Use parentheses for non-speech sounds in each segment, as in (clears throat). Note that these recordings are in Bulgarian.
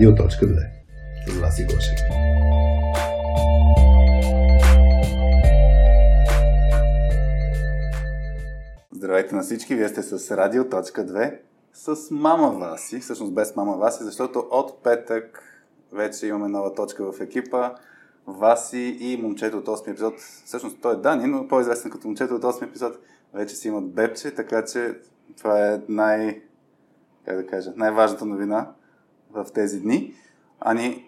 Радио.2 С вас и Гошев. Здравейте на всички, вие сте с Радио.2 с мама Васи, всъщност без мама Васи, защото от петък вече имаме нова точка в екипа. Васи и момчето от 8 епизод, всъщност той е Дани, но по-известен като момчето от 8 епизод, вече си имат бебче, така че това е най, как да кажа, най-важната новина в тези дни. Ани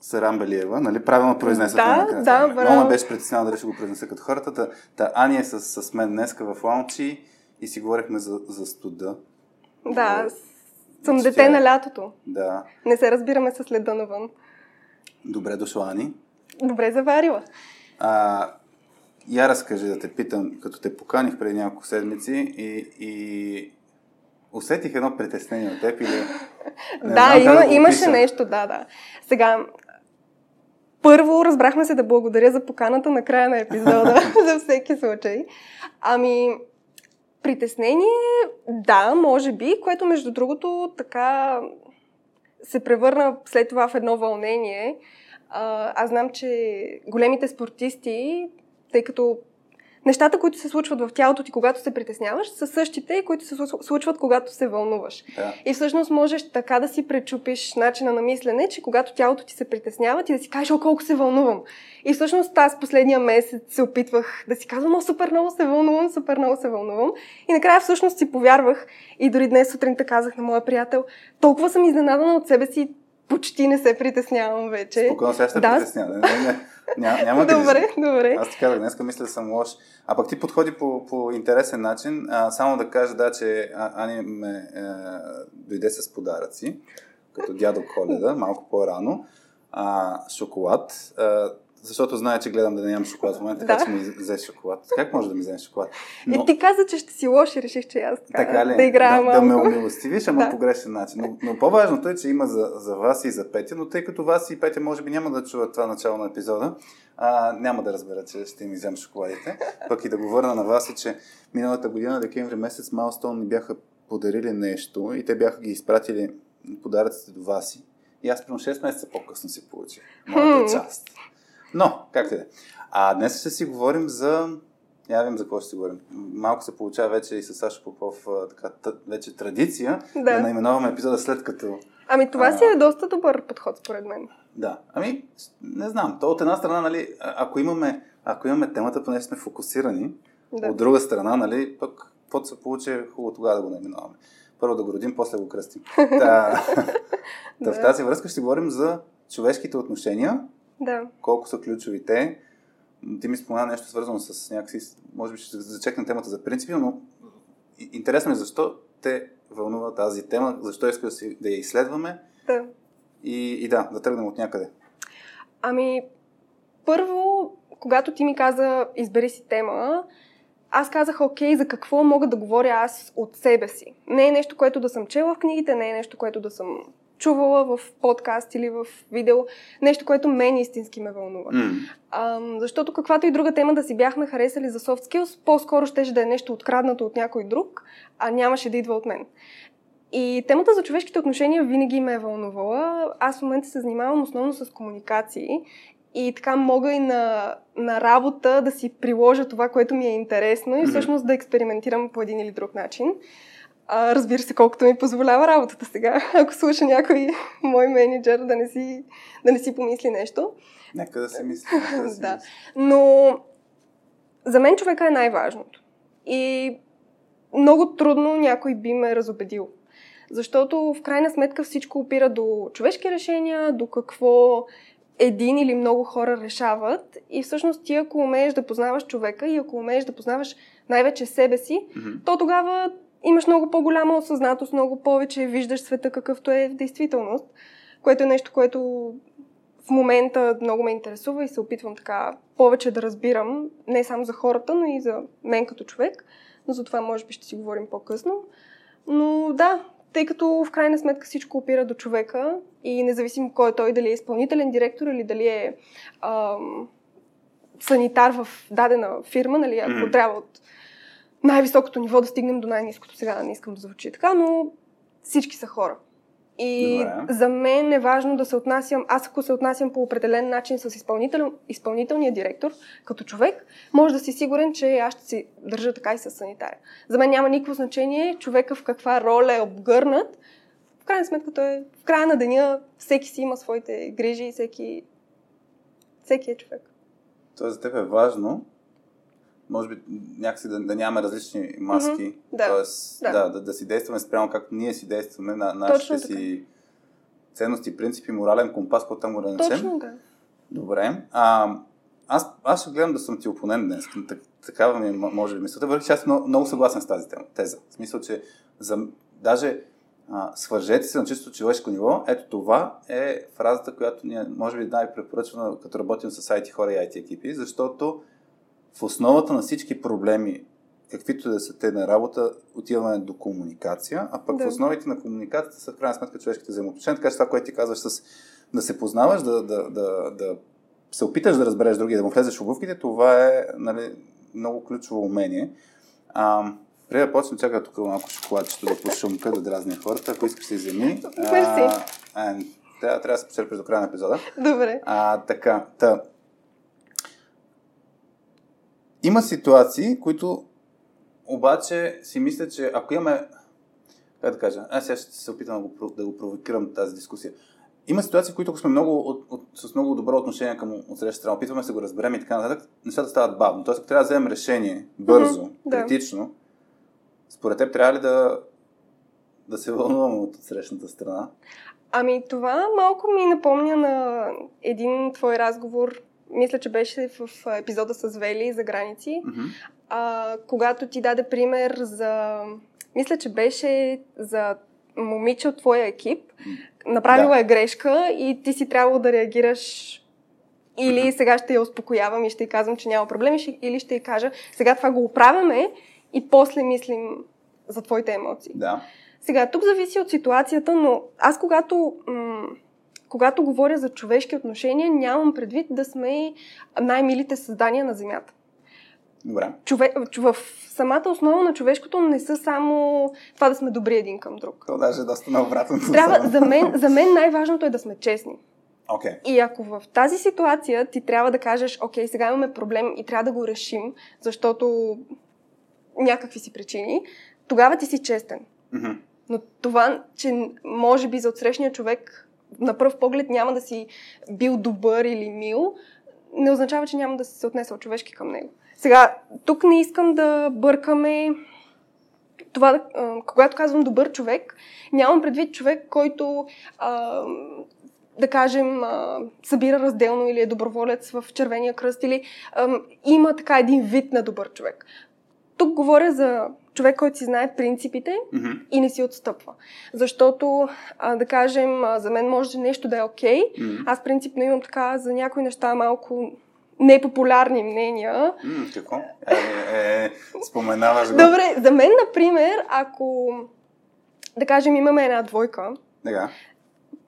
Сарамбелиева, нали? Правилно произнесах да, накрая. Да, Много ме беше притеснена дали ще го произнеса като хората. Та, та Ани е с, с мен днеска в лаунчи и си говорихме за, за студа. Да, съм дете тя... на лятото. Да. Не се разбираме с леда навън. Добре дошла, Ани. Добре заварила. А, я разкажи да те питам, като те поканих преди няколко седмици и, и усетих едно притеснение от теб или... (laughs) Не да, има, да имаше пиша. нещо, да, да. Сега, първо разбрахме се да благодаря за поканата на края на епизода, (laughs) (laughs) за всеки случай. Ами, притеснение, да, може би, което между другото така се превърна след това в едно вълнение. А, аз знам, че големите спортисти, тъй като нещата, които се случват в тялото ти, когато се притесняваш, са същите, които се случват, когато се вълнуваш. Да. И всъщност можеш така да си пречупиш начина на мислене, че когато тялото ти се притеснява, ти да си кажеш, о, колко се вълнувам. И всъщност аз последния месец се опитвах да си казвам, о, супер много се вълнувам, супер много се вълнувам. И накрая всъщност си повярвах и дори днес сутринта казах на моя приятел, толкова съм изненадана от себе си, почти не се притеснявам вече. Спокойно, сега ще да. притеснявам. Не, не, не. Няма, няма добре, добре. Аз ти казах, днеска мисля съм лош. А пък ти подходи по, по интересен начин. А, само да кажа, да, че Ани ме е, дойде с подаръци, като дядо Коледа, малко по-рано. А, шоколад. А, защото знае, че гледам да не ям шоколад в момента, така да. че ми взе шоколад. Как може да ми вземе шоколад? Но... И ти каза, че ще си лош и реших, че аз така, така ли? да играя да, малко. Да ме умилостивиш, ама (laughs) да. по грешен начин. Но, но по-важното е, че има за, за вас и за Петя, но тъй като вас и Петя може би няма да чуват това начало на епизода, а, няма да разбера, че ще им взем шоколадите. Пък и да го върна на вас, и че миналата година, декември месец, Малстон ни бяха подарили нещо и те бяха ги изпратили подаръците до вас. И аз примерно 6 месеца по-късно си получих моята част. Но, как те да А днес ще си говорим за... Я вим за какво ще си говорим. Малко се получава вече и с Сашо Попов така, вече традиция да. да наименуваме епизода след като... Ами това а... си е доста добър подход, според мен. Да. Ами, не знам. То от една страна, нали, ако имаме, ако имаме темата, поне сме фокусирани, да. от друга страна, нали, пък каквото се получи, е хубаво тогава да го наименуваме. Първо да го родим, после го кръстим. (laughs) да. да. В тази връзка ще говорим за човешките отношения да. Колко са ключови те. Ти ми спомена нещо свързано с някакси, може би ще зачекна темата за принципи, но интересно е защо те вълнува тази тема, защо иска да я изследваме. Да. И, и да, да тръгнем от някъде. Ами, първо, когато ти ми каза, избери си тема, аз казах, окей, за какво мога да говоря аз от себе си. Не е нещо, което да съм чела в книгите, не е нещо, което да съм чувала в подкаст или в видео, нещо, което мен истински ме вълнува. Mm. А, защото каквато и друга тема да си бяхме харесали за soft skills, по-скоро ще да е нещо откраднато от някой друг, а нямаше да идва от мен. И темата за човешките отношения винаги ме е вълнувала. Аз в момента се занимавам основно с комуникации и така мога и на, на работа да си приложа това, което ми е интересно и всъщност да експериментирам по един или друг начин. А, разбира се, колкото ми позволява работата сега. (laughs) Ако слуша някой (laughs) мой менеджер да не си, да не си помисли нещо. Нека да се мисли. Да, (laughs) да. Мисли. Но за мен човека е най-важното. И много трудно някой би ме разобедил. Защото в крайна сметка всичко опира до човешки решения, до какво един или много хора решават. И всъщност ти, ако умееш да познаваш човека и ако умееш да познаваш най-вече себе си, mm-hmm. то тогава имаш много по-голяма осъзнатост, много повече виждаш света какъвто е в действителност, което е нещо, което в момента много ме интересува и се опитвам така повече да разбирам, не само за хората, но и за мен като човек. Но за това може би ще си говорим по-късно. Но да, тъй като в крайна сметка всичко опира до човека и независимо кой е той, дали е изпълнителен директор или дали е ам, санитар в дадена фирма, нали, ако mm. трябва от най-високото ниво да стигнем до най-низкото. Сега не искам да звучи така, но всички са хора. И Добре. за мен е важно да се отнасям, аз ако се отнасям по определен начин с изпълнител, изпълнителния директор, като човек, може да си сигурен, че аз ще си държа така и с санитаря. За мен няма никакво значение човека в каква роля е обгърнат. В крайна сметка той е, в края на деня всеки си има своите грижи и всеки, всеки е човек. Тоест за теб е важно може би някакси да, да нямаме различни маски, mm-hmm, да. т.е. Да. Да, да, да си действаме спрямо както ние си действаме на нашите си ценности, принципи, морален компас, който там го да начем. Точно да. Добре. А, аз, аз ще гледам да съм ти опонент днес. Такава ми е, може би мисълта, въпреки че аз много, много съгласен с тази тема, теза. В смисъл, че за, даже а, свържете се на чисто човешко ниво. Ето това е фразата, която ние може би най-препоръчвана, като работим с IT хора и IT екипи, защото в основата на всички проблеми, каквито да са те на работа, отиваме до комуникация, а пък да. в основите на комуникацията са в крайна сметка човешките взаимоотношения. Така че това, което ти казваш с да се познаваш, да, да, да, да се опиташ да разбереш други, да му влезеш в обувките, това е нали, много ключово умение. А, преди да почнем, чакай тук малко шоколадчето да пошумка, да дразня хората. Ако искаш да вземи. Мерси. Трябва, трябва да се почерпиш до края на епизода. Добре. А, така, та, има ситуации, които обаче си мисля, че ако имаме... Как да кажа? Аз сега ще се опитам да го, да го провокирам тази дискусия. Има ситуации, в които ако сме много, от, от, с много добро отношение към отсреща страна, опитваме се го разберем и така нататък, нещата стават бавно. Тоест, ако трябва да вземем решение бързо, mm-hmm, критично, да. според теб трябва ли да, да се вълнуваме от срещната страна? Ами това малко ми напомня на един твой разговор мисля, че беше в епизода с Вели за граници, mm-hmm. а, когато ти даде пример за... Мисля, че беше за момиче от твоя екип. Направила да. е грешка и ти си трябвало да реагираш или сега ще я успокоявам и ще й казвам, че няма проблем, или ще й кажа, сега това го оправяме и после мислим за твоите емоции. Да. Сега, тук зависи от ситуацията, но аз когато м- когато говоря за човешки отношения, нямам предвид да сме най-милите създания на Земята. Добре. Чове... В самата основа на човешкото не са само това да сме добри един към друг. То даже е доста наобратно. Трябва, (laughs) за, мен, за мен най-важното е да сме честни. Okay. И ако в тази ситуация ти трябва да кажеш, окей, сега имаме проблем и трябва да го решим, защото някакви си причини, тогава ти си честен. Mm-hmm. Но това, че може би за отсрещния човек на пръв поглед няма да си бил добър или мил, не означава, че няма да си се отнесъл човешки към него. Сега, тук не искам да бъркаме това, когато казвам добър човек, нямам предвид човек, който а, да кажем, а, събира разделно или е доброволец в Червения кръст, или а, има така един вид на добър човек. Тук говоря за човек, който си знае принципите mm-hmm. и не си отстъпва. Защото, а, да кажем, а, за мен може нещо да е окей. Okay. Mm-hmm. Аз принципно имам така за някои неща малко непопулярни мнения. Mm, какво? Е, е, е, споменаваш го. Добре, за мен, например, ако, да кажем, имаме една двойка, Дега.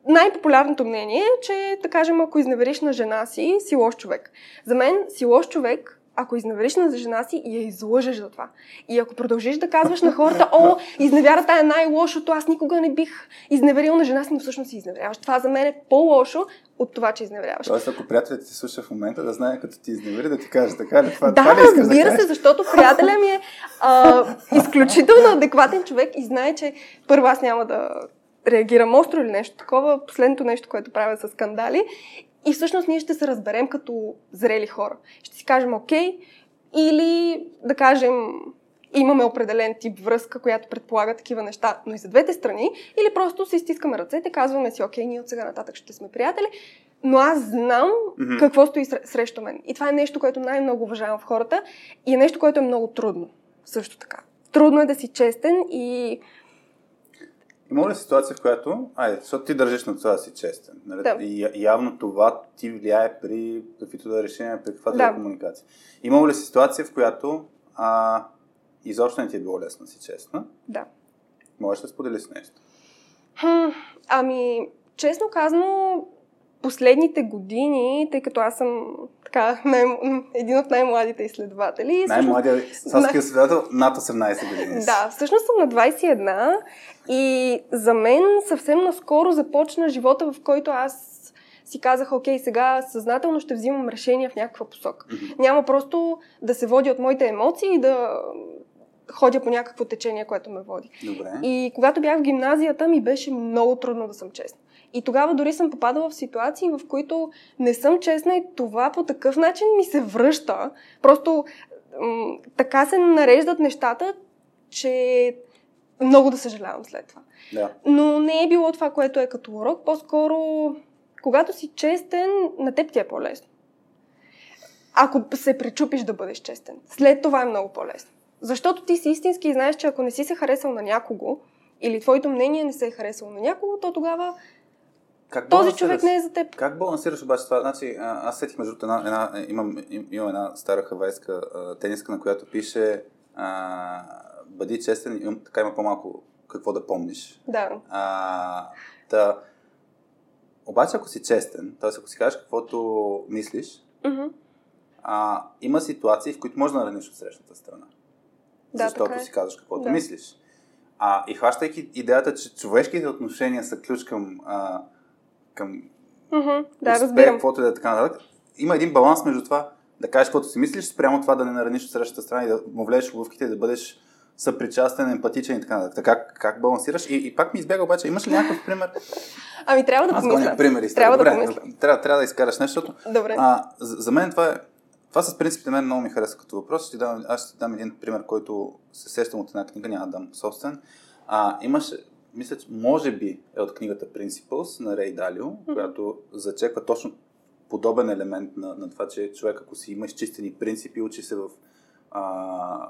най-популярното мнение е, че, да кажем, ако изневериш на жена си, си лош човек. За мен си лош човек ако изневериш на жена си я излъжеш за това. И ако продължиш да казваш на хората, о, изневярата е най-лошото, аз никога не бих изневерил на жена си, но всъщност си изневеряваш. Това за мен е по-лошо от това, че изневеряваш. Тоест, ако приятелят ти слуша в момента, да знае като ти изневери, да ти каже така ли? Това, да, това ли разбира се, защото приятеля ми е а, изключително адекватен човек и знае, че първо аз няма да реагирам остро или нещо такова. Последното нещо, което правя с скандали. И всъщност ние ще се разберем като зрели хора. Ще си кажем окей, или да кажем имаме определен тип връзка, която предполага такива неща, но и за двете страни, или просто си стискаме ръцете, казваме си, окей, ние от сега нататък ще сме приятели, но аз знам mm-hmm. какво стои срещу мен. И това е нещо, което най-много уважавам в хората и е нещо, което е много трудно. Също така. Трудно е да си честен и има ли ситуация, в която, айде, защото ти държиш на това да си честен, нали? Да. И явно това ти влияе при каквито да решения, при каквато да. да комуникация. Има ли ситуация, в която а, изобщо не ти е било лесно да си честна? Да. Можеш да сподели с нещо? Хм, ами, честно казано, последните години, тъй като аз съм така, най- един от най-младите изследователи. Най-младият САСКИ изследовател над 18 години. Да, всъщност съм на 21 и за мен съвсем наскоро започна живота, в който аз си казах, окей, сега съзнателно ще взимам решения в някаква посока. Mm-hmm. Няма просто да се води от моите емоции и да ходя по някакво течение, което ме води. Добре. И когато бях в гимназията, ми беше много трудно да съм честна. И тогава дори съм попадала в ситуации, в които не съм честна и това по такъв начин ми се връща. Просто м- така се нареждат нещата, че много да съжалявам след това. Да. Но не е било това, което е като урок. По-скоро, когато си честен, на теб ти е по-лесно. Ако се пречупиш да бъдеш честен. След това е много по-лесно. Защото ти си истински и знаеш, че ако не си се харесал на някого, или твоето мнение не се е харесало на някого, то тогава как този човек не е за теб. Как балансираш обаче това? Значи, аз сетих между една, една, имам, имам една стара хавайска тениска, на която пише а, бъди честен, имам, така има по-малко какво да помниш. Да. А, да. Обаче, ако си честен, т.е. ако си кажеш каквото мислиш, mm-hmm. а, има ситуации, в които може да нараниш от срещната страна. Да, защото е. си казваш каквото да. мислиш. А, и хващайки идеята, че човешките отношения са ключ към, а, към mm-hmm. да, успех, разбирам. каквото и да е така нататък, има един баланс между това да кажеш каквото си мислиш, спрямо това да не нараниш от срещата страна и да му влезеш в лъвките и да бъдеш съпричастен, емпатичен и така нататък. Как, как балансираш? И, и пак ми избяга обаче, имаш ли някакъв пример? Ами трябва да помисля. примери. Трябва Добре, да помисля. Трябва, трябва да изкараш нещо, Добре. А, за, за мен това е това с принципите мен много ми харесва като въпрос. Ще дам, аз ще дам един пример, който се сещам от една книга, няма да дам собствен. А, имаше, мисля, че може би е от книгата Principles на Рей Далио, mm-hmm. която зачеква точно подобен елемент на, на това, че човек, ако си има изчистени принципи, учи се в, а,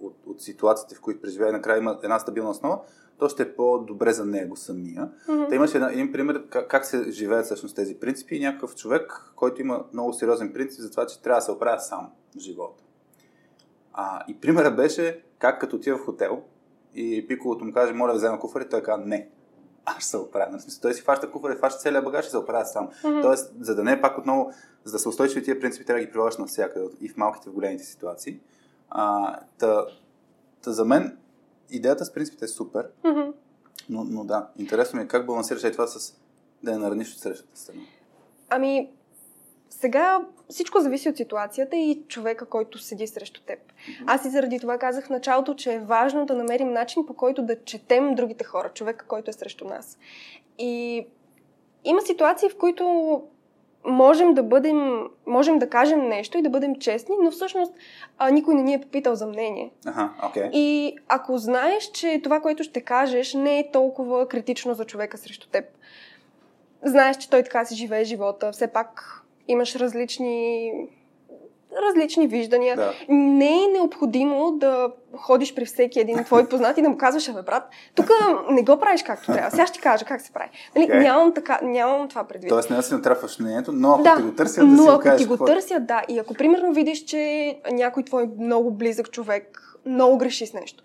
от, от ситуациите, в които преживее, накрая има една стабилна основа, то ще е по-добре за него самия. Mm-hmm. Та имаше един, един пример как, как се живеят всъщност тези принципи и някакъв човек, който има много сериозен принцип за това, че трябва да се оправя сам в живота. А, и примерът беше как като отива в хотел и пиковото му каже, моля да взема куфар и той казва не. Аз ще се оправя. В смисъл, той си фаща куфар и фаща целият багаж и се оправя сам. Mm-hmm. Тоест, за да не е пак отново, за да се устойчиви тия принципи, трябва да ги прилагаш навсякъде и в малките, в големите ситуации. А, та, та за мен идеята с принципите е супер, mm-hmm. но, но да, интересно ми е как балансираш и това с да не нараниш от срещата страна. Ами, сега всичко зависи от ситуацията и човека, който седи срещу теб. Аз и заради това казах в началото, че е важно да намерим начин по който да четем другите хора, човека, който е срещу нас. И има ситуации, в които можем да бъдем, можем да кажем нещо и да бъдем честни, но всъщност а, никой не ни е попитал за мнение. Ага, okay. И ако знаеш, че това, което ще кажеш, не е толкова критично за човека срещу теб, знаеш, че той така си живее живота, все пак имаш различни различни виждания. Да. Не е необходимо да ходиш при всеки един твой познат и да му казваш, абе брат, тук не го правиш както трябва. Сега ще ти кажа как се прави. Нали, okay. нямам, така, нямам това предвид. Тоест не да си натрапваш мнението, но ако да, ти го търсят, да но си ако кажеш ти го какво... търсят, да. И ако примерно видиш, че някой твой много близък човек много греши с нещо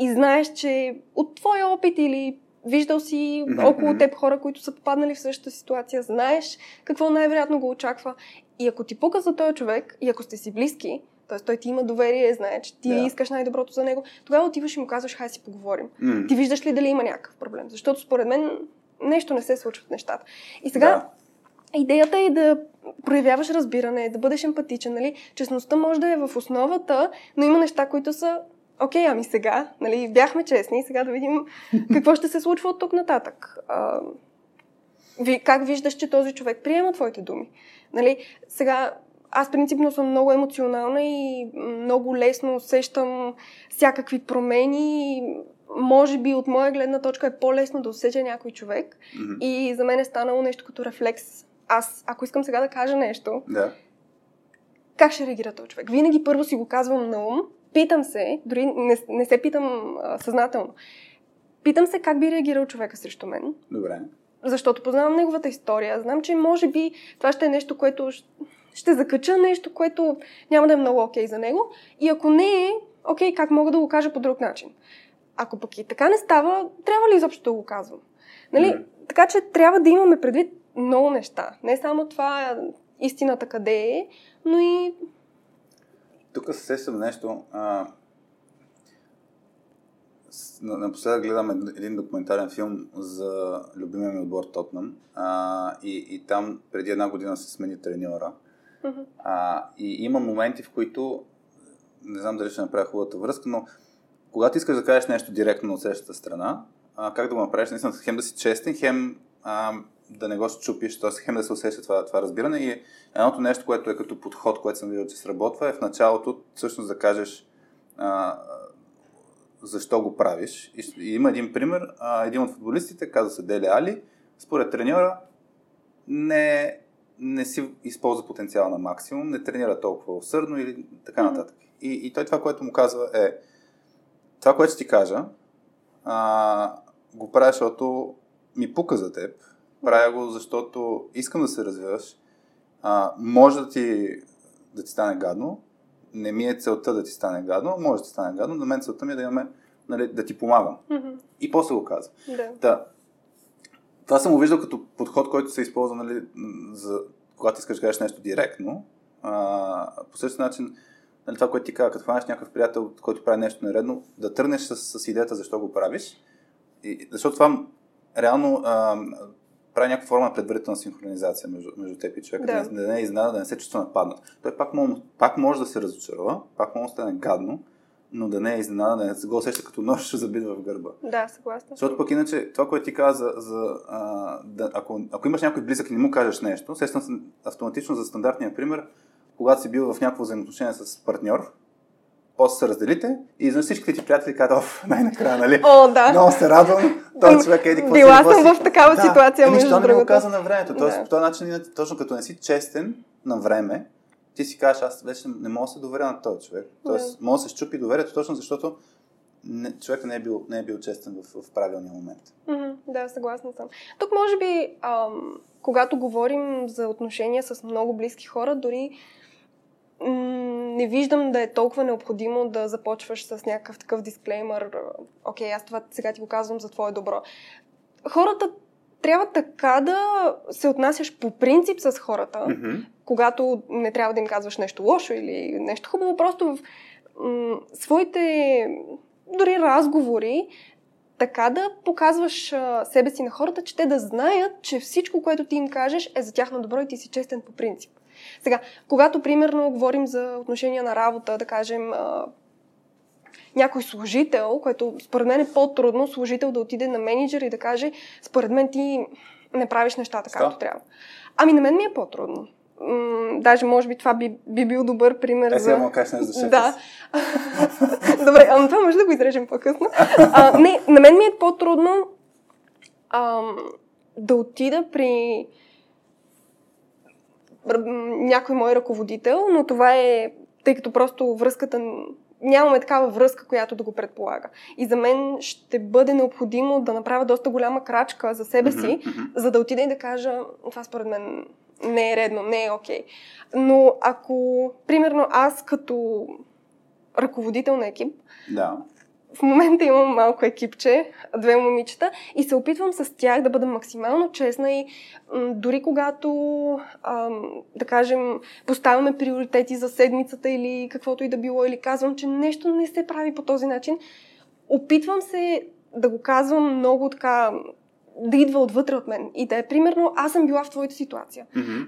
и знаеш, че от твоя опит или виждал си около теб хора, които са попаднали в същата ситуация, знаеш какво най-вероятно го очаква. И ако ти пука за този човек, и ако сте си близки, т.е. той ти има доверие, знае, че ти yeah. искаш най-доброто за него, тогава отиваш и му казваш, хай си поговорим. Mm. Ти виждаш ли дали има някакъв проблем? Защото според мен нещо не се случва в нещата. И сега yeah. идеята е да проявяваш разбиране, да бъдеш емпатичен, нали? Честността може да е в основата, но има неща, които са окей, ами сега, нали, бяхме честни, сега да видим какво ще се случва от тук нататък. А, ви, как виждаш, че този човек приема твоите думи? Нали, сега, аз принципно съм много емоционална и много лесно усещам всякакви промени. Може би от моя гледна точка е по-лесно да усетя някой човек. Mm-hmm. И за мен е станало нещо като рефлекс. Аз, ако искам сега да кажа нещо, да. как ще реагира този човек? Винаги първо си го казвам на ум, Питам се, дори не, не се питам а, съзнателно, питам се как би реагирал човека срещу мен. Добре. Защото познавам неговата история. Знам, че може би това ще е нещо, което ще закача, нещо, което няма да е много окей okay за него. И ако не е окей, okay, как мога да го кажа по друг начин? Ако пък и така не става, трябва ли изобщо да го казвам? Нали? Mm. Така че трябва да имаме предвид много неща. Не само това истината къде е, но и... Тук се сещам нещо. А, напоследък гледам един документален филм за любимия ми отбор Тотнам а, и, и там преди една година се смени треньора. А, и има моменти, в които не знам дали ще направя хубавата връзка, но когато искаш да кажеш нещо директно от следващата страна, а, как да го направиш, наистина, хем да си честен, хем а, да не го щупиш, т.е. хем да се усеща това, това разбиране. И едното нещо, което е като подход, което съм видял, че сработва, е в началото всъщност да кажеш а, защо го правиш. И, и има един пример, а, един от футболистите, каза се Дели Али, според треньора не, не си използва потенциала на максимум, не тренира толкова усърдно или така нататък. И, и той това, което му казва е това, което ще ти кажа, а, го правя, защото ми пука за теб. Правя го, защото искам да се развиваш. А, може да ти, да ти стане гадно. Не ми е целта да ти стане гадно, може да ти стане гадно. На мен целта ми е да имаме, нали, да ти помагам. Mm-hmm. И после го каза. Да. да. Това съм го виждал като подход, който се използва, нали, за, когато искаш да кажеш нещо директно. А, по същия начин, нали, това, което ти казва, като хванеш някакъв приятел, който прави нещо нередно, да тръгнеш с, с идеята защо го правиш. И, защото това реално а, прави някаква форма на предварителна синхронизация между, между теб и човека, да. да, да не е изненада, да не се чувства нападнат. Той пак, може, пак може да се разочарова, пак може да стане гадно, но да не е изненада, да не се го усеща като нож (laughs) ще забидва в гърба. Да, съгласна. Защото пък иначе, това, което ти каза, за, а, да, ако, ако имаш някой близък и не му кажеш нещо, естествено автоматично за стандартния пример, когато си бил в някакво взаимоотношение с партньор, после се разделите и изведнъж всичките ти приятели казват, оф, най-накрая, нали? О, да. Много се радвам, този човек еди Била съм в такава да, ситуация, ами, между другото. не го каза на времето. Тоест, да. по този начин, точно като не си честен на време, ти си кажеш, аз вече не мога да се доверя на този човек. Тоест, да. мога да се щупи доверието, точно защото не, човека не е, бил, не е бил честен в, в правилния момент. Mm-hmm, да, съгласна съм. Тук, може би, ам, когато говорим за отношения с много близки хора, дори не виждам да е толкова необходимо да започваш с някакъв такъв дисклеймър. Окей, аз това сега ти го казвам за твое добро. Хората трябва така да се отнасяш по принцип с хората, mm-hmm. когато не трябва да им казваш нещо лошо или нещо хубаво, просто в м- своите дори разговори, така да показваш а, себе си на хората, че те да знаят, че всичко, което ти им кажеш е за тяхно добро и ти си честен по принцип. Сега, когато примерно говорим за отношения на работа, да кажем, а, някой служител, което според мен е по-трудно, служител да отиде на менеджер и да каже, според мен ти не правиш нещата както трябва. Ами на мен ми е по-трудно. М- даже може би това би, би бил добър пример е, за... Е, за Да. (laughs) Добре, ама това може да го изрежем по-късно. А, не, на мен ми е по-трудно ам, да отида при някой мой ръководител, но това е, тъй като просто връзката нямаме такава връзка, която да го предполага. И за мен ще бъде необходимо да направя доста голяма крачка за себе си, mm-hmm. за да отида и да кажа, това според мен не е редно, не е окей. Okay. Но ако, примерно, аз като ръководител на екип, да в момента имам малко екипче, две момичета и се опитвам с тях да бъда максимално честна и м- дори когато, ам, да кажем, поставяме приоритети за седмицата или каквото и да било, или казвам, че нещо не се прави по този начин, опитвам се да го казвам много така, да идва отвътре от мен и да е примерно, аз съм била в твоята ситуация. Mm-hmm.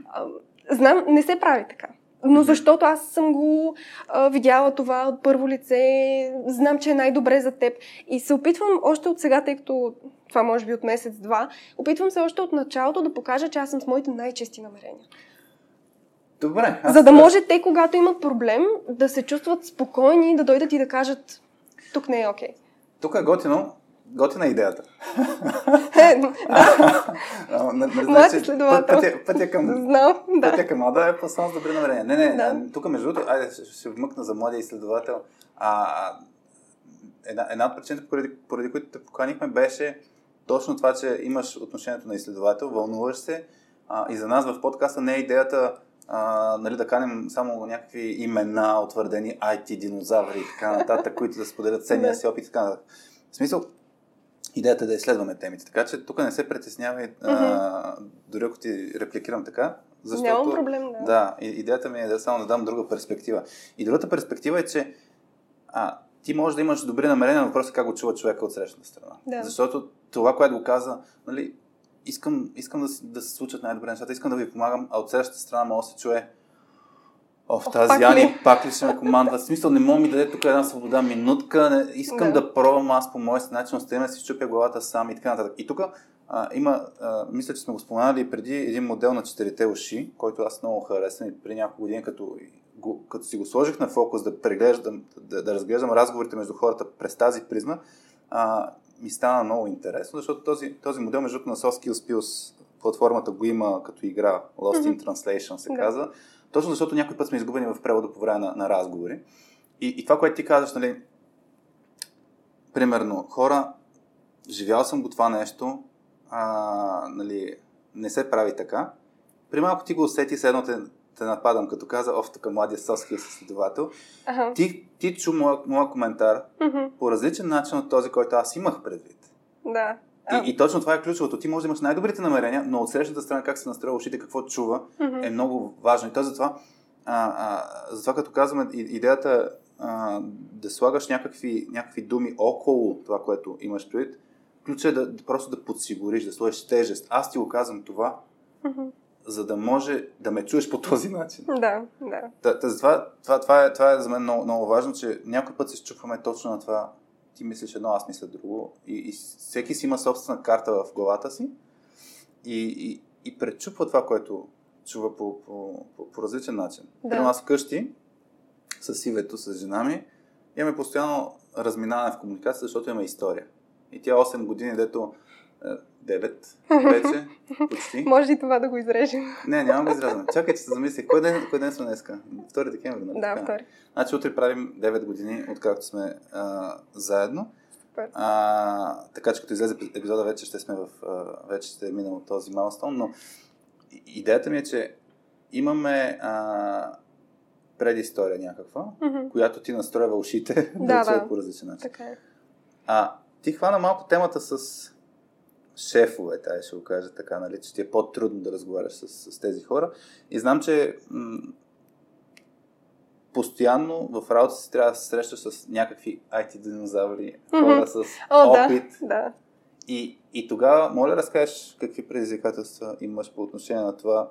знам, не се прави така. Но защото аз съм го а, видяла това от първо лице, знам, че е най-добре за теб. И се опитвам още от сега, тъй като това може би от месец-два, опитвам се още от началото да покажа, че аз съм с моите най-чести намерения. Добре. Аз... За да може те, когато имат проблем, да се чувстват спокойни, да дойдат и да кажат, тук не е окей. Okay. Тук е готино, готина идеята. Е, (laughs) Моят следовател. Пътя към, Знам, да. пътя към Ада е само с добри намерения. Не, не, да. тук между другото, айде ще вмъкна за младия изследовател. А, една, една от причините, поради, поради които те поканихме, беше точно това, че имаш отношението на изследовател, вълнуваш се а, и за нас в подкаста не е идеята а, нали, да каним само някакви имена, утвърдени IT динозаври и така нататък, (laughs) които да споделят ценния си опит и така нататък. В смисъл, идеята е да изследваме темите. Така че тук не се притеснявай, mm-hmm. дори ако ти репликирам така. Защото, Нямам проблем, да. Да, идеята ми е да само да дам друга перспектива. И другата перспектива е, че а, ти можеш да имаш добри намерения, въпросът е как го чува човека от срещната страна. Да. Защото това, което го каза, нали, искам, искам да, да се случат най-добре нещата, искам да ви помагам, а от срещната страна може да се чуе О, в тази Яни пак ли ще ме командва? В смисъл, не мога ми да даде тук една свобода минутка, не, искам да, да пробвам аз по моя начин, оставим да си чупя главата сам и така нататък. И тук има, а, мисля, че сме го споменали преди един модел на четирите уши, който аз много харесвам и при няколко години, като, го, като си го сложих на фокус да преглеждам, да, да разглеждам разговорите между хората през тази призма, а, ми стана много интересно, защото този, този модел, между на Soft Skills Pills, платформата го има като игра, Lost in Translation се казва, точно защото някой път сме изгубени в превода по време на, на разговори. И, и това, което ти казваш, нали, примерно, хора, живял съм го това нещо, а, нали, не се прави така. При малко ти го усети, с едно те, те нападам, като каза, оф, тук младия соски следовател. Uh-huh. Ти, ти чу моя, моя коментар uh-huh. по различен начин от този, който аз имах предвид. Да. И, и точно това е ключовото. Ти можеш да имаш най-добрите намерения, но от срещната страна как се настроя ушите, какво чува, mm-hmm. е много важно. И то затова, а, а, затова като казваме, идеята а, да слагаш някакви, някакви думи около това, което имаш предвид, ключът е да, да просто да подсигуриш, да сложиш тежест. Аз ти го казвам това, mm-hmm. за да може да ме чуеш по този начин. Да, да. Та, та, това, това, това, е, това е за мен много, много важно, че някой път се счупваме точно на това ти мислиш едно, аз мисля друго. И, и всеки си има собствена карта в главата си и, и, и пречупва това, което чува по, по, по, по различен начин. Да. При нас вкъщи, с Ивето, с жена ми, имаме постоянно разминаване в комуникация, защото имаме история. И тя 8 години, дето 9 (laughs) вече, почти. Може и това да го изрежем. Не, няма го изрежем. Чакай, че се замислих. Кой ден, кой ден сме днеска? 2 декември, нали? Да, втори. Значи утре правим 9 години, откакто сме а, заедно. Супер. А, така че като излезе епизода, вече ще сме в... А, вече ще е минал този майлстон, но идеята ми е, че имаме а, предистория някаква, mm-hmm. която ти настроява ушите (laughs) да, да, да. по различен начин. Така е. А, ти хвана малко темата с шефове, тая ще го кажа така, нали, че ти е по-трудно да разговаряш с, с тези хора. И знам, че м- постоянно в работа си трябва да се срещаш с някакви IT динозаври, хора с О, опит. Да, да. И, и тогава, моля, разкажеш какви предизвикателства имаш по отношение на това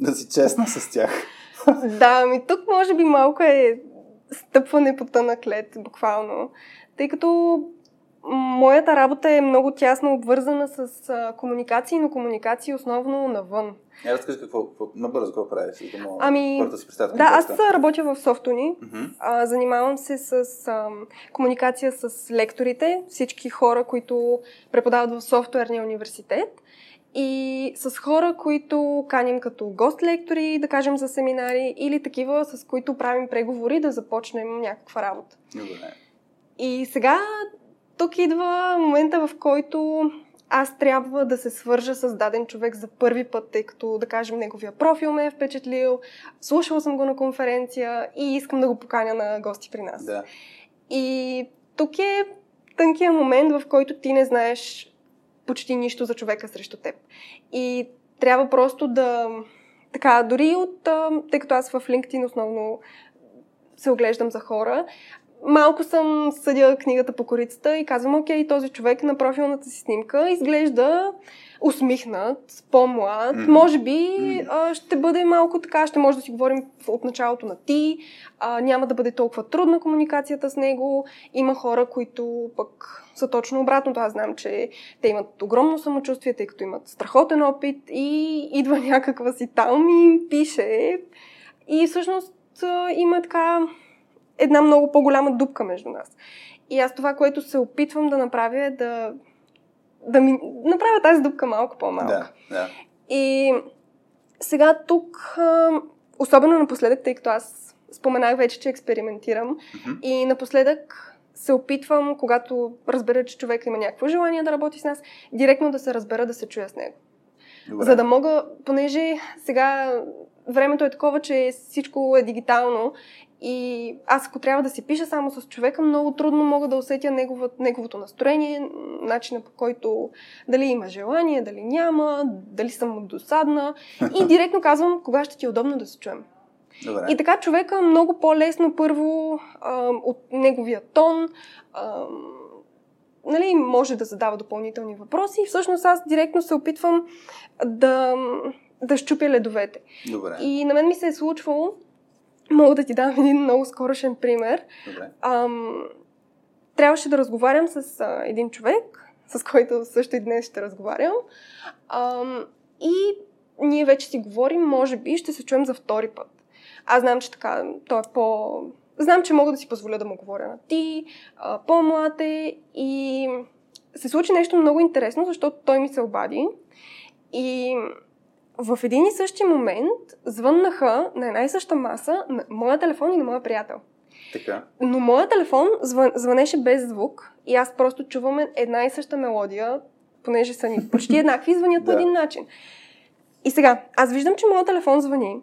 да си честна с тях. (laughs) да, ми тук може би малко е стъпване по тънък лед, буквално. Тъй като Моята работа е много тясно обвързана с а, комуникации, но комуникации основно навън. Я разкажи какво, какво набързо какво правиш, да мога ами, хората си представят. Да, аз работя в софтуни. Mm-hmm. А, занимавам се с а, комуникация с лекторите, всички хора, които преподават в софтуерния университет и с хора, които каним като гост-лектори, да кажем за семинари, или такива, с които правим преговори да започнем някаква работа. Добре. И сега тук идва момента, в който аз трябва да се свържа с даден човек за първи път, тъй като, да кажем, неговия профил ме е впечатлил, слушала съм го на конференция и искам да го поканя на гости при нас. Да. И тук е тънкия момент, в който ти не знаеш почти нищо за човека срещу теб. И трябва просто да... Така, дори от... Тъй като аз в LinkedIn основно се оглеждам за хора, малко съм съдя книгата по корицата и казвам, окей, този човек на профилната си снимка изглежда усмихнат, по-млад, mm. може би а, ще бъде малко така, ще може да си говорим от началото на ти, а, няма да бъде толкова трудна комуникацията с него. Има хора, които пък са точно обратното. Аз знам, че те имат огромно самочувствие, тъй като имат страхотен опит и идва (laughs) някаква си там и пише. И всъщност има така една много по-голяма дупка между нас. И аз това, което се опитвам да направя е да, да ми направя тази дупка малко по-малка. Да, да. И сега тук, особено напоследък, тъй като аз споменах вече, че експериментирам mm-hmm. и напоследък се опитвам, когато разбера, че човек има някакво желание да работи с нас, директно да се разбера, да се чуя с него. Добре. За да мога, понеже сега времето е такова, че всичко е дигитално И аз ако трябва да си пиша само с човека, много трудно мога да усетя негова, неговото настроение, начина по който дали има желание, дали няма, дали съм досадна. И (laughs) директно казвам кога ще ти е удобно да се чуем. Добре. И така човека много по-лесно първо а, от неговия тон а, нали, може да задава допълнителни въпроси и всъщност аз директно се опитвам да, да щупя ледовете. Добре. И на мен ми се е случвало, мога да ти дам един много скорошен пример. Добре. Ам, трябваше да разговарям с а, един човек, с който също и днес ще разговарям. Ам, и ние вече си говорим, може би ще се чуем за втори път. Аз знам, че така, той е по... Знам, че мога да си позволя да му говоря на ти, а, по-млад е и се случи нещо много интересно, защото той ми се обади и в един и същи момент звъннаха на една и съща маса на моя телефон и на моя приятел. Така. Но моя телефон звън, звънеше без звук и аз просто чуваме една и съща мелодия, понеже са ни почти еднакви, звънят (laughs) по един начин. И сега, аз виждам, че моят телефон звъни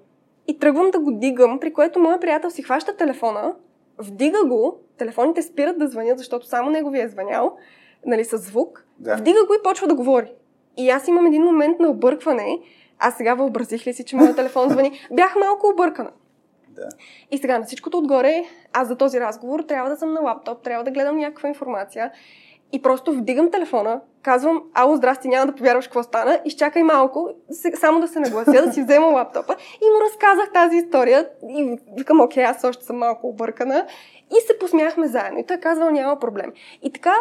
и тръгвам да го дигам, при което моят приятел си хваща телефона, вдига го, телефоните спират да звънят, защото само неговия е звънял, нали, с звук, Да. вдига го и почва да говори. И аз имам един момент на объркване, аз сега въобразих ли си, че моят телефон звъни. Бях малко объркана. Да. И сега на всичкото отгоре, аз за този разговор трябва да съм на лаптоп, трябва да гледам някаква информация. И просто вдигам телефона, казвам, ало, здрасти, няма да повярваш какво стана, изчакай малко, само да се наглася, да си взема лаптопа. И му разказах тази история и викам, окей, аз още съм малко объркана. И се посмяхме заедно. И той казвал, няма проблем. И така,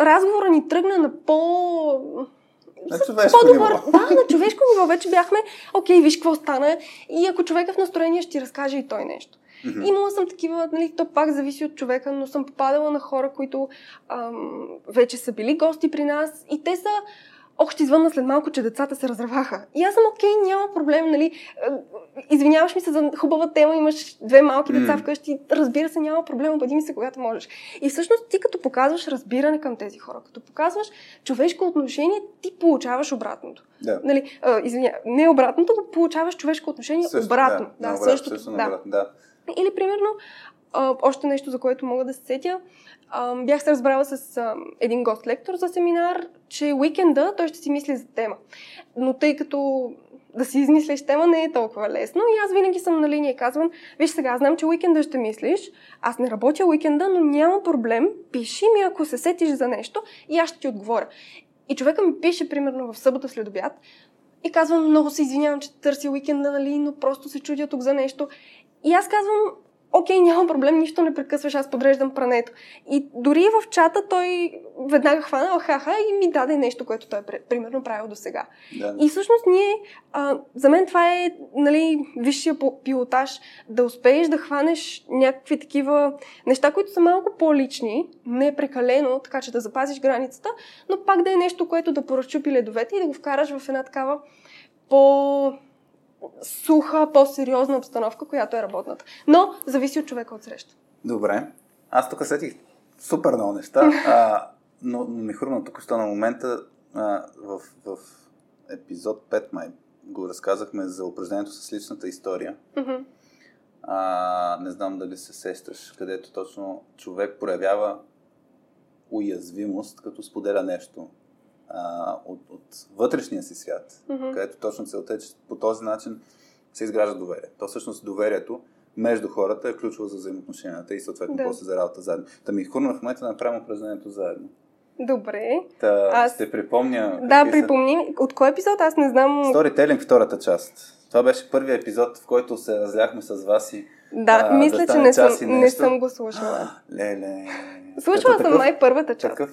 разговора ни тръгна на по... На с човешко по-добър... ниво. Да, на човешко ниво. Вече бяхме, окей, виж какво стана. И ако човек е в настроение, ще ти разкаже и той нещо. Мгм. Имала съм такива, нали, то пак зависи от човека, но съм попадала на хора, които ам, вече са били гости при нас и те са Ох, ще извънна след малко, че децата се разреваха. И аз съм окей, няма проблем, нали? Е, Извиняваш ми се за хубава тема, имаш две малки деца М. вкъщи. Разбира се, няма проблем, обади ми се, когато можеш. И всъщност ти като показваш разбиране към тези хора, като показваш човешко отношение, ти получаваш обратното. Да. Нали, а, извиня, не обратното, го получаваш човешко отношение Също, обратно. Да, Да, същото. също да. Или, примерно, а, още нещо, за което мога да се сетя. Бях се разбрала с а, един гост-лектор за семинар, че уикенда той ще си мисли за тема. Но тъй като да си измислиш тема не е толкова лесно и аз винаги съм на линия и казвам, виж сега, знам, че уикенда ще мислиш, аз не работя уикенда, но няма проблем, пиши ми ако се сетиш за нещо и аз ще ти отговоря. И човека ми пише, примерно, в събота след обяд и казвам, много се извинявам, че търся уикенда, нали, но просто се чудя тук за нещо. И аз казвам, окей, няма проблем, нищо не прекъсваш, аз подреждам прането. И дори в чата той веднага хвана, ха-ха, и ми даде нещо, което той е примерно правил до сега. да. И всъщност ние, а, за мен това е нали, висшия пилотаж, да успееш да хванеш някакви такива неща, които са малко по-лични, не прекалено, така че да запазиш границата, но пак да е нещо, което да поразчупи ледовете и да го вкараш в една такава по суха, по-сериозна обстановка, която е работната. Но зависи от човека от среща. Добре. Аз тук сетих супер много неща, а, но, но ми хрумна тук на момента а, в, в епизод 5 май го разказахме за упражнението с личната история. Мгм. А, не знам дали се сещаш, където точно човек проявява уязвимост, като споделя нещо а, от, от вътрешния си свят, Мгм. където точно целта е, че по този начин се изгражда доверие. То всъщност доверието между хората е ключово за взаимоотношенията и съответно Да. после за работа заедно. Та ми хурна в момента да направим упражнението заедно. Добре. Та Аз- ще припомня... Да, са- припомни. От кой епизод? Аз не знам. Сторителинг втората част. Това беше първият епизод, в който се разляхме с вас и Да, а, мисля, да че не съм, не съм го слушала. (gasps) Леле. Слушала съм такъв- май първата част. Такъв.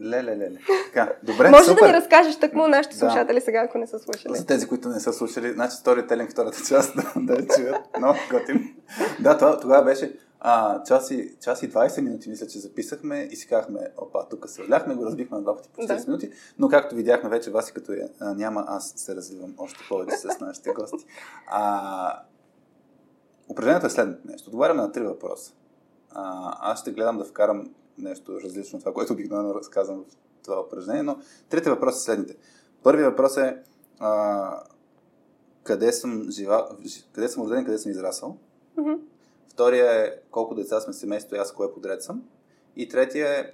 Леле, леле. Така, добре, Може супер. да ми разкажеш тъкмо нашите Да. слушатели сега, ако не са слушали. За тези, които не са слушали, значи сторителинг втората част, да, да чуят. Но, готин. Да, това, тогава беше а, час, и, час и 20 минути, мисля, че записахме и си казахме, опа, тук се вляхме, го разбихме на два пъти по 40 Да. минути, но както видяхме вече, вас и като я, а, няма, аз се развивам още повече с нашите гости. А, упражнението е следното нещо. Отговаряме на три въпроса. А, аз ще гледам да вкарам нещо различно от това, което обикновено разказвам в това упражнение, но трите въпроса са следните. Първият въпрос е а, къде съм жива, къде съм роден къде съм израсъл. Мгм. Втория е колко деца сме семейство и аз кое подред съм. И третия е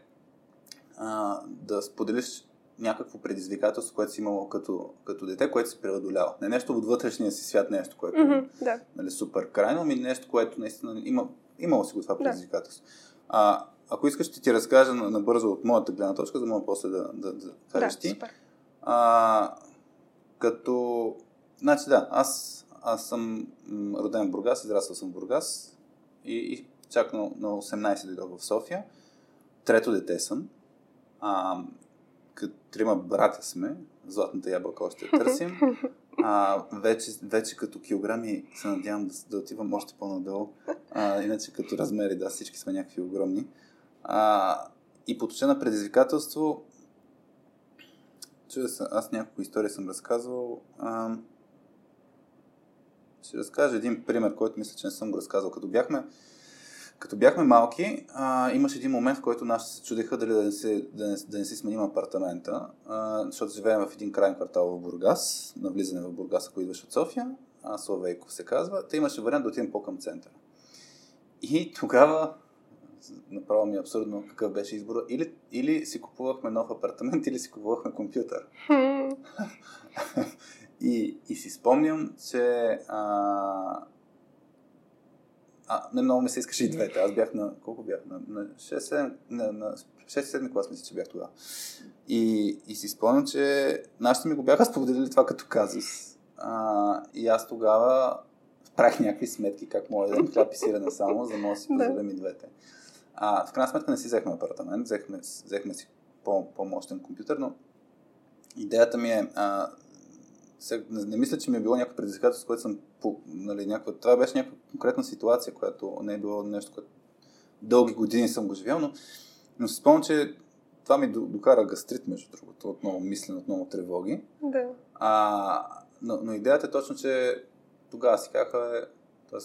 а, да споделиш някакво предизвикателство, което си имало като, като дете, което си преодолял. Не нещо от вътрешния си свят, нещо, което mm-hmm, да. нали, супер крайно, ами нещо, което наистина има, имало си го това предизвикателство. Да. А, ако искаш, ще ти разкажа набързо от моята гледна точка, за да мога после да, да, да кажеш да, ти. Супер. А, като... Значи да, аз, аз съм роден в Бургас, израснал съм в Бургас и, и чак на, на 18 дойдох в София. Трето дете съм. А, като трима братя сме, златната ябълка още търсим. (laughs) А, вече, вече като килограми се надявам да, да отивам още по-надолу. А, иначе като размери, да, всички сме някакви огромни. А, и по отношение на предизвикателство, се, аз няколко истории съм разказвал. А, ще разкажа един пример, който мисля, че не съм го разказал. Като бяхме, като бяхме малки, а, имаше един момент, в който нашите се чудеха дали да не, се, да не, да не си сменим апартамента, а, защото живеем в един крайен квартал в Бургас, на влизане в Бургас, ако идваш от София, а Словейко се казва. Те имаше вариант да отидем по-към центъра. И тогава направо ми е абсурдно какъв беше избора. Или, или си купувахме нов апартамент, (laughs) или си купувахме компютър. (laughs) и, и си спомням, че а, а, не много ми се искаше и двете. Аз бях на... Колко бях? На, на 6-7, на, на 6-7 клас мисля, че бях тогава. И, и си спомням, че нашите ми го бяха споделили това като казус. А, и аз тогава правих някакви сметки как мога да хляб и сирене само, за да мога да си позволям и двете. А, в крайна сметка не си взехме апартамент, взехме, взехме си по, по-мощен компютър, но идеята ми е, а, сега, не, не мисля, че ми е било някакво предизвикателство, което съм по, нали, някаква, това беше някаква конкретна ситуация, която не е било нещо, което дълги години съм го живял, но, но си спомням, че това ми докара гастрит, между другото, отново мислен, отново тревоги. Да. А, но, но идеята е точно, че тогава си казаха, е,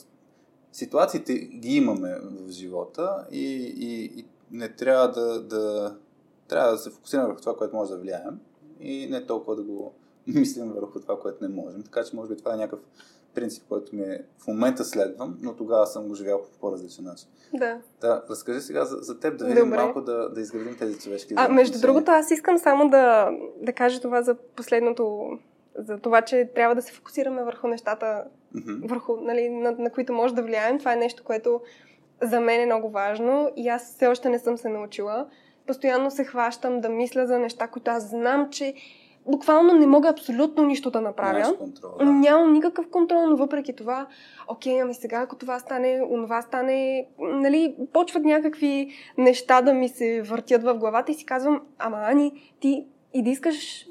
ситуациите ги имаме в живота и, и, и не трябва да, да, трябва да се фокусираме върху това, което може да влияем и не толкова да го (laughs) мислим върху това, което не можем. Така че може би това е някакъв принцип, който ми е в момента следвам, но тогава съм го живял по по-различен начин. Да. Да, разкажи сега за, за теб, да видим Добре. малко да, да изградим тези човешки А, между другото, аз искам само да, да кажа това за последното, за това, че трябва да се фокусираме върху нещата, Mm-hmm. върху, нали, на, на които може да влияем. Това е нещо, което за мен е много важно и аз все още не съм се научила. Постоянно се хващам да мисля за неща, които аз знам, че буквално не мога абсолютно нищо да направя. Контрол, да. Нямам никакъв контрол, но въпреки това, окей, ами сега ако това стане, онова стане, нали, почват някакви неща да ми се въртят в главата и си казвам, ама Ани, ти и да искаш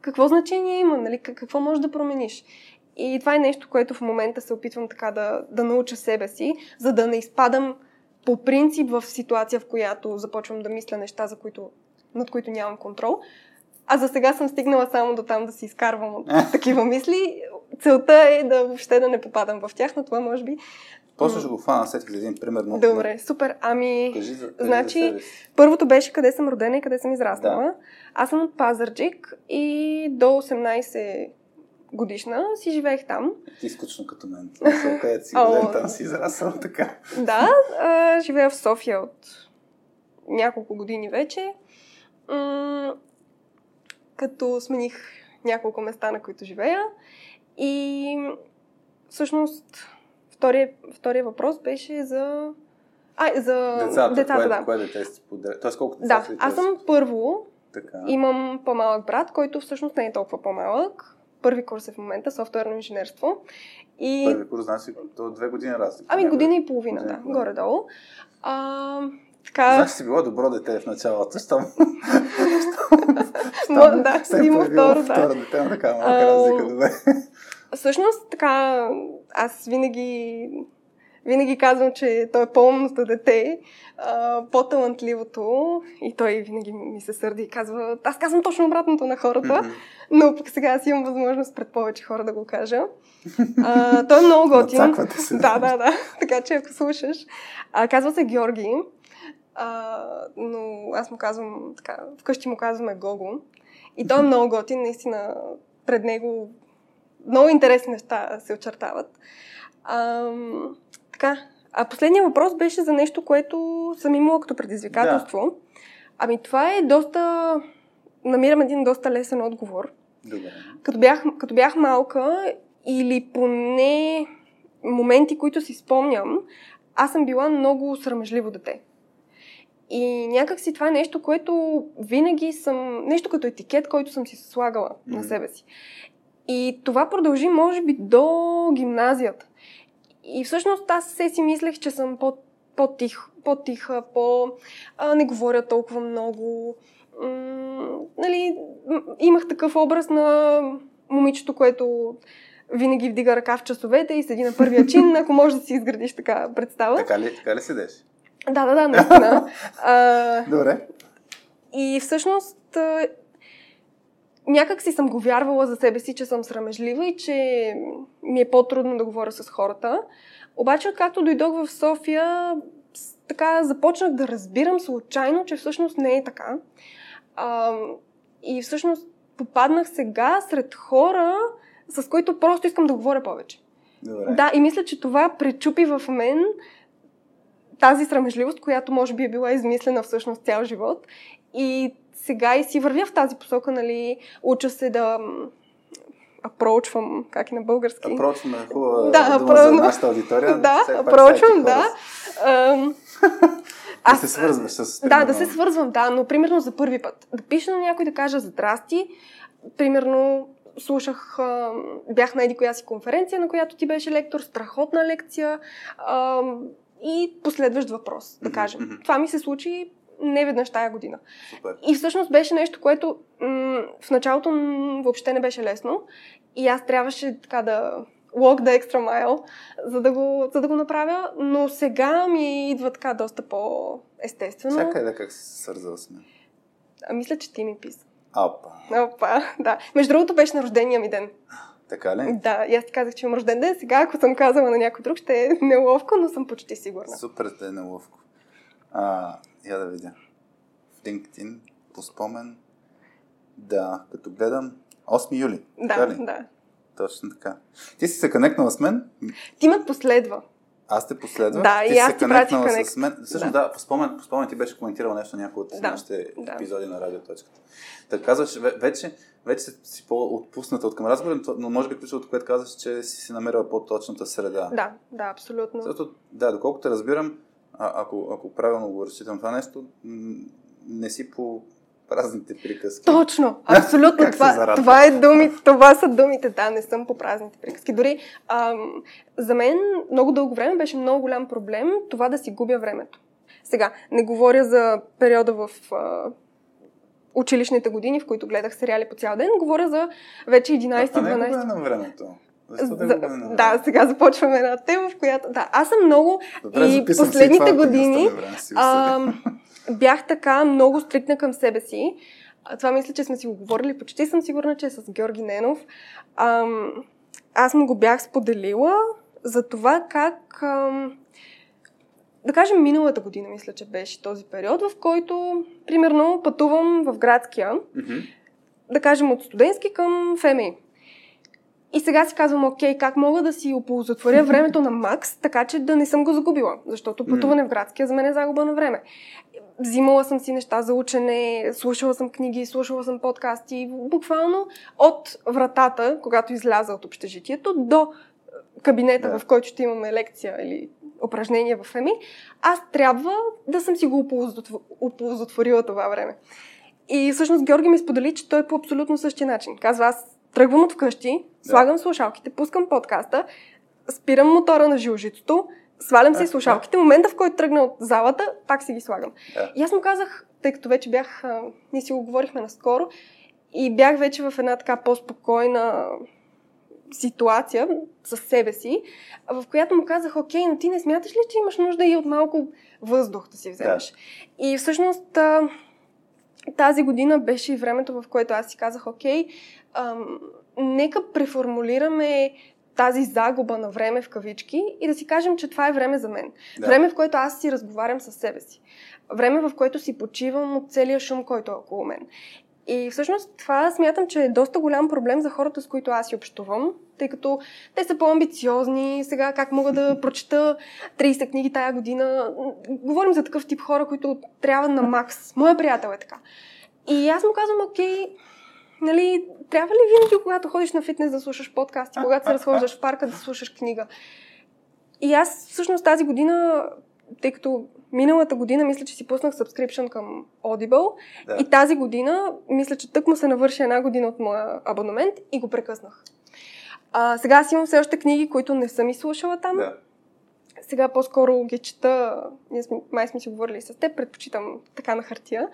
какво значение има, нали, как- какво можеш да промениш. И това е нещо, което в момента се опитвам така да, да науча себе си, за да не изпадам по принцип в ситуация, в която започвам да мисля неща, за които, над които нямам контрол. А за сега съм стигнала само до там да си изкарвам от такива мисли. Целта е да въобще да не попадам в тях, но това може би... После ще го фана, сетих за един пример. Но, Добре, супер. Ами, кажи за, кажи значи, за първото беше къде съм родена и къде съм израснала. Да. Аз съм от Пазарджик и до 18 годишна си живеех там. Ти скучно като мен. Където си О. роден, там си израсъл така. Да, а, живея в София от няколко години вече. М- като смених няколко места, на които живея. И всъщност втория, втория въпрос беше за... А, за Децата, децата кое, да. кое дете си подред? Тоест колко деца Да, аз съм първо, Така. имам по-малък брат, който всъщност не е толкова по-малък. Първи курс е в момента, софтуерно инженерство. И... Първи курс, значи, то две години разлика. Ами Някъде. година и половина, Година да, половина. горе-долу. А, така, Значи си било добро дете в началото, щом... (laughs) Да, се е има второ, да. второ дете, така малка А, разлика, добре. Всъщност, така, аз винаги, винаги казвам, че той е по-умното дете, по-талантливото и той винаги ми се сърди и казва, аз казвам точно обратното на хората, Мгм. но пък сега аз имам възможност пред повече хора да го кажа. А, той е много (laughs) готин. Се. Да, да, да. (laughs) Така че ако слушаш. А, казва се Георги, а, но аз му казвам така, вкъщи му казваме Гого. И той е много готин, наистина пред него много интересни неща се очертават. Ам, така, А последният въпрос беше за нещо, което съм имала като предизвикателство. Да. Ами това е доста... Намирам един доста лесен отговор. Добре. Като бях, като бях малка или поне моменти, които си спомням, аз съм била много срамежливо дете. И някак си това е нещо, което винаги съм, нещо като етикет, който съм си слагала mm-hmm. на себе си. И това продължи, може би, до гимназията. И всъщност аз се си мислех, че съм по, по-тих, по-тиха, по... А, не говоря толкова много. М- нали, имах такъв образ на момичето, което винаги вдига ръка в часовете и седи на първия (laughs) чин, ако можеш да си изградиш така представа. Така ли, така ли седеш? Да, да, да, наистина. (laughs) а, Добре. И всъщност някак си съм го вярвала за себе си, че съм срамежлива и че ми е по-трудно да говоря с хората. Обаче, откакто дойдох в София, така започнах да разбирам случайно, че всъщност не е така. А, и всъщност попаднах сега сред хора, с които просто искам да говоря повече. Добре. Да, и мисля, че това пречупи в мен тази срамежливост, която може би е била измислена всъщност цял живот. И сега и си вървя в тази посока, нали, уча се да апроучвам, как и на български. Апроучвам е хубава да, дума за нашата аудитория. (laughs) Да, апроучвам, да. Аз, (laughs) да се свързваш с... Примерно... Да, да се свързвам, да, но примерно за първи път. Да пиша на някой да кажа здрасти, примерно слушах, бях на еди коя си конференция, на която ти беше лектор, страхотна лекция и последващ въпрос, да кажем. Mm-hmm. Това ми се случи не веднъж тая година. Супер. И всъщност беше нещо, което м- в началото м- въобще не беше лесно. И аз трябваше така да walk the extra mile, за да го, за да го направя. Но сега ми идва така доста по-естествено. Чакай да как се свързал с мен. А, мисля, че ти ми писа. Опа. Опа, да. Между другото беше на рождения ми ден. Така ли? Да, и аз ти казах, че имам рожден ден. Сега, ако съм казала на някой друг, ще е неловко, но съм почти сигурна. Супер да е неловко. А, я да видя. В LinkedIn, по спомен. Да, като гледам, 8 юли. Да, да. Точно така. Ти си се конектнала с мен? Ти ме последва. Аз те последвах. Да, ти и аз ти пратих конект. с мен. Всъщност, да, да по, спомен, по спомен ти беше коментирал нещо някои от да, нашите да. епизоди на радиоточката. Така казваш, вече, вече си по-отпусната от към разговора, но може би ключовото, което казваш, че си си намерила по-точната среда. Да, да, абсолютно. Защото, да, доколкото разбирам, а, ако, ако правилно го разчитам това нещо, не си по празните приказки. Точно, (laughs) абсолютно. това, това, е думи, това са думите, да, не съм по празните приказки. Дори ам, за мен много дълго време беше много голям проблем това да си губя времето. Сега, не говоря за периода в а, училищните години, в които гледах сериали по цял ден, говоря за вече 11-12. А, не е на времето. За, да, сега започваме една тема, в която... Да, аз съм много... Добре, и последните това, години а, бях така много стрикна към себе си. Това мисля, че сме си го говорили. Почти съм сигурна, че е с Георги Ненов. А, аз му го бях споделила за това как... А, да кажем, миналата година, мисля, че беше този период, в който, примерно, пътувам в градския, mm-hmm. да кажем, от студентски към ФМИ. И сега си казвам, окей, как мога да си оползотворя (laughs) времето на Макс, така че да не съм го загубила, защото пътуване в градския за мен е загуба на време. Взимала съм си неща за учене, слушала съм книги, слушала съм подкасти, буквално от вратата, когато изляза от общежитието, до кабинета, да. в който ще имаме лекция или упражнения в ЕМИ, аз трябва да съм си го оползотворила това време. И всъщност Георги ми сподели, че той е по абсолютно същия начин. Казва, аз тръгвам от вкъщи, слагам слушалките, пускам подкаста, спирам мотора на жилжитото, свалям си слушалките. Момента, в който тръгна от залата, пак си ги слагам. Да. И аз му казах, тъй като вече бях, ние си го говорихме наскоро, и бях вече в една така по-спокойна ситуация със себе си, в която му казах, окей, но ти не смяташ ли, че имаш нужда и от малко въздух да си вземеш? Да. И всъщност тази година беше и времето, в което аз си казах, окей, ам, нека преформулираме тази загуба на време в кавички и да си кажем, че това е време за мен. Да. Време, в което аз си разговарям с себе си. Време, в което си почивам от целия шум, който е около мен. И всъщност това смятам, че е доста голям проблем за хората, с които аз си общувам, тъй като те са по-амбициозни. Сега как мога да (laughs) прочета 30 книги тая година? Говорим за такъв тип хора, които трябва на макс. Моя приятел е така. И аз му казвам, окей, нали, трябва ли винаги, когато ходиш на фитнес да слушаш подкасти, когато се разхождаш в парка да слушаш книга? И аз всъщност тази година, тъй като миналата година мисля, че си пуснах subscription към Audible да. и тази година мисля, че тък му се навърши една година от моя абонамент и го прекъснах. А, сега аз имам все още книги, които не съм изслушала там. Да. Сега по-скоро ги чета, ние сме, май сме си говорили с теб, предпочитам така на хартия.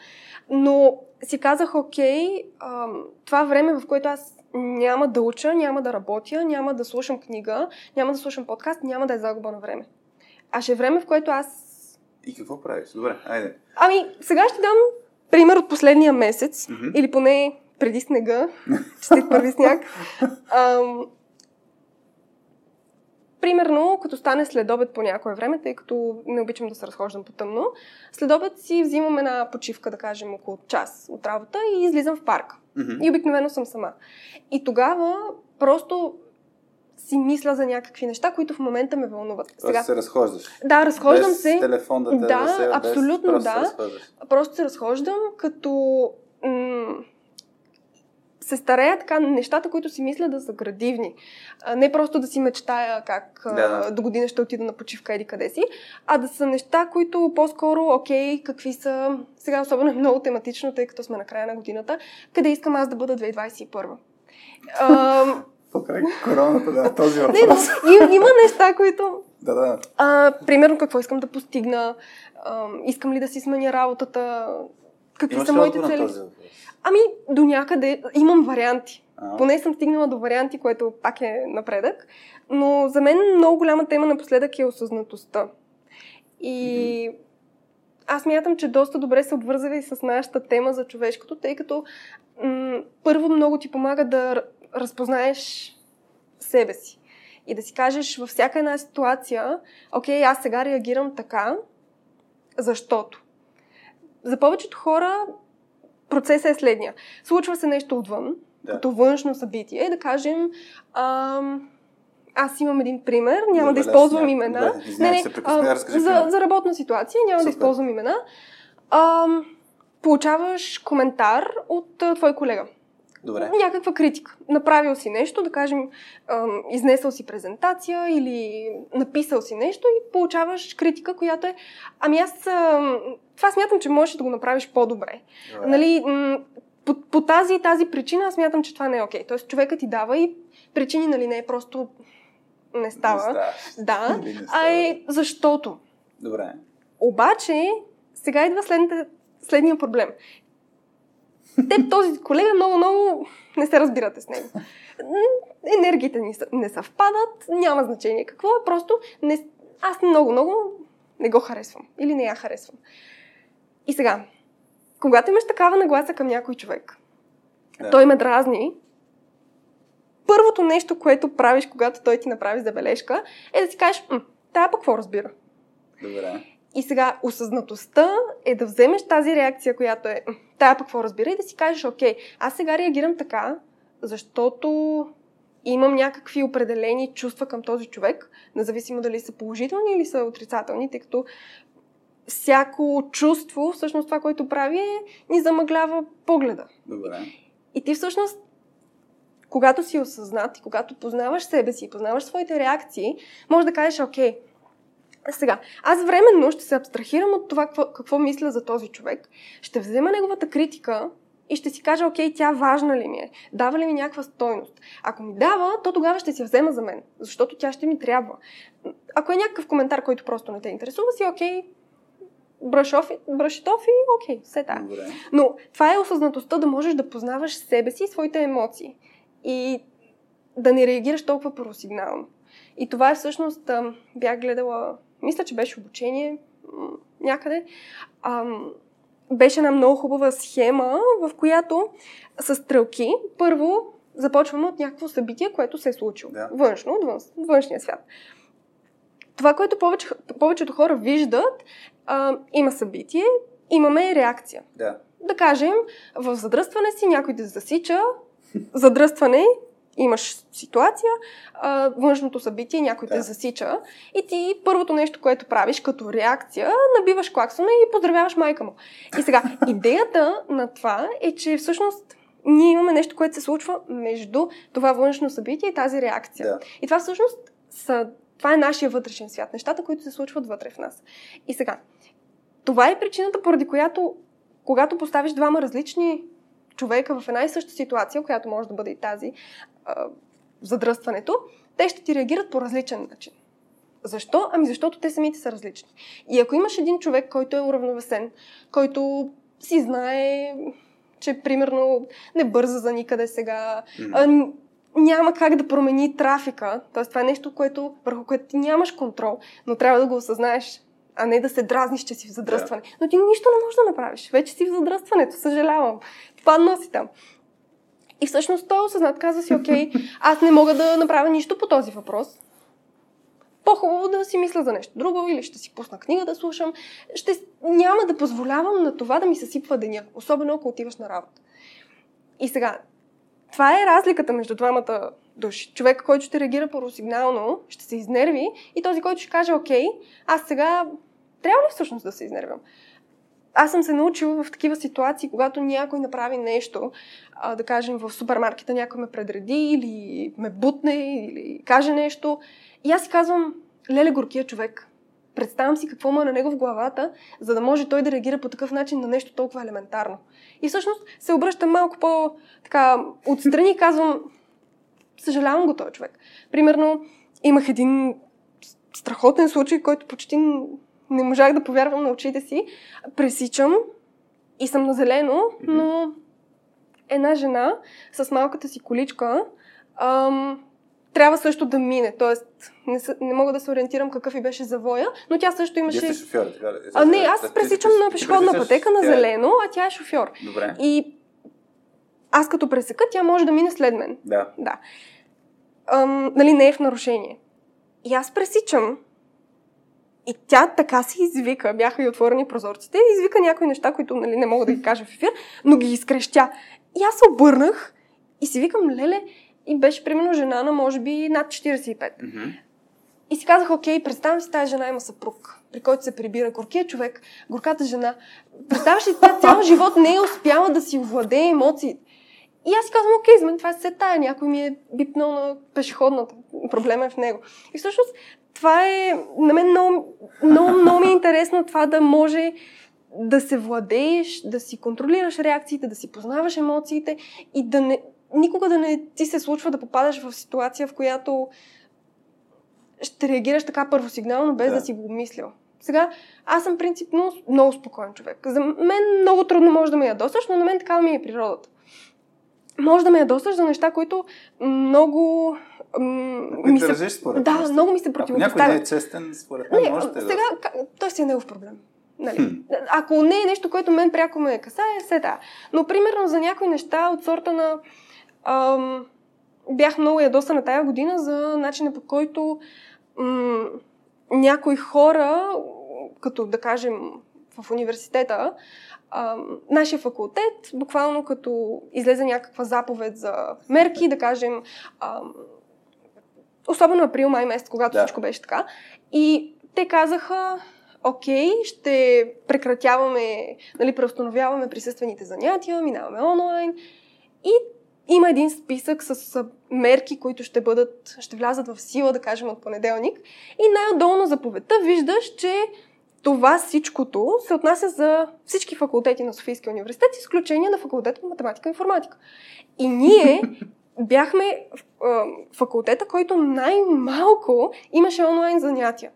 Но си казах, окей, ам, това време, в което аз няма да уча, няма да работя, няма да слушам книга, няма да слушам подкаст, няма да е загуба на време. А ще е време, в което аз... И какво правиш? Добре, айде. Ами, сега ще дам пример от последния месец, mm-hmm. или поне преди снега, (laughs) ще първи сняг. Ам, примерно, като стане след обед по някое време, тъй като не обичам да се разхождам по тъмно, след обед си взимам една почивка, да кажем, около час от работа и излизам в парк. Mm-hmm. И обикновено съм сама. И тогава просто си мисля за някакви неща, които в момента ме вълнуват. Сега... се разхождаш. Да, разхождам без се. телефон да те Да, разсея, абсолютно без... да. Просто се просто се разхождам, като м- се старея така нещата, които си мисля да са градивни. А, не просто да си мечтая как да. до година ще отида на почивка или къде си, а да са неща, които по-скоро, окей, какви са, сега особено е много тематично, тъй като сме на края на годината, къде искам аз да бъда 2021. А, Покрай короната, да, този (laughs) въпрос. Не, има неща, които... Да, да. А, примерно, какво искам да постигна, а, искам ли да си сменя работата, какви Имаш са моите цели. на този въпрос? Ами, до някъде имам варианти. А. Поне съм стигнала до варианти, което пак е напредък. Но за мен много голяма тема напоследък е осъзнатостта. И аз мятам, че доста добре се обвързва и с нашата тема за човешкото, тъй като м- първо много ти помага да разпознаеш себе си. И да си кажеш във всяка една ситуация, окей, аз сега реагирам така, защото. За повечето хора процесът е следния. Случва се нещо отвън, Да. като външно събитие, да кажем, ам, аз имам един пример, няма да Забележи използвам ня- имена. Добре, извинявай се, прекъсна, а, за, за работна ситуация, няма да Супер. използвам имена. Ам, получаваш коментар от а, твой колега. Добре. Някаква критика. Направил си нещо, да кажем, ам, изнесъл си презентация или написал си нещо и получаваш критика, която е... Ами аз ам, това смятам, че можеш да го направиш по-добре. Добре. Нали, м- по, по тази и тази причина аз смятам, че това не е окей. Тоест човекът ти дава и причини, нали, не е просто не става. Не. Да, не а става. е защото. Добре. Обаче, сега идва следната, следния проблем. Те, този колега, много-много не се разбирате с него. Енергиите ни са- не съвпадат, няма значение какво е, просто не, аз много-много не го харесвам или не я харесвам. И сега, когато имаш такава нагласа към някой човек, Да. той ме дразни, първото нещо, което правиш, когато той ти направи забележка, е да си кажеш, «М, тая пък какво разбира? Добре. И сега осъзнатостта е да вземеш тази реакция, която е «М, тая пък какво разбира и да си кажеш, окей, аз сега реагирам така, защото имам някакви определени чувства към този човек, независимо дали са положителни или са отрицателни, тъй като всяко чувство, всъщност това, което прави ни замъглява погледа. Добре. И ти всъщност, когато си осъзнат и когато познаваш себе си познаваш своите реакции, можеш да кажеш, окей, сега, аз временно ще се абстрахирам от това какво, какво мисля за този човек, ще взема неговата критика и ще си кажа, окей, тя важна ли ми е? Дава ли ми някаква стойност? Ако ми дава, то тогава ще си взема за мен, защото тя ще ми трябва. Ако е някакъв коментар, който просто не те интересува, си окей, брашов, брашитов и окей, все така. Добре. Но това е осъзнатостта да можеш да познаваш себе си и своите емоции. И да не реагираш толкова първосигнално. И това е всъщност, бях гледала, мисля, че беше обучение някъде. Ам, беше една много хубава схема, в която с стрелки, първо започваме от някакво събитие, което се е случило. Да. Външно, от вън, външния свят. Това, което повече, повечето хора виждат, а, има събитие, имаме реакция. Да. да кажем, в задръстване си някой да засича, задръстване, имаш ситуация, а, външното събитие, някой да. те засича и ти първото нещо, което правиш като реакция, набиваш клаксона и поздравяваш майка му. И сега, (laughs) идеята на това е, че всъщност ние имаме нещо, което се случва между това външно събитие и тази реакция. Да. И това всъщност са, това е нашия вътрешен свят, нещата, които се случват вътре в нас. И сега, това е причината, поради която, когато поставиш двама различни човека в една и съща ситуация, която може да бъде и тази, а, задръстването, те ще ти реагират по различен начин. Защо? Ами защото те самите са различни. И ако имаш един човек, който е уравновесен, който си знае, че примерно не бърза за никъде сега, а, няма как да промени трафика, т.е. това е нещо, което, върху което ти нямаш контрол, но трябва да го осъзнаеш, а не да се дразниш, че си в задръстване. Yeah. Но ти нищо не можеш да направиш. Вече си в задръстването, съжалявам. Падна си там. И всъщност той осъзнат, каза си, окей, (laughs) аз не мога да направя нищо по този въпрос. По-хубаво да си мисля за нещо друго или ще си пусна книга да слушам. Ще, няма да позволявам на това да ми съсипва деня, особено ако отиваш на работа. И сега, това е разликата между двамата души. Човек, който ще реагира първосигнално, ще се изнерви и този, който ще каже, окей, аз сега трябва ли всъщност да се изнервям? Аз съм се научила в такива ситуации, когато някой направи нещо, а, да кажем в супермаркета някой ме предреди или ме бутне или каже нещо. И аз си казвам, леле горкия човек, представям си какво му е на него в главата, за да може той да реагира по такъв начин на нещо толкова елементарно. И всъщност се обръщам малко по-така отстрани и казвам, съжалявам го този човек. Примерно, имах един страхотен случай, който почти не можах да повярвам на очите си. Пресичам и съм на зелено, но една жена с малката си количка ам, трябва също да мине. Тоест, не, не мога да се ориентирам какъв и беше завоя, но тя също имаше. Вие сте шофьор, така А, не, аз пресичам на пешеходна пътека на зелено, а тя е шофьор. Добре. И аз като пресека, тя може да мине след мен. Да. Да. Ам, нали, не е в нарушение. И аз пресичам и тя така си извика, бяха и отворени прозорците, и извика някои неща, които нали, не мога да ги кажа в ефир, но ги изкрещя. И аз се обърнах и си викам, леле, и беше примерно жена на може би над 45. Mm-hmm. И си казах, окей, представям си тази жена има съпруг, при който се прибира горкия човек, горката жена. Представяш ли, тя цял (laughs) живот не е успяла да си овладее емоциите. И аз си казвам, окей, за мен това е се тая, някой ми е бипнал на пешеходната, проблема е в него. И всъщност това е, на мен много, много, много ми е интересно това да може да се владееш, да си контролираш реакциите, да си познаваш емоциите и да не, никога да не ти се случва да попадаш в ситуация, в която ще реагираш така първосигнално, без да, да си го мислил. Сега, аз съм принципно много спокоен човек. За мен много трудно може да ме ядосаш, но на мен такава ми е природата. Може да ме ядосаш за неща, които много ми се... Държиш, според да, много ми се противопоставя. Ако някой не е честен, според мен, не, може да Сега, да... той си е негов проблем. Нали? Хм. Ако не е нещо, което мен пряко ме касае, се да. Но, примерно, за някои неща от сорта на... Ам, бях много ядосана тая година за начина по който м- някои хора, като да кажем в университета, а, нашия факултет, буквално като излезе някаква заповед за мерки, да кажем, а, особено април-май месец, когато да. всичко беше така. И те казаха, окей, ще прекратяваме, нали, преустановяваме присъствените занятия, минаваме онлайн. И има един списък с мерки, които ще бъдат, ще влязат в сила, да кажем, от понеделник. И най-отдолно заповедта виждаш, че това всичкото се отнася за всички факултети на Софийския университет, с изключение на факултета по математика и информатика. И ние (laughs) бяхме факултета, който най-малко имаше онлайн занятия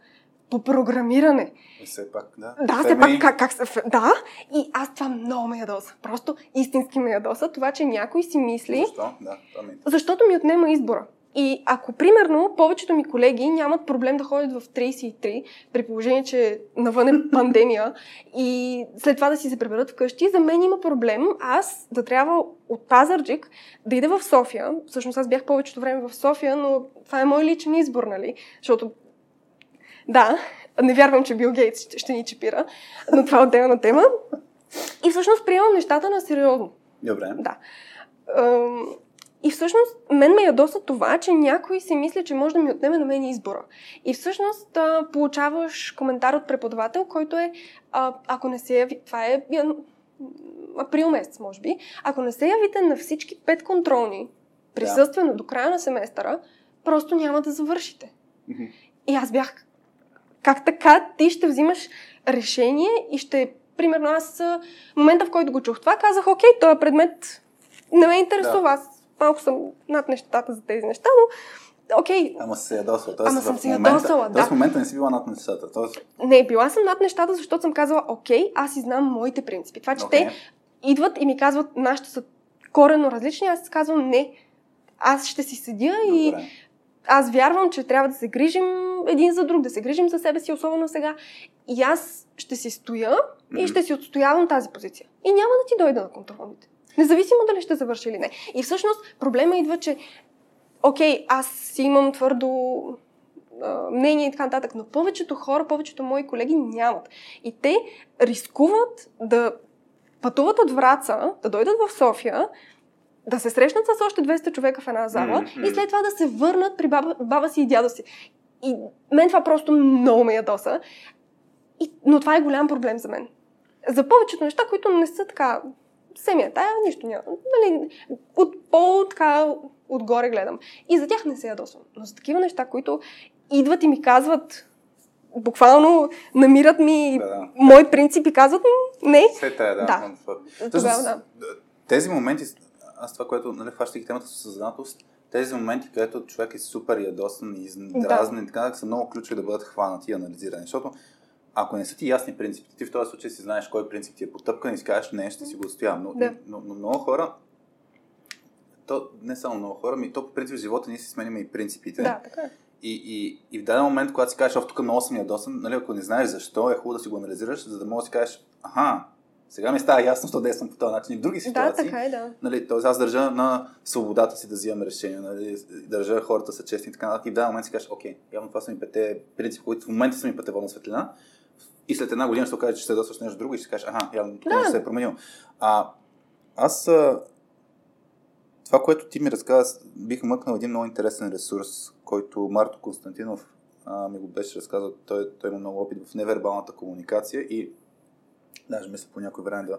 по програмиране. Все пак, да. Да, все пак, как, как се... Да, и аз това много ме ядоса. Просто истински ме ядоса това, че някой си мисли... Защо? Да, това ми е Защото ми отнема избора. И ако, примерно, повечето ми колеги нямат проблем да ходят в 33, при положение, че навън е (laughs) пандемия, и след това да си се приберат вкъщи, за мен има проблем аз да трябва от Пазарджик да ида в София. Всъщност аз бях повечето време в София, но това е мой личен избор, нали? Защото да, не вярвам, че Бил Гейтс ще, ни чипира, но това е отделна тема. И всъщност приемам нещата на сериозно. Добре. Да. И всъщност, мен ме ядоса това, че някой си мисли, че може да ми отнеме на мен избора. И всъщност а, получаваш коментар от преподавател, който е, а, ако не се яви, това е април месец, може би, ако не се явите на всички пет контролни присъствено да. до края на семестъра, просто няма да завършите. Mm-hmm. И аз бях, как така ти ще взимаш решение и ще, примерно аз, момента в който го чух това, казах, окей, този предмет не ме интересува, да. аз малко съм над нещата за тези неща, но окей. Okay. Ама се ядосала. Тоест, Ама съм се ядосала, да. в момента не си била над нещата. Тоест... Не, била съм над нещата, защото съм казала, окей, аз си знам моите принципи. Това, че okay. те идват и ми казват, нашите са корено различни, аз казвам, не, аз ще си седя Добре. и аз вярвам, че трябва да се грижим един за друг, да се грижим за себе си, особено сега. И аз ще си стоя mm-hmm. и ще си отстоявам тази позиция. И няма да ти дойда на контролните. Независимо дали ще завърши или не. И всъщност проблема идва, че окей, аз си имам твърдо а, мнение и така нататък, но повечето хора, повечето мои колеги нямат. И те рискуват да пътуват от Враца, да дойдат в София, да се срещнат с още 200 човека в една зала mm-hmm. и след това да се върнат при баба, баба си и дядо си. И мен това просто много ме ядоса. И, но това е голям проблем за мен. За повечето неща, които не са така семия тая, нищо няма. Нали, от по така отгоре гледам. И за тях не се ядосвам. Но за такива неща, които идват и ми казват, буквално намират ми да, да. мои принципи, казват не. Се тая, да. да. Тогава, да. Тези моменти, аз това, което нали, фащайки темата с съзнателност, тези моменти, където човек е супер ядосан и издразнен, да. така, са много ключови да бъдат хванати и анализирани. Защото ако не са ти ясни принципите, ти в този случай си знаеш кой принцип ти е потъпкан и си кажеш, не, ще си го отстоявам. Но, да. но, но, много хора, то не само много хора, ми то по принцип в живота ние си сменяме и принципите. Да, така е. И, и, и в даден момент, когато си кажеш, тук много съм ядосан, нали, ако не знаеш защо, е хубаво да си го анализираш, за да можеш да си кажеш, аха, сега ми става ясно, що действам по този начин и в други ситуации. Да, така е, да. Нали, т.е. аз държа на свободата си да взимам решения, нали, държа хората са честни и така нататък. И в даден момент си кажеш, окей, явно това са ми пете принципи, които в момента са ми пътеводна светлина. И след една година ще окаже, че се досваш нещо друго и ще кажеш, аха, явно тук да. се е променил. А, аз а, това, което ти ми разказа, бих мъкнал един много интересен ресурс, който Марто Константинов а, ми го беше разказал. Той, той има много опит в невербалната комуникация и даже мисля по някой време да,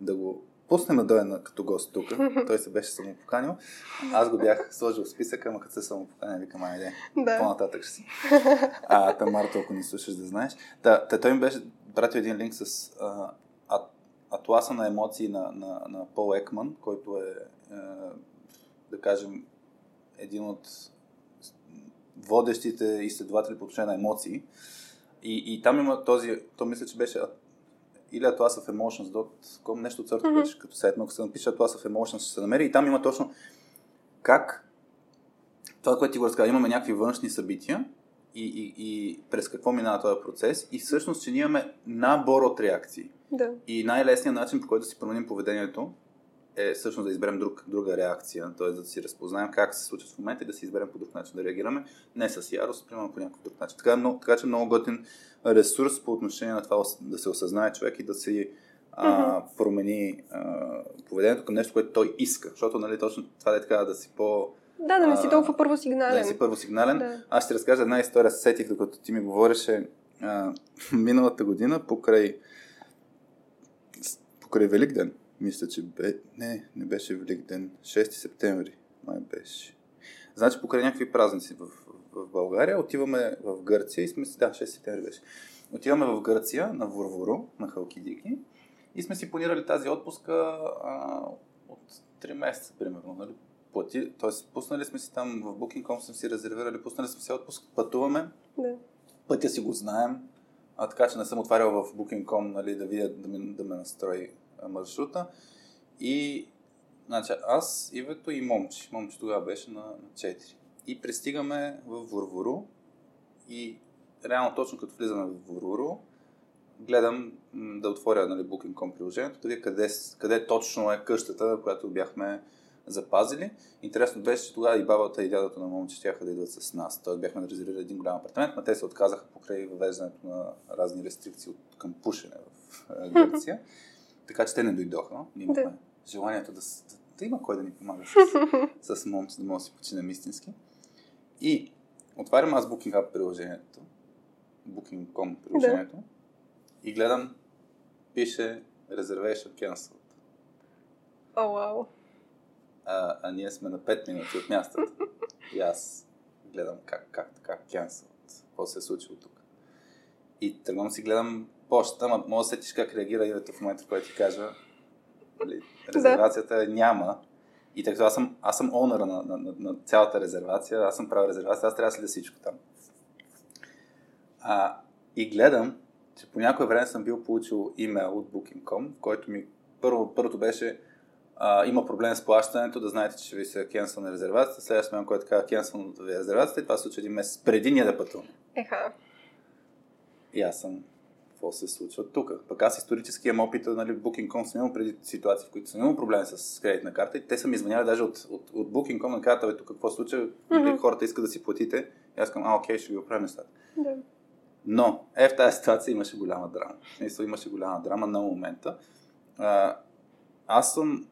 да го пуснем да дойде като гост тук. (laughs) Той се беше самопоканил. Аз го бях сложил в списъка, ама като се самопоканя, викам, айде, (laughs) да. по-нататък ще си. А, Тамар, толкова ни слушаш да знаеш. Та, та той ми беше пратил един линк с а, атласа на емоции на, на, на Пол Екман, който е, е, да кажем, един от водещите изследователи по отношение на емоции. И, и там има този, то мисля, че беше или Atlas of Emotions.com, нещо от сорта, mm-hmm. като сайт, но ако се напише Atlas of Emotions, ще се намери и там има точно как това, което ти го разказва, имаме някакви външни събития и, и, и през какво минава този процес и всъщност, че ние имаме набор от реакции. Да. И най-лесният начин, по който да си променим поведението, е всъщност да изберем друг, друга реакция, т.е. да си разпознаем как се случва в момента и да си изберем по друг начин да реагираме, не с ярост, примерно по някакъв друг начин. Така, много, така че много готин ресурс по отношение на това да се осъзнае човек и да си а, промени а, поведението към нещо, което той иска. Защото, нали, точно това е така да си по... Да, да не си толкова първосигнален. Да не си първосигнален. Да. Аз ще разкажа една история, сетих, докато ти ми говореше а, (laughs) миналата година покрай покрай Великден. Мисля, че бе... Не, не беше Велик ден. 6 септември май беше. Значи покрай някакви празници в, в България отиваме в Гърция и сме си... Да, 6 септември беше. Отиваме в Гърция на Вурвуру, на Халкидики и сме си планирали тази отпуска а, от 3 месеца, примерно. Нали? Плати, тоест, пуснали сме си там в Booking.com, сме си резервирали, пуснали сме си отпуск, пътуваме, да. пътя си го знаем, а така че не съм отварял в Booking.com нали, да видя да ме, да ме настрои маршрута. И значи, аз, Ивето и Момче. Момче тогава беше на, на 4. И пристигаме в Вурвуру и реално точно като влизаме в Вурвуру, гледам да отворя нали, Booking.com приложението, да видя къде, къде точно е къщата, която бяхме запазили. Интересно беше, че тогава и бабата и дядото на момче щяха да идват с нас. Тоест бяхме резервирали един голям апартамент, но те се отказаха покрай въвеждането на разни рестрикции от към пушене в Гърция. (laughs) така че те не дойдоха. Имахме да. желанието да, да, да има кой да ни помага с, (laughs) с момче, да може да си починем истински. И отварям аз Booking Hub приложението, Booking.com приложението да. и гледам, пише Reservation Cancelled. О, oh, вау. Wow. А, а ние сме на 5 минути от мястото. и аз гледам как, как така, cancelled. Какво се е случило тук. И тръгвам си гледам почта, ама може да сетиш как реагира името в момента, в който ти кажа нали, (laughs) резервацията да. няма. И като аз съм, аз съм онъра на, на, на, на, цялата резервация, аз съм правил резервация, аз трябва да следя всичко там. А, и гледам, че по някое време съм бил получил имейл от Booking.com, в който ми първо, първото беше а, има проблем с плащането, да знаете, че ще ви се кенсъл на резервацията. Следващия момент, който казва кенсъл на резервацията и това се случва един месец преди ние да пътуваме. Еха. И аз съм какво се случва тук. Пък аз исторически имам опита, нали, в Booking.com съм имал преди ситуации, в които съм имал проблеми с кредитна карта и те са ми извъняли даже от, от, от Booking.com на карта, тук какво случва, mm-hmm. хората искат да си платите. И аз казвам, а, окей, ще ви оправим нещата. Да. Но, е, в тази ситуация имаше голяма драма. Смисъл, имаше голяма драма на момента. А, аз съм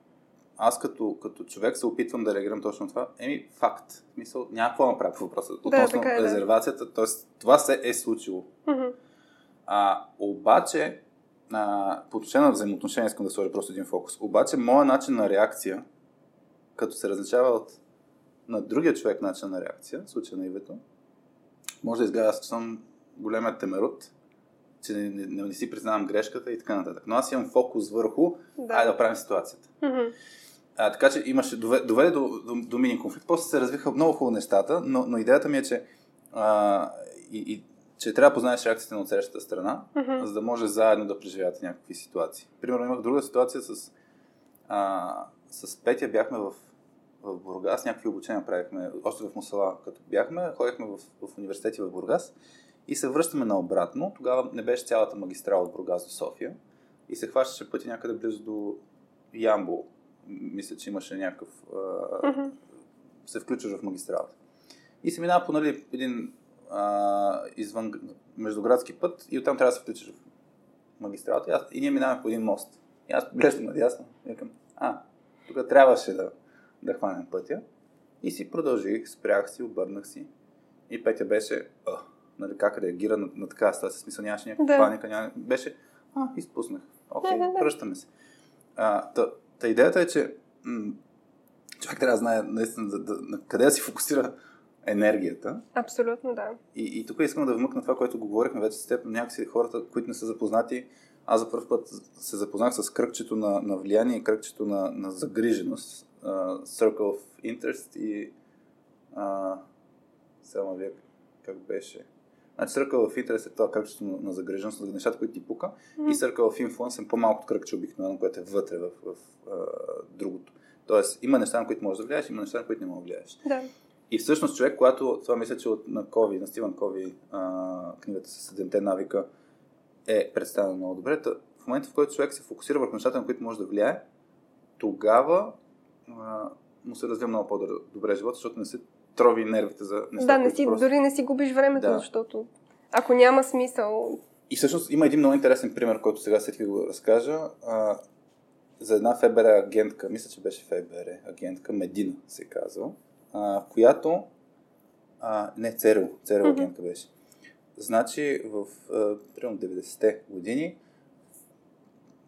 аз като, като човек се опитвам да реагирам точно това. Еми, факт. В смисъл, няма какво направя по въпроса. Относно да, е, резервацията, т.е. това се е случило. Mm-hmm. А, обаче, а, по отношение на взаимоотношения, искам да сложа просто един фокус. Обаче, моят начин на реакция, като се различава от на другия човек начин на реакция, в случая на Ивето, може да изгледа, че съм големият темерут, че не, не, не, не си признавам грешката и така нататък. Но аз имам фокус върху, да. айде да правим ситуацията. Mm-hmm. А, така че имаше, доведе, доведе до, до, до мини конфликт. После се развиха много хубаво нещата, но, но идеята ми е, че, а, и, и, че трябва да познаеш реакцията на отсрещата страна, mm-hmm. за да може заедно да преживявате някакви ситуации. Примерно имах друга ситуация с, а, с Петя, бяхме в, в Бургас, някакви обучения правихме, още в Мусала, като бяхме, ходихме в, в университети в Бургас и се връщаме наобратно. Тогава не беше цялата магистрала от Бургас до София и се хващаше пъти някъде близо до Ямбол мисля, че имаше някакъв... А, mm-hmm. се включваш в магистралата. И се минава по нали, един а, извън междуградски път и оттам трябва да се включиш в магистралата. И, аз, и ние минаваме по един мост. И аз гледам надясно и викам, а, тук трябваше да, да хванем пътя. И си продължих, спрях си, обърнах си. И Петя беше, а, нали, как реагира на, на такава ситуация. Смисъл нямаше някаква да. паника, няма... беше, а, изпуснах. Окей, okay, връщаме се. А, та, Та идеята е, че м- човек трябва да знае наистина да, да, на къде да си фокусира енергията. Абсолютно, да. И, и тук искам да вмъкна това, което говорихме вече с теб. Някакси хората, които не са запознати, аз за първ път се запознах с кръгчето на, на влияние кръгчето на, на загриженост. Uh, Circle of Interest и uh, само вие как беше? Значи Circle of Interest е това кръгчето на, на загриженост, за нещата, които ти пука. Mm-hmm. И Circle of Influence е по-малко кръгче обикновено, което е вътре в, в, в а, другото. Тоест, има неща, на които можеш да влияеш, има неща, на които не можеш да влияеш. Да. И всъщност човек, когато, това мисля, че от, на Кови, на Стивен Кови, а, книгата с седемте навика е представена много добре, та, в момента, в който човек се фокусира върху нещата, на които може да влияе, тогава а, му се развива много по-добре живота, защото не се трови нервите за неща. Да, не си, просто... дори не си губиш времето, да. защото ако няма смисъл. И всъщност има един много интересен пример, който сега след да го разкажа. А, за една ФБР агентка, мисля, че беше ФБР агентка, Медина се казва, а, която а, не, ЦРУ, ЦРУ mm-hmm. агентка беше. Значи в примерно 90-те години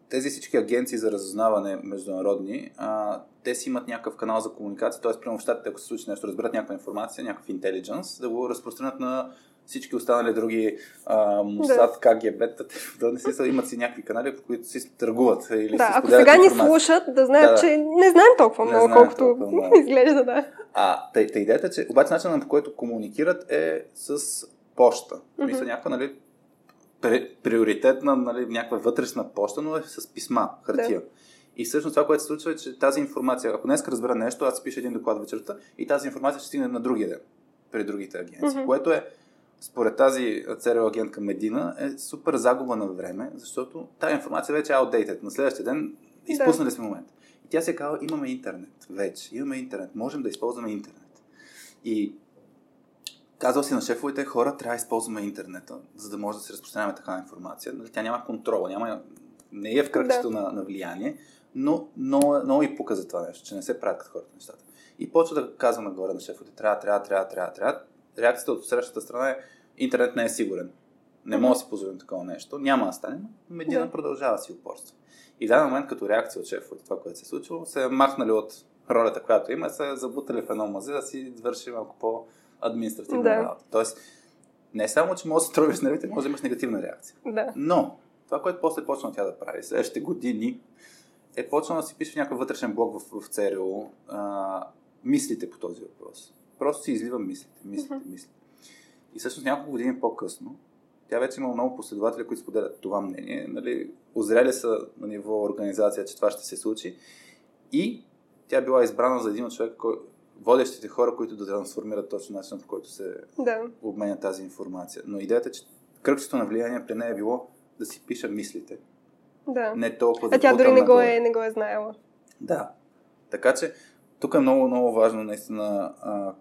тези всички агенции за разузнаване международни, а, те си имат някакъв канал за комуникация, т.е. прямо в щатите, ако се случи нещо, разберат някаква информация, някакъв интелидженс, да го разпространят на всички останали други Мусад, да. КГБ, да не си, имат си някакви канали, по които си търгуват. Или да, ако сега ни слушат, да знаят, да, да. че не знаем толкова не много, колкото толкова много. (laughs) изглежда, да. А, тъй, тъй идеята е, че обаче начинът по който комуникират е с почта. Mm-hmm. Мисля, някаква, нали, приоритетна, нали, някаква вътрешна почта, но е с писма, хартия. Да. И всъщност това, което се случва е, че тази информация, ако днес разбера нещо, аз пиша един доклад вечерта и тази информация ще стигне на другия ден при другите агенции, mm-hmm. което е според тази ЦРУ агентка Медина е супер загуба на време, защото тази информация вече е outdated. На следващия ден изпуснали сме момент. И тя се казва, имаме интернет вече, имаме интернет, можем да използваме интернет. И казал си на шефовете, хора, трябва да използваме интернета, за да може да се разпространяваме такава информация. Нали, тя няма контрол, няма не е в кръгчето да. на, на влияние, но много, много и пука за това нещо, че не се правят като хората нещата. И почва да казва нагоре на шефовете, трябва, трябва, трябва, трябва, трябва. Реакцията от срещата страна е, интернет не е сигурен. Не мога да си позволим такова нещо. Няма да стане, но медина да. продължава си упорство. И в даден момент, като реакция от шефовете, това, което се е случило, се е махнали от ролята, която има, се е забутали в едно мазе да си върши малко по-административна да. работа. Тоест, не само, че може да се тровиш нервите, може да имаш негативна реакция. Да. Но, това, което после почна тя да прави, следващите години, е почнала да си пише в някакъв вътрешен блог в, в ЦРУ а, мислите по този въпрос. Просто си изливам мислите, мислите, мислите. И всъщност няколко години по-късно, тя вече има много последователи, които споделят това мнение. Нали, озрели са на ниво организация, че това ще се случи. И тя била избрана за един от човек, кой, водещите хора, които да трансформират точно начинът, по който се да. обменя тази информация. Но идеята е, че кръгчето на влияние при нея е било да си пиша мислите. Да. Не толкова А тя дори не го, е, не го е знаела. Да. Така че тук е много, много важно наистина а,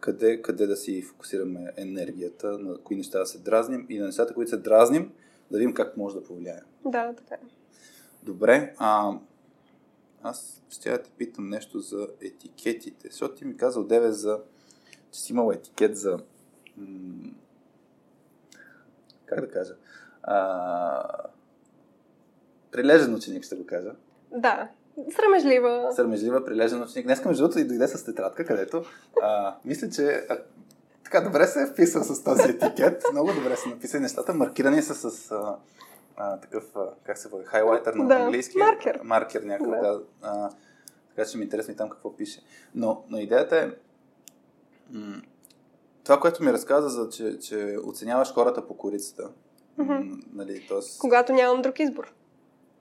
къде, къде да си фокусираме енергията, на кои неща да се дразним и на нещата, които се дразним, да видим как може да повлияем. Да, така е. Добре, а, аз ще да те питам нещо за етикетите, защото ти ми казал, Деве, за, че си имал етикет за м- как да кажа а, прилежен ученик, ще го кажа. Да, Срамежлива. Срамежлива, прилежен ученик. Днеска, между другото, и дойде с тетрадка, където а, мисля, че а, така добре се е вписал с този етикет. Много добре са написани нещата. Маркирани са с а, а, такъв, а, как се води, хайлайтер на да, английски. Маркер. Маркер някакъв, да. да а, така че ми е интересно и там какво пише. Но, но идеята е, м- това, което ми разказа, за, че, че оценяваш хората по корицата. Mm-hmm. Нали, тоест... Когато нямам друг избор.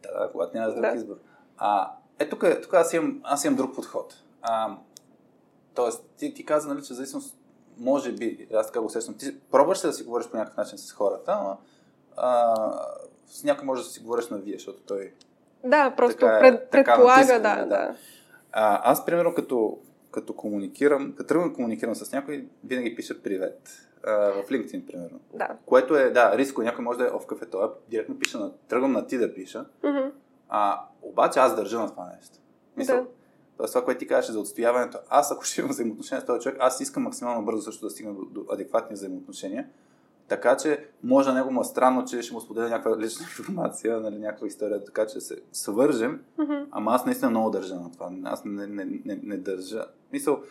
Да, когато нямаш друг да. избор. А, е, тук, тук аз, имам, аз имам друг подход. А, тоест, ти, ти каза, нали, че зависимост, може би, аз така го усещам, ти пробваш се да си говориш по някакъв начин с хората, но а, с някой може да си говориш на вие, защото той... Да, просто така, е, пред, предполага, натискам, да, да. да. А, аз, примерно, като, като комуникирам, като тръгвам да комуникирам с някой, винаги пиша привет. А, в LinkedIn, примерно. Да. Което е, да, риско. Някой може да е в кафето. Директно пиша на, тръгвам на ти да пиша. Mm-hmm. А, обаче аз държа на това нещо. Мисля, Да. Тоест, това, което ти кажеш за отстояването, аз ако ще имам взаимоотношения с този човек, аз искам максимално бързо също да стигна до, до адекватни взаимоотношения. Така че, може на него му е странно, че ще му споделя някаква лична (laughs) информация, нали, някаква история, така че се свържем, Mm-hmm. ама аз наистина много държа на това. Аз не, не, не, не държа. Мисъл,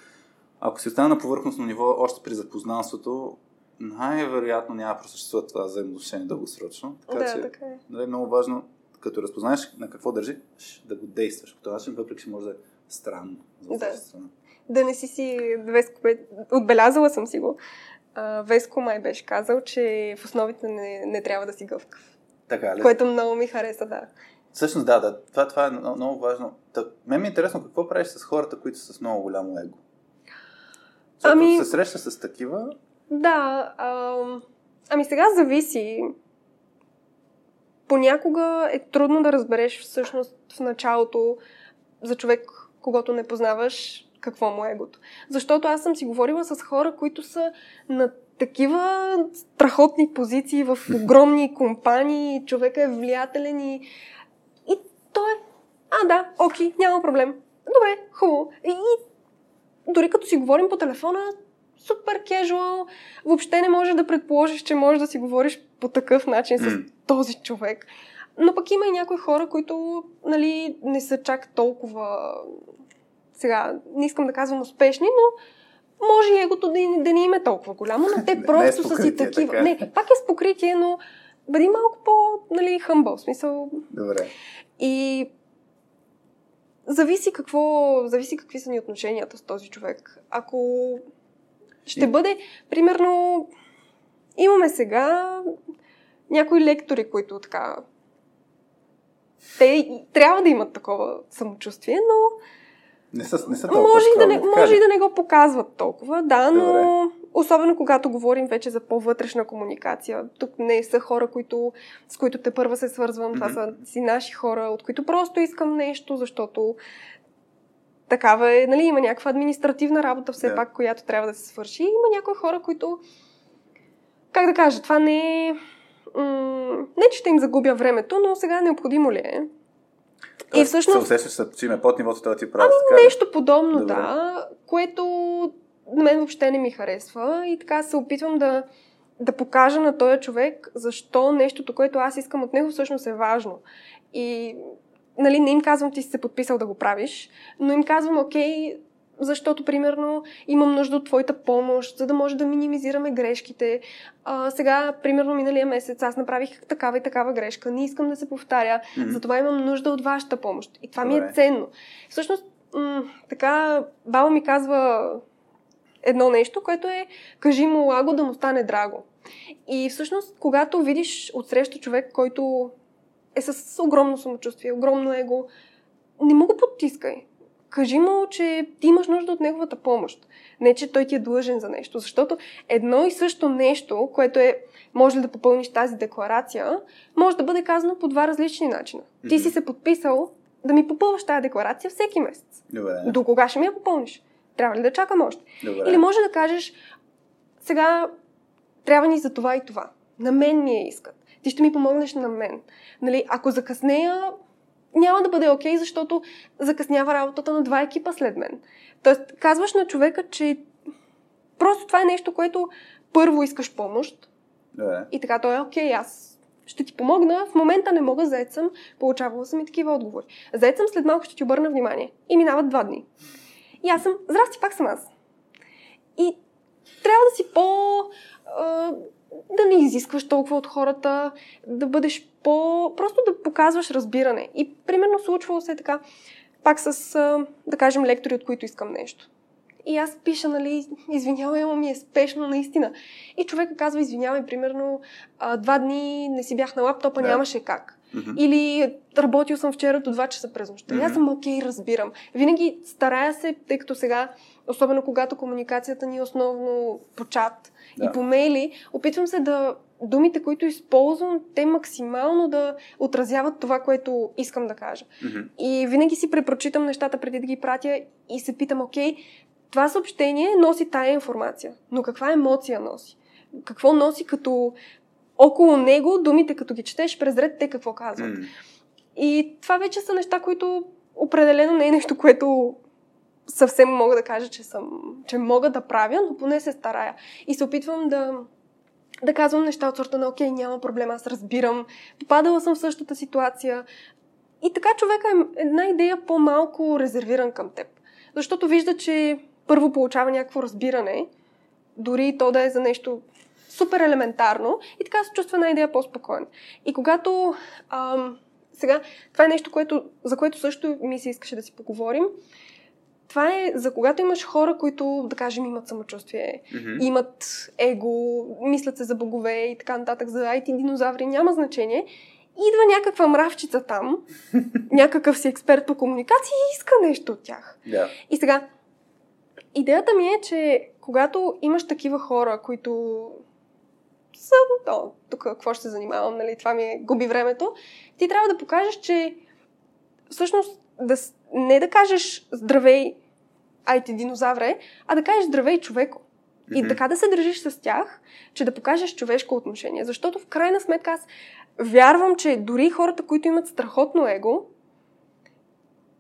ако си остана на повърхностно ниво, още при запознанството, най-вероятно няма да просъществува това взаимоотношение дългосрочно. Така Да, че, така е. нали, много важно, като разпознаеш на какво държи, да го действаш по този начин, въпреки че може да е странно за Да. страна. Да не си си Веско, бе- отбелязала съм си го. А, Веско май беше казал, че в основите не, не трябва да си гъвкав. Така ли? Което много ми хареса, да. Всъщност, да, да. Това, това е много, много важно. Та, мен ми е интересно какво правиш с хората, които са с много голямо его. Защото Ами- се среща с такива, Да, ам, ами сега зависи. Понякога е трудно да разбереш всъщност в началото за човек, когато не познаваш, какво му е егото. Защото аз съм си говорила с хора, които са на такива страхотни позиции в (laughs) огромни компании, човека е влиятелен и, и той е, а да, окей, няма проблем. Добре, хубаво. И, и дори като си говорим по телефона, супер кежуал, въобще не можеш да предположиш, че можеш да си говориш по такъв начин с този човек. Но пък има и някои хора, които нали, не са чак толкова сега, не искам да казвам успешни, но може и егото да, да не им е толкова голямо, но те (laughs) Не- просто не е са си такива. така. Не, пак е с покритие, но бъди малко по, нали, хъмбъл, смисъл. добре. И зависи какво, зависи какви са ни отношенията с този човек. Ако ще И- бъде, примерно, имаме сега някои лектори, които така те трябва да имат такова самочувствие, но Не са, не са толкова може, и да не, може и да не го показват толкова, да, но Добре. особено когато говорим вече за по-вътрешна комуникация. Тук не са хора, които, с които те първа се свързвам, това Мгм. са си наши хора, от които просто искам нещо, защото такава е, нали, има някаква административна работа все Да. пак, която трябва да се свърши. Има някои хора, които, как да кажа, това не е м- не, че ще им загубя времето, но сега необходимо ли е? И всъщност... Се усещаш, че им е под нивото, това ти прави. Ами, нещо подобно, Добре. да, което на мен въобще не ми харесва и така се опитвам да, да покажа на този човек защо нещото, което аз искам от него, всъщност е важно. И нали, не им казвам, ти си се подписал да го правиш, но им казвам, окей, защото, примерно, имам нужда от твоята помощ, за да може да минимизираме грешките. А, сега, примерно, миналия месец аз направих такава и такава грешка. Не искам да се повтаря. Mm-hmm. Затова имам нужда от вашата помощ. И това Добре. ми е ценно. Всъщност, м- така, баба ми казва едно нещо, което е кажи му лаго да му стане драго. И всъщност, когато видиш отсреща човек, който е с огромно самочувствие, огромно его, не му го потискай кажи му, че ти имаш нужда от неговата помощ. Не, че той ти е длъжен за нещо. Защото едно и също нещо, което е, може да попълниш тази декларация, може да бъде казано по два различни начина. Mm-hmm. Ти си се подписал да ми попълваш тази декларация всеки месец. Добре. До кога ще ми я попълниш? Трябва ли да чакам още? Добре. Или може да кажеш, сега трябва ни за това и това. На мен ми е искат. Ти ще ми помогнеш на мен. Нали, ако закъснея, няма да бъде окей, okay, защото закъснява работата на два екипа след мен. Тоест, казваш на човека, че просто това е нещо, което първо искаш помощ. Да. И така той е окей, okay, аз ще ти помогна. В момента не мога, заед съм, получавала съм и такива отговори. Заед съм, след малко ще ти обърна внимание. И минават два дни. И аз съм, здрасти, пак съм аз. И трябва да си по... Да не изискваш толкова от хората, да бъдеш по... просто да показваш разбиране. И примерно случвало се така, пак с, да кажем, лектори, от които искам нещо. И аз пиша, нали, извинявай, ама ми е спешно, наистина. И човека казва, извинявай, примерно, два дни не си бях на лаптопа, да. нямаше как. Mm-hmm. Или работил съм вчера до 2 часа през нощта. Mm-hmm. Аз съм окей, okay, разбирам. Винаги старая се, тъй като сега, особено когато комуникацията ни е основно по чат да. и по мейли, опитвам се да думите, които използвам, те максимално да отразяват това, което искам да кажа. Mm-hmm. И винаги си препрочитам нещата преди да ги пратя и се питам, окей, това съобщение носи тая информация, но каква емоция носи? Какво носи като около него думите, като ги четеш през ред, те какво казват. Mm. И това вече са неща, които определено не е нещо, което съвсем мога да кажа, че, съм, че мога да правя, но поне се старая. И се опитвам да, да казвам неща от сорта на окей, няма проблем, аз разбирам, попадала съм в същата ситуация. И така човека е една идея по-малко резервиран към теб. Защото вижда, че първо получава някакво разбиране, дори то да е за нещо супер елементарно и така се чувства една идея по-спокойно. И когато ам, сега, това е нещо, което, за което също ми се искаше да си поговорим. Това е за когато имаш хора, които, да кажем, имат самочувствие, mm-hmm. имат его, мислят се за богове и така нататък, за IT динозаври, няма значение. Идва някаква мравчица там, (laughs) някакъв си експерт по комуникация и иска нещо от тях. Yeah. И сега, идеята ми е, че когато имаш такива хора, които съм, о, тук какво ще се занимавам, нали, това ми е, губи времето, ти трябва да покажеш, че всъщност да, не да кажеш здравей, айти динозавре, а да кажеш здравей човеко. И mm-hmm. така да се държиш с тях, че да покажеш човешко отношение. Защото в крайна сметка аз вярвам, че дори хората, които имат страхотно его,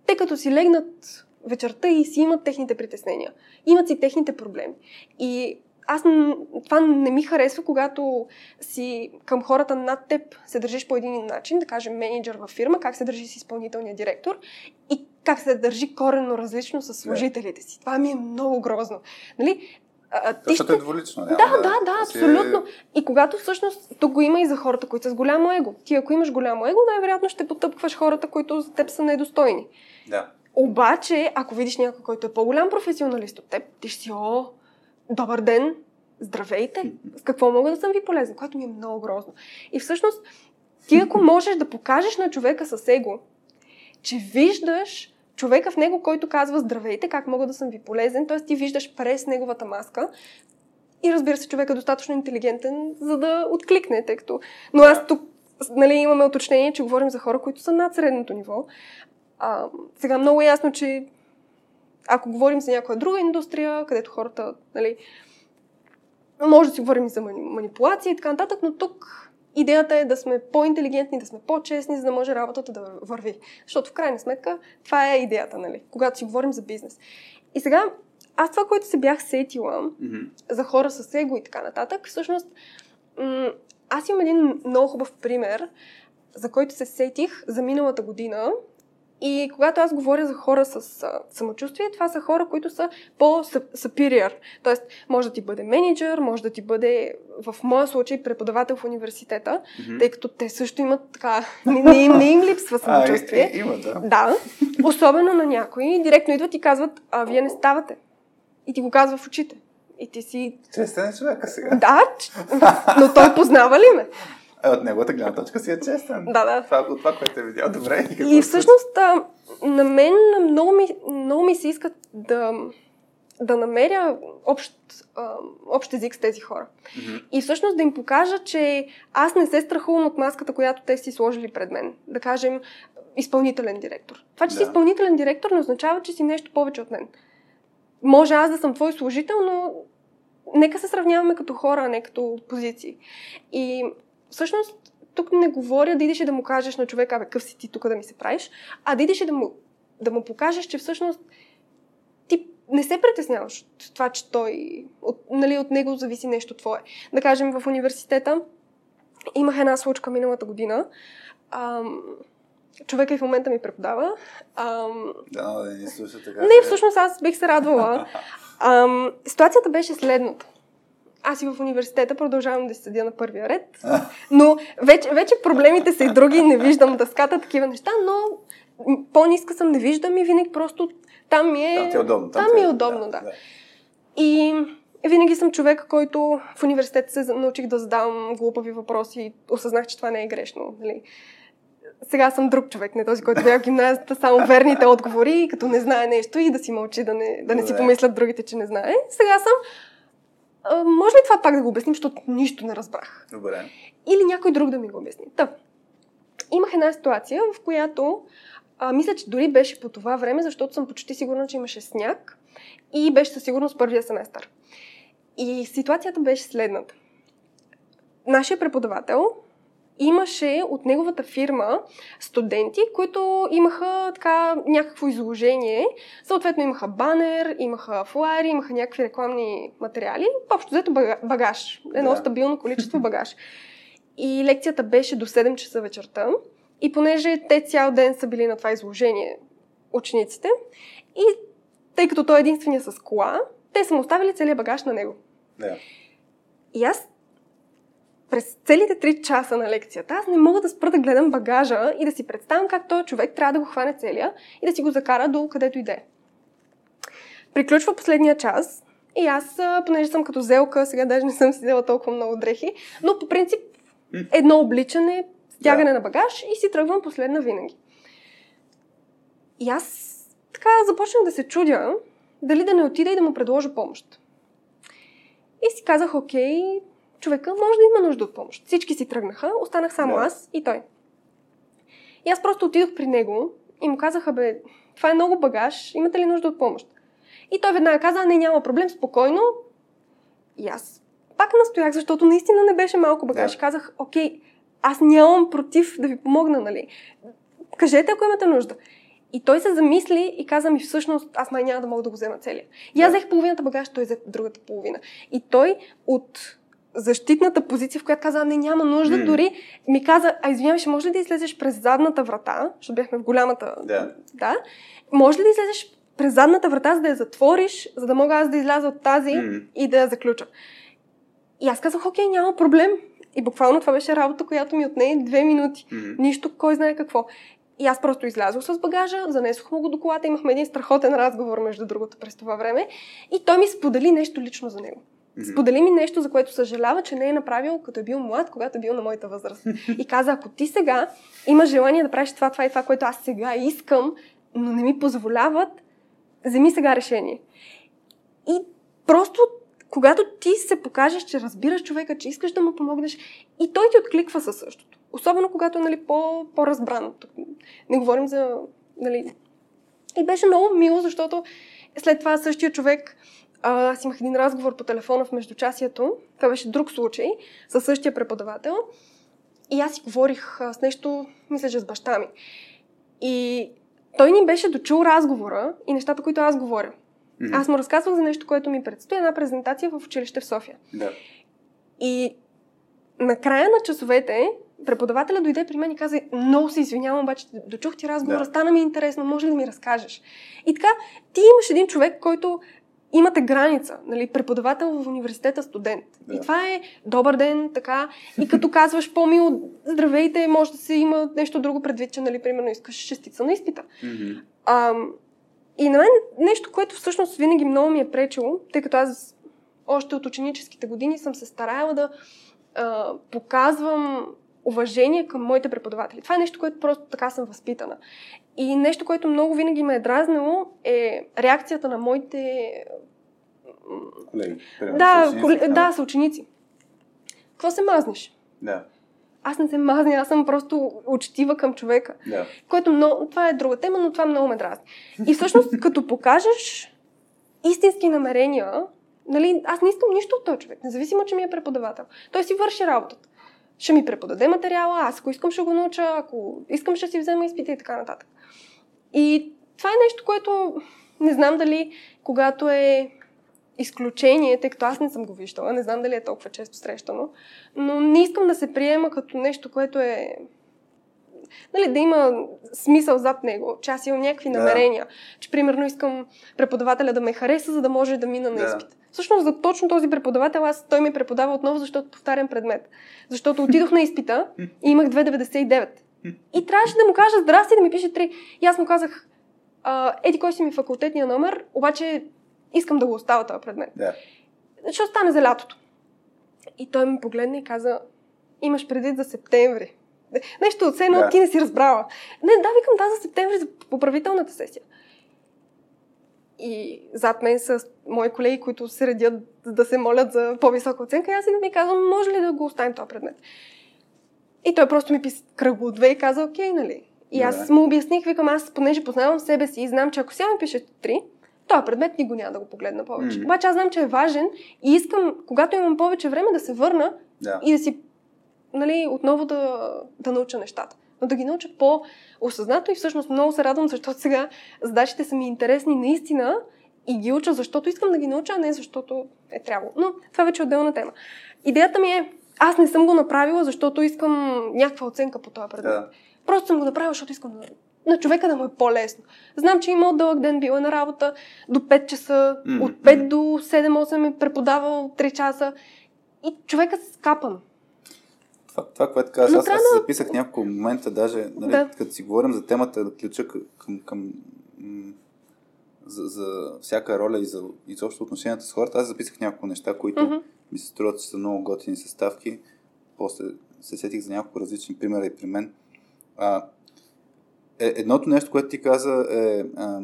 те като си легнат вечерта и си имат техните притеснения. Имат си техните проблеми. И аз това не ми харесва, когато си към хората над теб се държиш по един начин, да кажем менеджер във фирма, как се държи с изпълнителния директор и как се държи коренно различно с служителите си. Това ми е много грозно. Нали? А, ти ще... е дволично. Да, да, да, да, абсолютно. И когато всъщност тук го има и за хората, които са с голямо его. Ти ако имаш голямо его, най-вероятно ще потъпкваш хората, които за теб са недостойни. Да. Обаче, ако видиш някой, който е по-голям професионалист от теб, ти ще си, о, добър ден, здравейте, с какво мога да съм ви полезен, което ми е много грозно. И всъщност, ти ако (laughs) можеш да покажеш на човека с его, че виждаш човека в него, който казва здравейте, как мога да съм ви полезен, т.е. ти виждаш през неговата маска, и разбира се, човек е достатъчно интелигентен, за да откликне, тъй като... Но аз тук нали, имаме уточнение, че говорим за хора, които са над средното ниво. А, сега много е ясно, че ако говорим за някоя друга индустрия, където хората, нали, може да си говорим и за манипулация и така нататък, но тук идеята е да сме по-интелигентни, да сме по-честни, за да може работата да върви. Защото в крайна сметка това е идеята, нали? Когато си говорим за бизнес. И сега, аз това, което се бях сетила mm-hmm. за хора с его и така нататък, всъщност, м- аз имам един много хубав пример, за който се сетих за миналата година, и когато аз говоря за хора с а, самочувствие, това са хора, които са по-superior. Тоест, може да ти бъде менеджер, може да ти бъде, в моя случай, преподавател в университета, mm-hmm. тъй като те също имат така, не, не, им, не им липсва самочувствие. (laughs) А, е, е, има, да. Да. Особено на някои, директно идват и казват, а вие не ставате. И ти го казва в очите. И ти си... Честен човека сега. Да, но той познава ли ме? Е, от неговата гледна точка си е честен. Да, да. Това, от това, което е видял. Добре. И, и всъщност а, на мен много ми, много ми се иска да, да намеря общ, а, общ език с тези хора. Mm-hmm. И всъщност да им покажа, че аз не се страхувам от маската, която те си сложили пред мен. Да кажем, изпълнителен директор. Това, че да. си изпълнителен директор, не означава, че си нещо повече от мен. Може аз да съм твой служител, но нека се сравняваме като хора, а не като позиции. И всъщност тук не говоря да идеш и да му кажеш на човека, абе, къв си ти тук да ми се правиш, а да идеш и да му, да му покажеш, че всъщност ти не се притесняваш от това, че той, от, нали, от него зависи нещо твое. Да кажем, в университета имах една случка миналата година. Ам, човека и в момента ми преподава. Ам, да, да не слуша така. Не, всъщност аз бих се радвала. Ам, ситуацията беше следната аз и в университета продължавам да седя на първия ред. Но вече, вече проблемите са и други, не виждам дъската, такива неща, но по-ниска съм, не виждам и винаги просто там ми е... Там ти е удобно. Там, там ми е, е удобно, да. да. И винаги съм човек, който в университета се научих да задавам глупави въпроси и осъзнах, че това не е грешно. Нали? Сега съм друг човек, не този, който бях в гимназията, само верните отговори, като не знае нещо и да си мълчи, да не, да не си помислят другите, че не знае. Сега съм а, може ли това пак да го обясним, защото нищо не разбрах? Добре. Или някой друг да ми го обясни. Та, имах една ситуация, в която а, мисля, че дори беше по това време, защото съм почти сигурна, че имаше сняг и беше със сигурност първия семестър. И ситуацията беше следната. Нашия преподавател имаше от неговата фирма студенти, които имаха така някакво изложение. Съответно имаха банер, имаха флайери, имаха някакви рекламни материали. Общо взето багаж. Едно да. стабилно количество багаж. И лекцията беше до 7 часа вечерта. И понеже те цял ден са били на това изложение, учениците, и тъй като той е единствения с кола, те са му оставили целият багаж на него. Да. И аз през целите 3 часа на лекцията аз не мога да спра да гледам багажа и да си представям как този човек трябва да го хване целия и да си го закара до където иде. Приключва последния час и аз, понеже съм като зелка, сега даже не съм си взела толкова много дрехи, но по принцип едно обличане, стягане да. на багаж и си тръгвам последна винаги. И аз така започнах да се чудя дали да не отида и да му предложа помощ. И си казах, окей, човека може да има нужда от помощ. Всички си тръгнаха, останах само да. аз и той. И аз просто отидох при него и му казаха, бе, това е много багаж, имате ли нужда от помощ? И той веднага каза, не, няма проблем, спокойно. И аз пак настоях, защото наистина не беше малко багаж. Да. Казах, окей, аз нямам против да ви помогна, нали? Кажете, ако имате нужда. И той се замисли и каза ми, всъщност, аз май няма да мога да го взема целия. И аз взех половината багаж, той взе другата половина. И той от защитната позиция, в която каза, не, няма нужда, mm. дори ми каза, а извинявай, ще може ли да излезеш през задната врата, защото бяхме в голямата... Yeah. Да. Може ли да излезеш през задната врата, за да я затвориш, за да мога аз да изляза от тази mm. и да я заключа? И аз казах, окей, няма проблем. И буквално това беше работа, която ми отне две минути. Mm-hmm. Нищо, кой знае какво. И аз просто излязох с багажа, занесох му го до колата, имахме един страхотен разговор, между другото, през това време. И той ми сподели нещо лично за него. Сподели ми нещо, за което съжалява, че не е направил, като е бил млад, когато е бил на моята възраст. И каза, ако ти сега имаш желание да правиш това, това и това, което аз сега искам, но не ми позволяват, вземи сега решение. И просто, когато ти се покажеш, че разбираш човека, че искаш да му помогнеш, и той ти откликва със същото. Особено когато е нали, по, по-разбрано. Не говорим за... Нали... И беше много мило, защото след това същия човек а, аз имах един разговор по телефона в междучасието. Това беше друг случай, със същия преподавател. и аз си говорих с нещо, мисля, че с баща ми. И той ни беше дочул разговора и нещата, които аз говоря. Mm-hmm. Аз му разказвах за нещо, което ми предстои, една презентация в училище в София. Да. И на края на часовете преподавателя дойде при мен и каза, много се извинявам, обаче дочух ти разговора, да. стана ми интересно, може ли да ми разкажеш? И така, ти имаш един човек, който имате граница, нали, преподавател в университета, студент. Да. И това е добър ден, така. И като казваш по-мило, здравейте, може да се има нещо друго предвид, че, нали, примерно, искаш шестица на изпита. Mm-hmm. А, и на мен нещо, което всъщност винаги много ми е пречило, тъй като аз още от ученическите години съм се старала да а, показвам уважение към моите преподаватели. Това е нещо, което просто така съм възпитана. И нещо, което много винаги ме е дразнило, е реакцията на моите колеги. Да, са да, са ученици. Какво се мазнеш? Да. Аз не се мазня, аз съм просто учтива към човека. Да. Което много, това е друга тема, но това много ме дразни. И всъщност, (laughs) като покажеш истински намерения, нали, аз не искам нищо от този човек, независимо, че ми е преподавател. Той си върши работата ще ми преподаде материала, аз ако искам ще го науча, ако искам ще си взема изпита и така нататък. И това е нещо, което не знам дали когато е изключение, тъй като аз не съм го виждала, не знам дали е толкова често срещано, но не искам да се приема като нещо, което е нали, да има смисъл зад него, че аз имам някакви да. намерения, че примерно искам преподавателя да ме хареса, за да може да мина на изпит. Да. Всъщност за точно този преподавател аз той ми преподава отново, защото повтарям предмет. Защото отидох на изпита и имах 2,99. И трябваше да му кажа здрасти да ми пише 3. И аз му казах, еди кой си ми факултетния номер, обаче искам да го оставя този предмет. Да. Ще остане за лятото. И той ми погледна и каза, имаш предвид за септември. Нещо от едно да. ти не си разбрала. Не, да, викам да за септември за поправителната сесия. И зад мен са мои колеги, които се редят да се молят за по-висока оценка. И аз ми казвам, може ли да го оставим този предмет? И той просто ми писа кръгло две и каза, окей, нали? И аз му обясних, викам, аз понеже познавам себе си и знам, че ако сега ми пише три, този предмет ни го няма да го погледна повече. Mm-hmm. Обаче аз знам, че е важен и искам, когато имам повече време, да се върна yeah. и да си нали, отново да, да науча нещата. Но да ги науча по-осъзнато и всъщност много се радвам, защото сега задачите са ми интересни наистина и ги уча, защото искам да ги науча, а не защото е трябвало. Но това вече е отделна тема. Идеята ми е, аз не съм го направила, защото искам някаква оценка по този предмет. Да. Просто съм го направила, защото искам да, на човека да му е по-лесно. Знам, че има дълъг ден, била на работа до 5 часа, mm-hmm. от 5 до 7-8 е преподавал 3 часа и човека се скапан това, това което казваш, аз, аз си записах няколко момента, даже, нали, да. като си говорим за темата, да ключа към, към за, за всяка роля и за изобщо отношенията с хората, аз записах няколко неща, които mm-hmm. Ми се струват, че са много готини съставки. После се сетих за няколко различни примера и при мен. А, е, едното нещо, което ти каза е... А,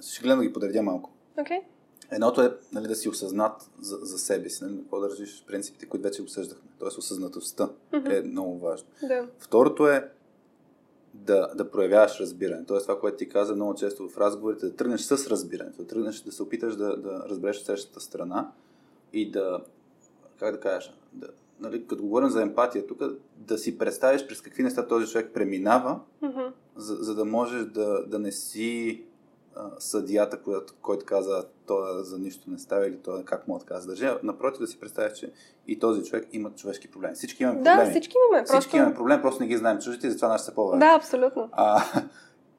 ще гледам да ги подредя малко. Okay. Едното е нали, да си осъзнат за, за себе си, нали, какво да държиш принципите, които вече обсъждахме. Тоест осъзнатостта mm-hmm. е много важно. Да. Второто е да, да проявяваш разбиране. Тоест това, което ти каза много често в разговорите, да тръгнеш с разбирането, да тръгнеш да се опиташ да, да разбереш срещата страна и да, как да кажеш, да, нали, като говорим за емпатия тук, да си представиш през какви неща този човек преминава, mm-hmm. за, за да можеш да, да не си съдията, който, който каза, той за нищо не става или той как му отказа да държи. Напротив, да си представиш, че и този човек има човешки проблеми. Всички имаме проблеми. Да, всички имаме. Всички просто... имаме проблем, просто не ги знаем чуждите и затова нашите са по-важни. Да, абсолютно. А,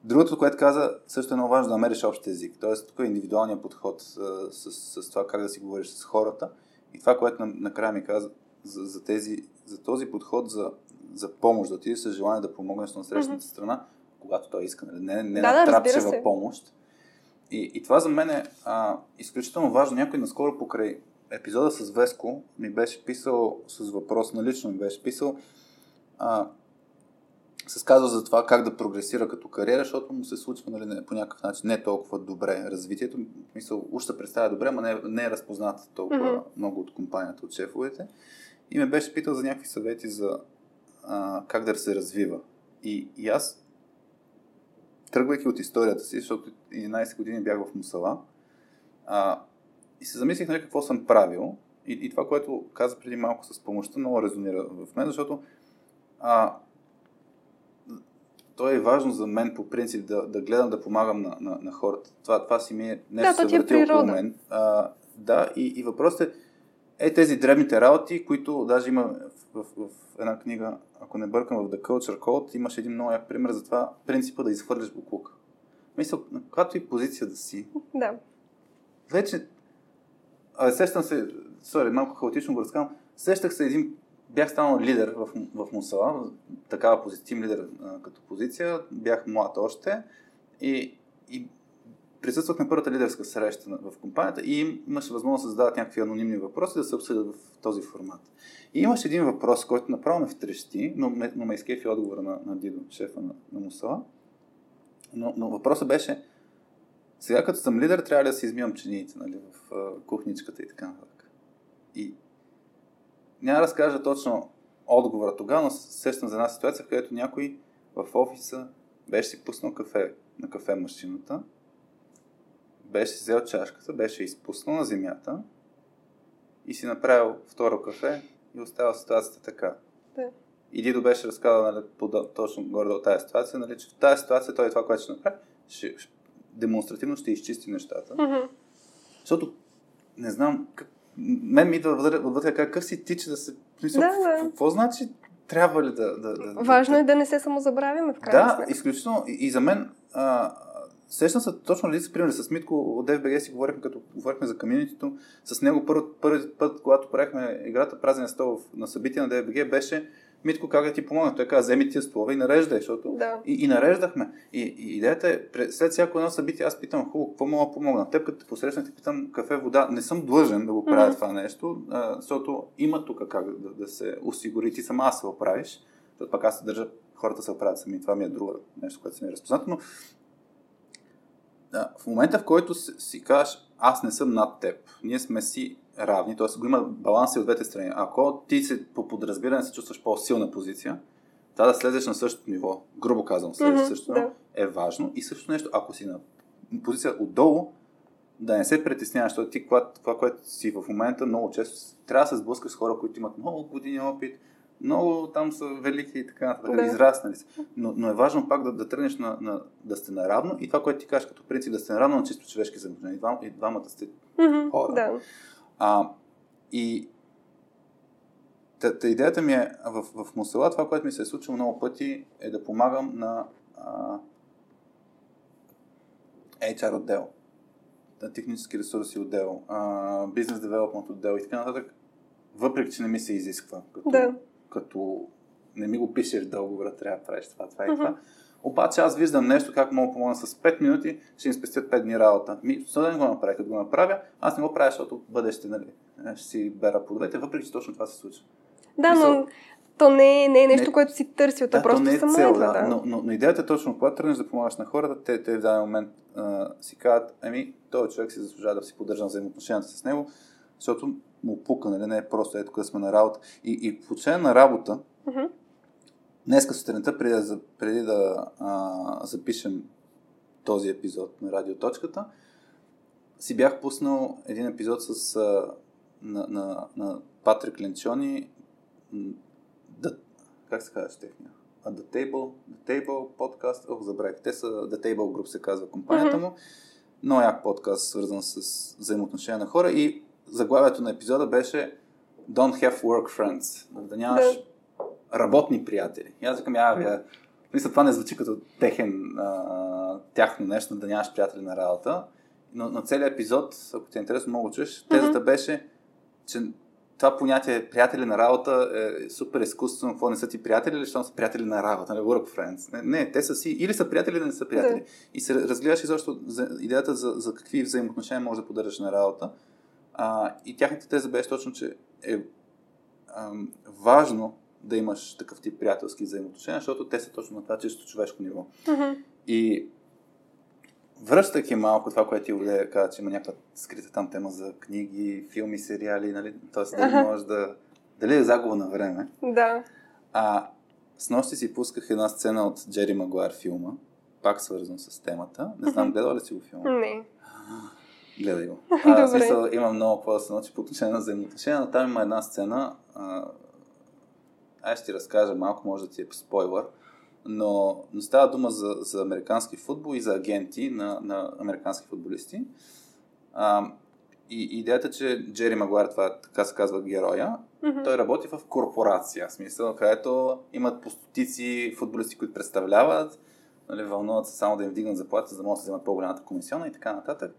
другото, което каза, също е много важно да намериш общ език. Тоест, тук е индивидуалният подход с, с, с това как да си говориш с хората. И това, което накрая ми каза за, за, тези, за този подход за, за помощ, да отидеш с желание да помогнеш на срещната mm-hmm. страна, когато той иска, нали? не, не да, натрапчева да, помощ. И, и това за мен е а, изключително важно. Някой наскоро покрай епизода с Веско ми беше писал с въпрос, налично ми беше писал, а, се казва за това как да прогресира като кариера, защото му се случва нали, не, по някакъв начин не толкова добре развитието. Мисъл, уж се представя добре, но не, не е разпознат толкова mm-hmm. много от компанията, от шефовете. И ме беше питал за някакви съвети за а, как да се развива. И, и аз тръгвайки от историята си, защото 11 години бях в Мусала, а, и се замислих нали, какво съм правил. И, и това, което каза преди малко с помощта, много резонира в мен, защото а, то е важно за мен по принцип да, да гледам да помагам на, на, на хората. Това, това си ми е нещо да, се върти е около мен. А, да, и, и въпросът е, е тези дребните работи, които даже има в, в, в една книга, ако не бъркам в The Culture Code, имаш един много як пример за това принципа да изхвърляш буклук. Мисля, на каквато и позиция да си. Да. Вече, а, сещам се, сори, малко хаотично го разказвам, сещах се един, бях станал лидер в, в Мусала, такава позитив лидер като позиция, бях млад още и, и присъствахме първата лидерска среща в компанията и имаше възможност да задават някакви анонимни въпроси да се обсъдят в този формат. И имаше един въпрос, който направо ме втрещи, но, но ме изкефи отговора на, на Дидо, шефа на, на Мусала. Но, но въпросът беше, сега като съм лидер, трябва ли да си измивам чиниите нали, в кухничката и така нататък. И няма да разкажа точно отговора тогава, но сещам за една ситуация, в която някой в офиса беше си пуснал кафе на кафе машината, беше взел чашката, беше изпуснал на земята и си направил второ кафе и остава ситуацията така. Да. И Дидо беше разказал нали, точно горе от тази ситуация, нали, че в тази ситуация той това, което ще направи, ще, демонстративно ще изчисти нещата. Mm-hmm. Защото, не знам, как, мен ми идва вътре какъв си тича да се... Мисъл, да, да. Какво значи трябва ли да... да, да Важно да, е да не се самозабравяме в крайна Да, изключително. И, и за мен а, Сещам се точно ли с пример с Митко от DFBG си говорихме, като говорихме за комьюнитито. С него първи път, когато правихме играта Празен стол на събитие на DFBG, беше Митко, как да ти помогна? Той каза, вземи тия столове и нареждай, защото... Да. И, и нареждахме. И, и идеята е, след всяко едно събитие, аз питам, хубаво, какво мога да помогна? Теб, като те посрещнах, питам кафе, вода. Не съм длъжен да го правя mm-hmm. това нещо, а, защото има тук как да, да се осигури. Ти сама се оправиш. Защото пак аз се държа, хората се оправят сами. Това ми е друго нещо, което се ми е разпознато. Но да, в момента, в който си, си кажеш, аз не съм над теб, ние сме си равни, т.е. го има баланс и от двете страни. Ако ти се по подразбиране се чувстваш по-силна позиция, това да слезеш на същото ниво, грубо казвам, слезеш mm-hmm, същото да. е важно. И също нещо, ако си на позиция отдолу, да не се притесняваш, защото ти, това, това, което си в момента, много често трябва да се сблъскаш с хора, които имат много години опит, много там са велики и така нататък, да. израснали са. Но, но е важно пак да, да тръгнеш на, на, да сте наравно и това, което ти кажеш като принцип, да сте наравно на чисто човешки взаимоотношения. И, двам, и двамата сте mm-hmm, хора. Да. А, и та, та идеята ми е в, в Мусела, това, което ми се е случило много пъти, е да помагам на а, HR отдел, на технически ресурси отдел, а, бизнес девелопмент отдел и така нататък, въпреки, че не ми се изисква. Като, да. като не ми го пишеш в договора, трябва да правиш това, това и това. Обаче аз виждам нещо, как мога да помогна с 5 минути, ще им спестят 5 дни работа. Ми, да не го направя, като го направя, аз не го правя, защото бъдеще, нали, ще си бера плодовете, въпреки че точно това се случва. Да, Мисъл, но то не е, не е нещо, не, което си търси, да, просто не е цел, да. да. Но, но, но, идеята е точно, когато тръгнеш да помагаш на хората, те, те в даден момент а, си казват, ами, този човек си заслужава да си поддържам взаимоотношенията с него, защото му пука, нали, не е просто ето да сме на работа. И, и отношение на работа, mm-hmm. Днеска сутринта, преди да, преди да а, запишем този епизод на Радиоточката, си бях пуснал един епизод с а, на, на, на Патрик Ленчони да, как се казва техния? The Table, The Table подкаст, ох, забравих. Те са The Table Group се казва компанията му. Mm-hmm. Много як подкаст, свързан с взаимоотношения на хора и заглавието на епизода беше Don't have work friends. Да нямаш да. Работни приятели. И аз викам, я, я, мисля, това не звучи като техен, а, тяхно нещо, да нямаш приятели на работа. Но на целият епизод, ако ти е интересно, много чуеш, тезата mm-hmm. беше, че това понятие приятели на работа е супер изкуствено. Какво не са ти приятели или защото са приятели на работа, не work friends. Не, не, те са си или са приятели, или не са приятели. Да. И се разгледаш изобщо за идеята за, за какви взаимоотношения може да поддържаш на работа. А, и тяхната теза беше точно, че е ам, важно да имаш такъв тип приятелски взаимоотношения, защото те са точно на това чисто човешко ниво. Uh-huh. И връщайки малко това, което ти Оле каза, че има някаква скрита там тема за книги, филми, сериали, нали? Тоест дали uh-huh. може да... Дали е загуба на време. Да. А с нощи си пусках една сцена от Джери Магуар филма, пак свързан с темата. Не знам, гледала ли си го филма? Не. (gasps) Гледай го. (laughs) А, смисъл, има много какво да се научи по отношение на взаимоотношения, но там има една сцена. А, аз ще ти разкажа малко, може да ти е спойлър, но, но става дума за, за американски футбол и за агенти на, на американски футболисти. А, и идеята, че Джери Магуайр, това така се казва героя, mm-hmm. той работи в корпорация, в смисъл, където имат по стотици футболисти, които представляват, нали, вълнуват се само да им вдигнат заплата, за да могат да вземат по-голямата комисиона и така нататък.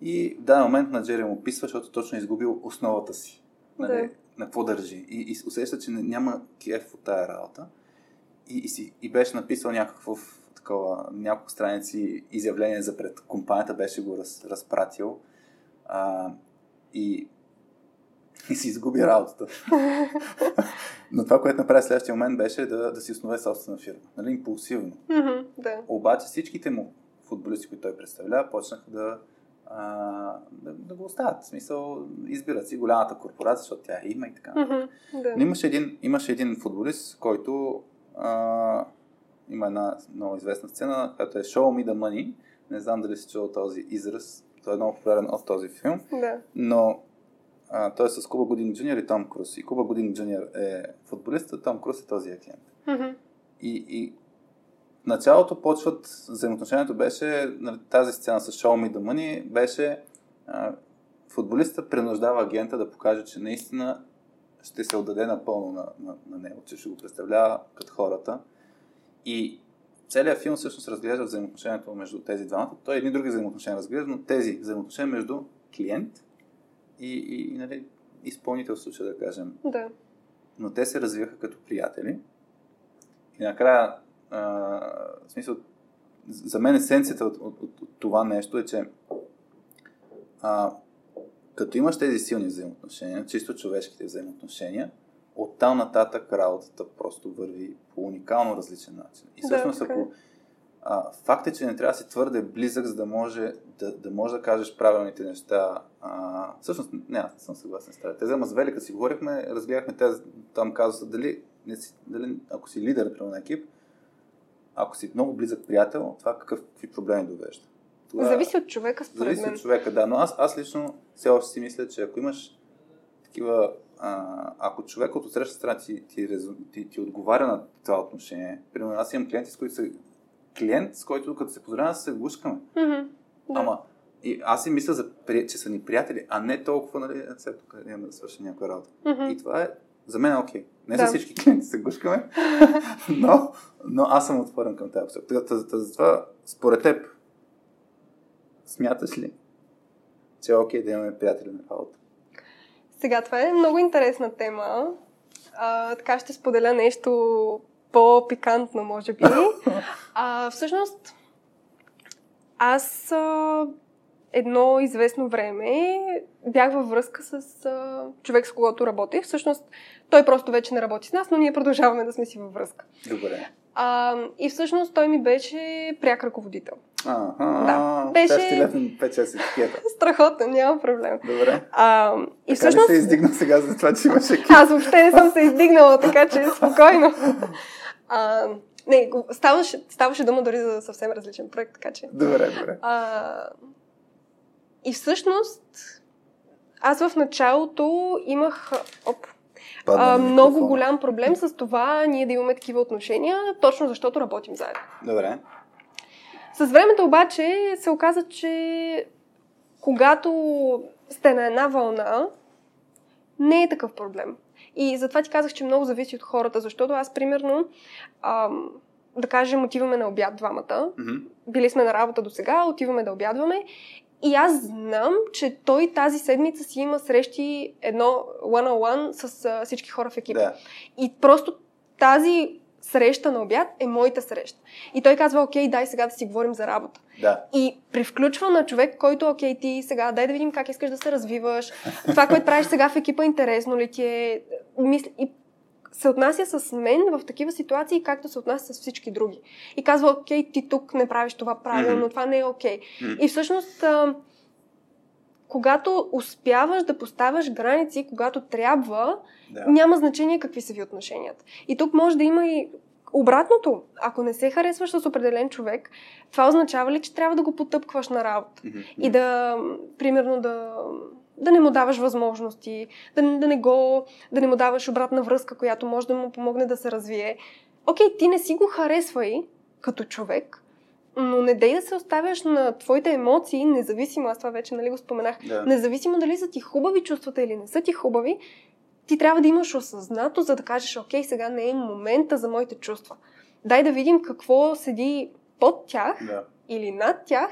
И в даден момент на Джери му описва, защото точно е изгубил основата си. Нали, да. На какво държи. И, и усеща, че няма кеф от тая работа. И, и, си, и беше написал някакво такова, няколко страници изявление за пред компанията, беше го раз, разпратил. А, и, и си изгуби работата. (laughs) Но това, което направи следващия момент, беше да, да си основе собствена фирма. Нали, импулсивно. Mm-hmm, да. Обаче всичките му футболисти, които той представлява, почнаха да, а, да, да го оставят. В смисъл, избират си голямата корпорация, защото тя има и така. Mm-hmm, да. Но имаше един, имаше един футболист, който а, има една много известна сцена, която е Show Me the Money. Не знам дали си чул този израз. Той е много популярен от този филм. Да. Но а, той е с Куба Годин Джуниор и Том Круз. И Куба Годин Джуниор е футболист, а Том Круз е този клиент. Mm-hmm. И, и началото почват, взаимоотношението беше, нали, тази сцена с Show Me the Money беше а, футболиста принуждава агента да покаже, че наистина ще се отдаде напълно на, на, на него, че ще го представлява като хората. И целият филм всъщност разглежда взаимоотношението между тези двамата. Той едни други взаимоотношения разглежда, но тези взаимоотношения между клиент и, и, и нали, изпълнител, случай да кажем. Да. Но те се развиваха като приятели. И накрая, а, в смисъл, за мен есенцията от, от, от, от това нещо е, че а, като имаш тези силни взаимоотношения, чисто човешките взаимоотношения, оттам нататък работата просто върви по уникално различен начин. И всъщност, да, ако а, факт е, че не трябва да си твърде близък, за да може да, да, може да кажеш правилните неща. А, всъщност, не, аз не съм съгласен с тази теза, ама с Велика си говорихме, разгледахме тези, там казуса, дали, не си, дали, ако си лидер на екип, ако си много близък приятел, това какъв, какви проблеми довежда. Това, зависи от човека, според Зависи мен. от човека, да. Но аз, аз лично все още си мисля, че ако имаш такива а, ако човек от среща страна ти, ти, ти, ти, отговаря на това отношение, примерно аз имам клиенти, с които са клиент, с който като се поздравяме, се гушкаме. Mm-hmm, да. Ама, и аз си мисля, за, че са ни приятели, а не толкова, нали, сега тук имам да свърши някаква работа. Mm-hmm. И това е, за мен е окей. Okay. Не да. за всички клиенти се гушкаме, (laughs) но, но аз съм отворен към тази посока. Затова, според теб, смяташ ли, че е окей да имаме приятели на работа? Сега, това е много интересна тема. А, така ще споделя нещо по-пикантно, може би. (laughs) А, всъщност, аз а, едно известно време бях във връзка с а, човек, с когото работех. Всъщност, той просто вече не работи с нас, но ние продължаваме да сме си във връзка. Добре. А, и всъщност той ми беше пряк ръководител. Ага, да, беше... Ще ти лепнем 5-6 етикета. (laughs) Страхотно, няма проблем. Добре. А, и така всъщност... не се издигнал сега за това, че имаш екип? Аз въобще не съм се издигнала, така че спокойно. А, не, ставаше, ставаше дума дори за съвсем различен проект, така че... Добре, добре. А, и всъщност, аз в началото имах... Оп, а, много голям проблем с това ние да имаме такива отношения, точно защото работим заедно. Добре. С времето обаче се оказа, че когато сте на една вълна, не е такъв проблем. И затова ти казах, че много зависи от хората, защото аз, примерно, ам, да кажем, отиваме на обяд двамата. Mm-hmm. Били сме на работа до сега, отиваме да обядваме. И аз знам, че той тази седмица си има срещи едно one-on-one с а, всички хора в екипа. Да. И просто тази среща на обяд е моята среща. И той казва, окей, дай сега да си говорим за работа. Да. И привключва на човек, който, окей, ти сега, дай да видим как искаш да се развиваш. Това, което правиш сега в екипа, интересно ли ти е? Мисли... И се отнася с мен в такива ситуации, както се отнася с всички други. И казва, окей, ти тук не правиш това правилно, mm-hmm. това не е окей. Mm-hmm. И всъщност, а, когато успяваш да поставяш граници, когато трябва, Да. няма значение какви са ви отношенията. И тук може да има и обратното. Ако не се харесваш с определен човек, това означава ли, че трябва да го потъпкваш на работа? Мгм. И да, примерно, да да не му даваш възможности, да, да, не го, да не му даваш обратна връзка, която може да му помогне да се развие. Окей, ти не си го харесвай като човек, но не дей да се оставяш на твоите емоции, независимо, аз това вече нали го споменах, да. независимо дали са ти хубави чувствата или не са ти хубави, ти трябва да имаш осъзнато, за да кажеш, окей, сега не е момента за моите чувства. Дай да видим какво седи под тях да. или над тях,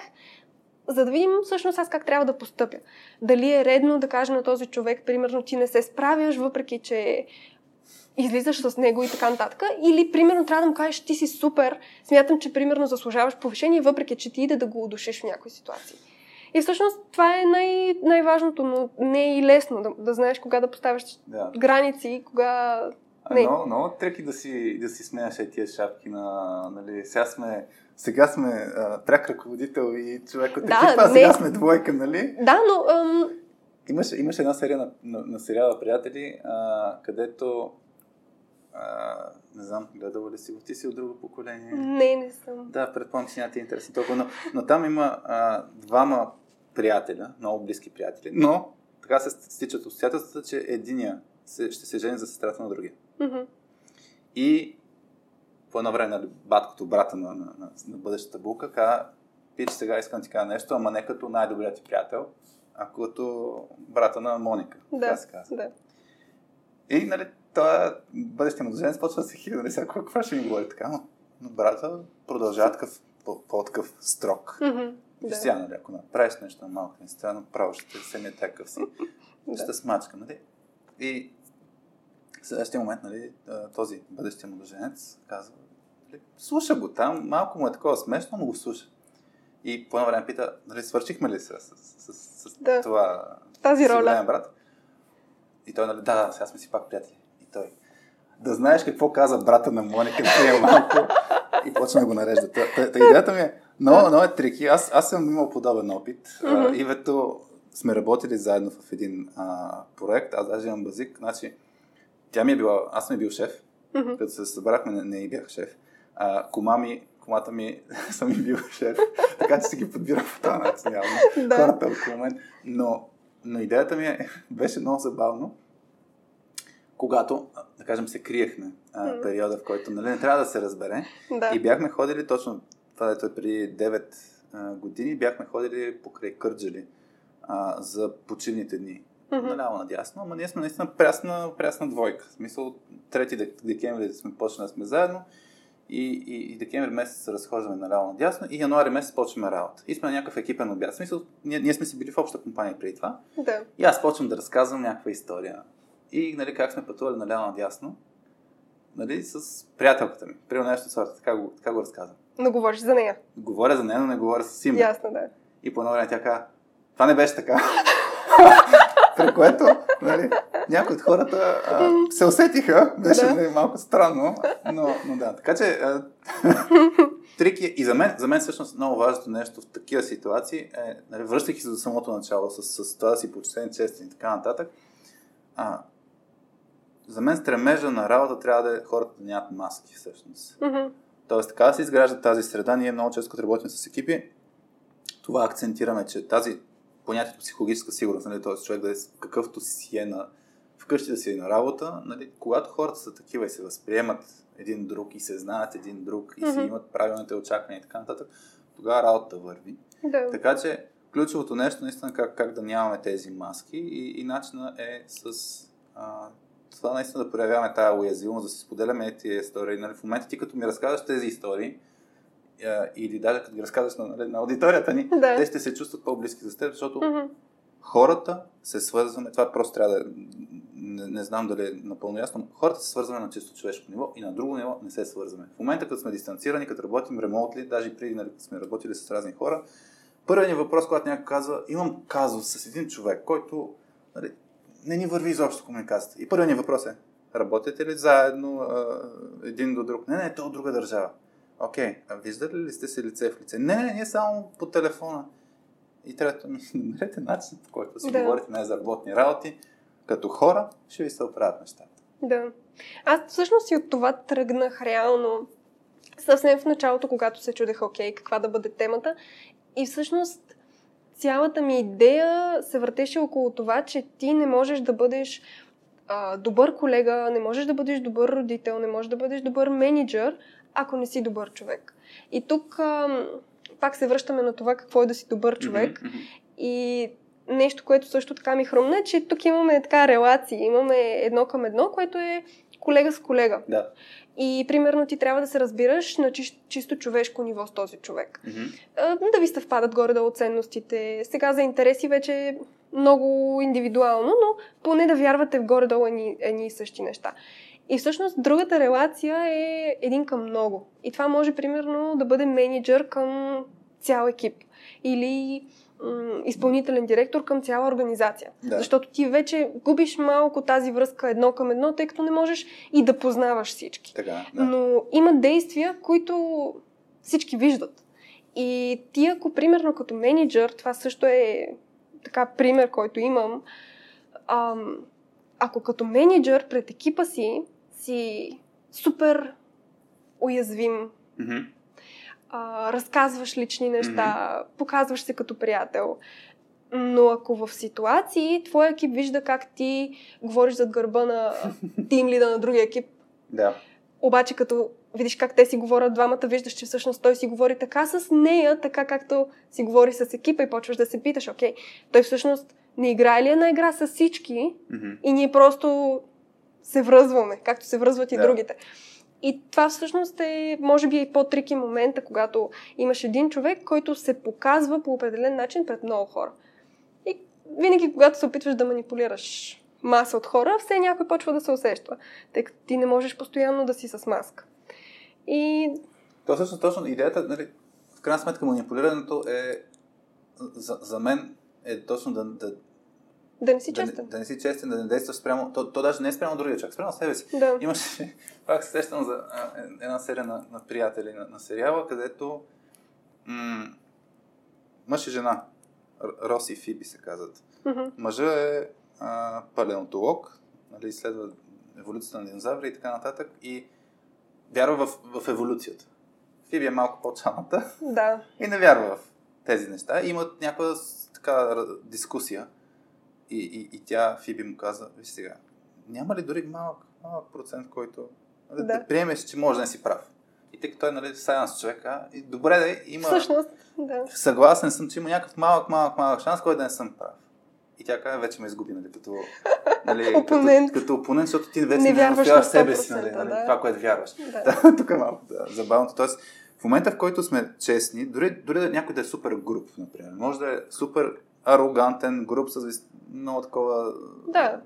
за да видим всъщност аз как трябва да постъпя. Дали е редно да кажа на този човек, примерно, ти не се справяш, въпреки че излизаш с него и така нататък. Или, примерно, трябва да му кажеш, ти си супер, смятам, че, примерно, заслужаваш повишение, въпреки че ти иде да го удушиш в някои ситуации. И всъщност това е най- най-важното, но не е и лесно да, да знаеш кога да поставяш да. граници, кога не. Много, много треки да си, да си смеяш е тия шапки на... Нали, сега сме, сега сме а, пряк ръководител и човек от да, екипа, сега сме двойка, нали? Да, но... Ам... Имаше, имаше една серия на, на, на сериала Приятели, а, където а, не знам, гледала ли си го? Ти си от друго поколение? Не, не съм. Да, предполагам, че няма ти е толкова, но, но там има а, двама приятеля, много близки приятели, но така се стичат обстоятелствата, че единия се, ще се жени за сестрата на другия. Mm-hmm. И по едно време, нали, баткото, брата на, на, на, на бъдещата булка, каза, пич, сега искам да ти кажа нещо, ама не като най-добрият ти приятел, а като брата на Моника. Да, се казва. да. И, нали, той бъдещия младоженец почва да се хиля, нали, сега какво ще ми говори така, но, но брата продължава такъв, по-такъв строк. Mm-hmm. Да. Сега, нали, ако направиш нещо малко не странно, право ще се не такъв си. (laughs) ще смачка, нали? И в следващия момент, нали, този бъдещия младоженец казва, нали, слуша го там, малко му е такова смешно, но го слуша. И по едно време пита, нали, свършихме ли с, с, с, с да. това тази роля? брат? И той, нали, да, да, сега сме си пак приятели. И той, да знаеш какво каза брата на Моника, е малко и почна да го нарежда. Та, та, та идеята ми е, много, много е трики. Аз, аз съм имал подобен опит. Mm-hmm. Ивето сме работили заедно в един а, проект. Аз даже имам базик. Значи, тя ми е била, аз съм бил шеф. Mm-hmm. Като се събрахме, не, не и бях шеф. А, кома ми, комата ми (laughs) съм и бил шеф. така че си ги подбирам по този начин. Явно. да. Хората около мен. Но, но идеята ми е, (laughs) беше много забавно когато, да кажем, се криехме а, mm. периода, в който нали, не трябва да се разбере. Да. И бяхме ходили точно, това е преди 9 а, години, бяхме ходили покрай Кърджали а, за почивните дни. Mm-hmm. Наляво надясно, ама ние сме наистина прясна, прясна двойка. В смисъл, 3 декември сме почнали сме заедно и, и, и декември месец се разхождаме наляво надясно и януари месец почваме работа. И сме на някакъв екипен обяд. В смисъл, ние, ние сме си били в обща компания преди това. Да. И аз почвам да разказвам някаква история и нали, как сме пътували наляво надясно, нали, с приятелката ми. Примерно нещо сорта, така го, така го разказвам. Но говориш за нея. Говоря за нея, но не говоря с Сима. Ясно, да. И по едно време тя каза, това не беше така. (laughs) При което нали, някои от хората а, се усетиха, беше да. малко странно, но, но да. Така че а, (laughs) трики и за мен, за мен всъщност много важното нещо в такива ситуации е, нали, връщайки се до самото начало с, с това да си почтен, честен и така нататък, а, за мен стремежа на работа трябва да е хората да нямат маски, всъщност. Mm-hmm. Тоест, така да се изгражда тази среда. Ние много често, като работим с екипи, това акцентираме, че тази понятието психологическа сигурност, нали, т.е. човек да е какъвто си е на, вкъщи да си е на работа, нали, когато хората са такива и се възприемат един друг и се знаят един друг и mm-hmm. си имат правилните очаквания и така нататък, тогава работата върви. Да. Така че ключовото нещо наистина как, как да нямаме тези маски и, и начина е с а, това наистина да проявяваме тази уязвимост, да си споделяме тези истории. Нали, в момента ти като ми разказваш тези истории, а, или даже като ги разказваш на, нали, на аудиторията ни, да. те ще се чувстват по-близки за теб, защото mm-hmm. хората се свързваме, това просто трябва да не, не знам дали е напълно ясно, но хората се свързваме на чисто човешко ниво и на друго ниво не се свързваме. В момента, като сме дистанцирани, като работим ремонтли, даже и преди нали, сме работили с разни хора, първият ни въпрос, когато някой казва, имам казус с един човек, който нали, не ни върви изобщо комуникацията. И първият ни въпрос е, работите ли заедно а, един до друг? Не, не, то от друга държава. Окей, okay. а виждали ли сте се лице в лице? Не, не, ние само по телефона. И трето, (laughs) намерете начин, по който си да. говорите не за работни работи, като хора, ще ви се оправят нещата. Да. Аз всъщност и от това тръгнах реално съвсем в началото, когато се чудех, окей, каква да бъде темата. И всъщност цялата ми идея се въртеше около това, че ти не можеш да бъдеш а, добър колега, не можеш да бъдеш добър родител, не можеш да бъдеш добър менеджер, ако не си добър човек. И тук а, пак се връщаме на това какво е да си добър човек. Mm-hmm. И нещо, което също така ми хрумна, е, че тук имаме така релации, имаме едно към едно, което е колега с колега. Да. И примерно ти трябва да се разбираш на чисто, чисто човешко ниво с този човек. Mm-hmm. Да ви съвпадат горе-долу ценностите. Сега за интереси вече е много индивидуално, но поне да вярвате в горе-долу едни, едни и същи неща. И всъщност другата релация е един към много. И това може примерно да бъде менеджер към цял екип. Или изпълнителен директор към цяла организация. Да. Защото ти вече губиш малко тази връзка едно към едно, тъй като не можеш и да познаваш всички. Така, да. Но има действия, които всички виждат. И ти, ако примерно като менеджер, това също е така пример, който имам, ам, ако като менеджер пред екипа си си супер уязвим, Mm-hmm а, разказваш лични неща, mm-hmm. показваш се като приятел. Но ако в ситуации твой екип вижда как ти говориш зад гърба на (laughs) тим лида на другия екип, да. обаче като видиш как те си говорят двамата, виждаш, че всъщност той си говори така с нея, така както си говори с екипа и почваш да се питаш, окей, той всъщност не играе ли една игра с всички mm-hmm. и ние просто се връзваме, както се връзват и да. другите. И това всъщност е, може би, и по-трики момента, когато имаш един човек, който се показва по определен начин пред много хора. И винаги, когато се опитваш да манипулираш маса от хора, все някой почва да се усеща, тъй като ти не можеш постоянно да си с маска. И... То всъщност точно идеята, нали, в крайна сметка манипулирането е за, за мен е точно да, да да не си честен. Да, да не си честен, да не действаш спрямо. То, то даже не е спрямо другия човек, спрямо себе си. Да. Имаше, (laughs) пак се сещам за а, една серия на, на приятели на, на сериала, където м- мъж и жена, Роси и Фиби се казват. Mm-hmm. Мъжа е а, палеонтолог, нали, изследва еволюцията на динозаври и така нататък и вярва в, в еволюцията. Фиби е малко по-чалната Да. и не вярва в тези неща. Имат някаква така дискусия. И, и, и тя, Фиби му каза, виж сега, няма ли дори малък, малък процент, който да, Да. да приемеш, че може да не си прав. И тъй като той нали, сайенс човек, а, и добре да има... Всъщност, да. Съгласен съм, че има някакъв малък, малък, малък шанс, който да не съм прав. И тя каза, вече ме изгуби, нали, като, нали, Опонент. като, като опонент, защото ти вече Не не, настояваш на себе си, нали, 100%, нали, да. това, което вярваш. Да. (laughs) Тук е малко да, забавното. Тоест, в момента, в който сме честни, дори, дори да някой да е супер груп, например, може да е супер арогантен, груп с вис- много такова... Да.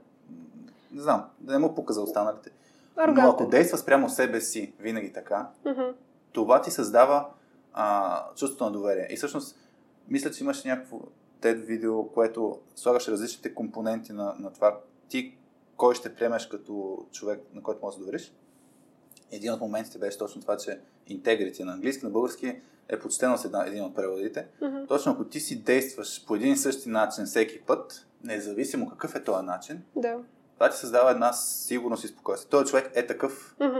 Не знам, да не му пука за останалите. Но ако Арогантен. действа спрямо себе си винаги така, Мгм. това ти създава а, чувството на доверие. И всъщност, мисля, че имаше някакво TED видео, което слагаше различните компоненти на, на това ти кой ще приемеш като човек, на който можеш да довериш. Един от моментите беше точно това, че integrity на английски, на български е почтеност една, един от преводите. Мгм. Точно ако ти си действаш по един и същи начин всеки път, независимо какъв е този начин, Да. това ти създава една сигурност и спокойствие. Този човек е такъв Мгм.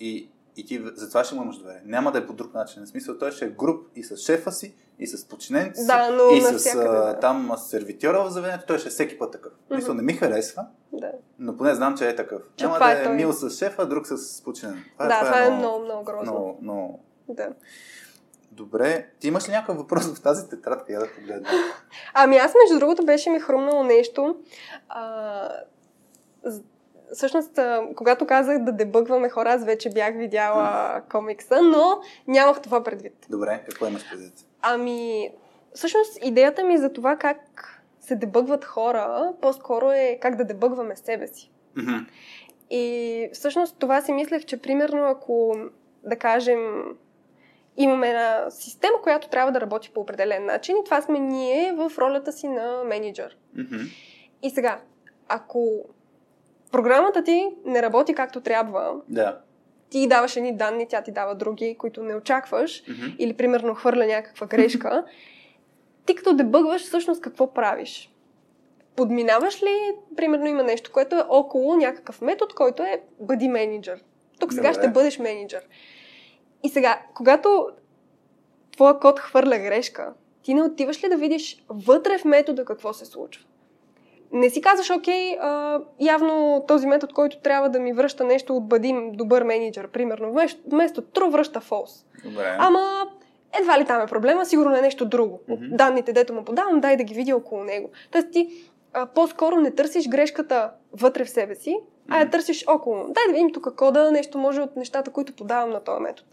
и, и ти затова ще му имаш доверие. Няма да е по друг начин. В смисъл, той ще е груп и с шефа си, и с подчинените си, Да, но и с да. там сервитьора в заведението. Той ще е всеки път такъв. В Смисъл, не ми харесва, Да. но поне знам, че е такъв. Че Няма това да е е той. мил с шефа, друг с подчинен. да, това е много, много грозно. много, много Да. Добре. Ти имаш ли някакъв въпрос в тази тетрадка? Я да погледна. Ами аз, между другото, беше ми хрумнало нещо. А, всъщност, когато казах да дебъгваме хора, аз вече бях видяла комикса, но нямах това предвид. Добре, какво имаш предвид? Ами, всъщност, идеята ми за това как се дебъгват хора, по-скоро е как да дебъгваме себе си. Мгм. И всъщност това си мислех, че примерно ако, да кажем, имаме една система, която трябва да работи по определен начин и това сме ние в ролята си на менеджер. Мгм. И сега, ако програмата ти не работи както трябва, Да. ти даваш едни данни, тя ти дава други, които не очакваш, Мгм. или примерно хвърля някаква грешка, ти като дебъгваш, всъщност какво правиш? Подминаваш ли, примерно има нещо, което е около някакъв метод, който е бъди менеджер. Тук сега Добре. ще бъдеш менеджер. И сега, когато твоя код хвърля грешка, ти не отиваш ли да видиш вътре в метода какво се случва? Не си казваш, окей, а, явно този метод, който трябва да ми връща нещо от бъдим добър менеджер, примерно, вместо, true връща false. Добре. Ама едва ли там е проблема, сигурно е нещо друго. Мгм. Данните, дето му подавам, дай да ги видя около него. Тоест ти а, по-скоро не търсиш грешката вътре в себе си, а я търсиш около. Дай да видим тук кода, нещо може от нещата, които подавам на този метод.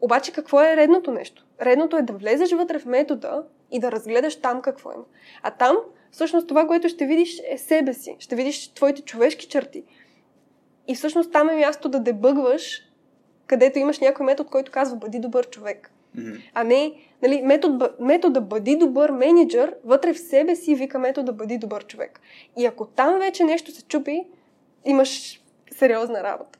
Обаче какво е редното нещо? Редното е да влезеш вътре в метода и да разгледаш там какво има. А там, всъщност, това, което ще видиш е себе си. Ще видиш твоите човешки черти. И всъщност там е място да дебъгваш, където имаш някой метод, който казва бъди добър човек. Мгм. А не, нали, метод, метода бъди добър менеджер, вътре в себе си вика метода бъди добър човек. И ако там вече нещо се чупи, имаш сериозна работа.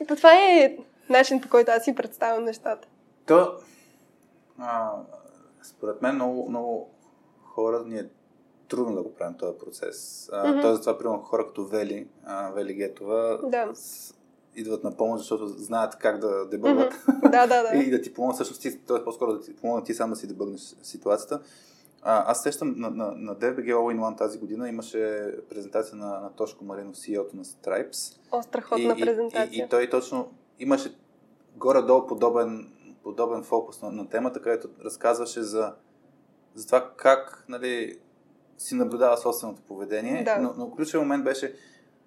Ето това е начин по който аз си представям нещата. То, а, според мен, много, много хора ни е трудно да го правим този процес. А, Мгм. Тоест, това, примерно, хора като Вели, а, Вели Гетова, Да. с, идват на помощ, защото знаят как да дебъгват. Мгм. Да, да, да. (laughs) и да ти помогнат, всъщност, ти, т.е. по-скоро да ти помогнат ти сам да си дебъгнеш ситуацията. А, аз сещам на, на, на DBG All in One тази година имаше презентация на, на Тошко Маринов, CEO-то на Stripes. О, страхотна и, презентация. И, и, и той точно имаше горе-долу подобен, подобен фокус на, на темата, където разказваше за, за това как нали, си наблюдава собственото поведение. Да. Но, но ключовият момент беше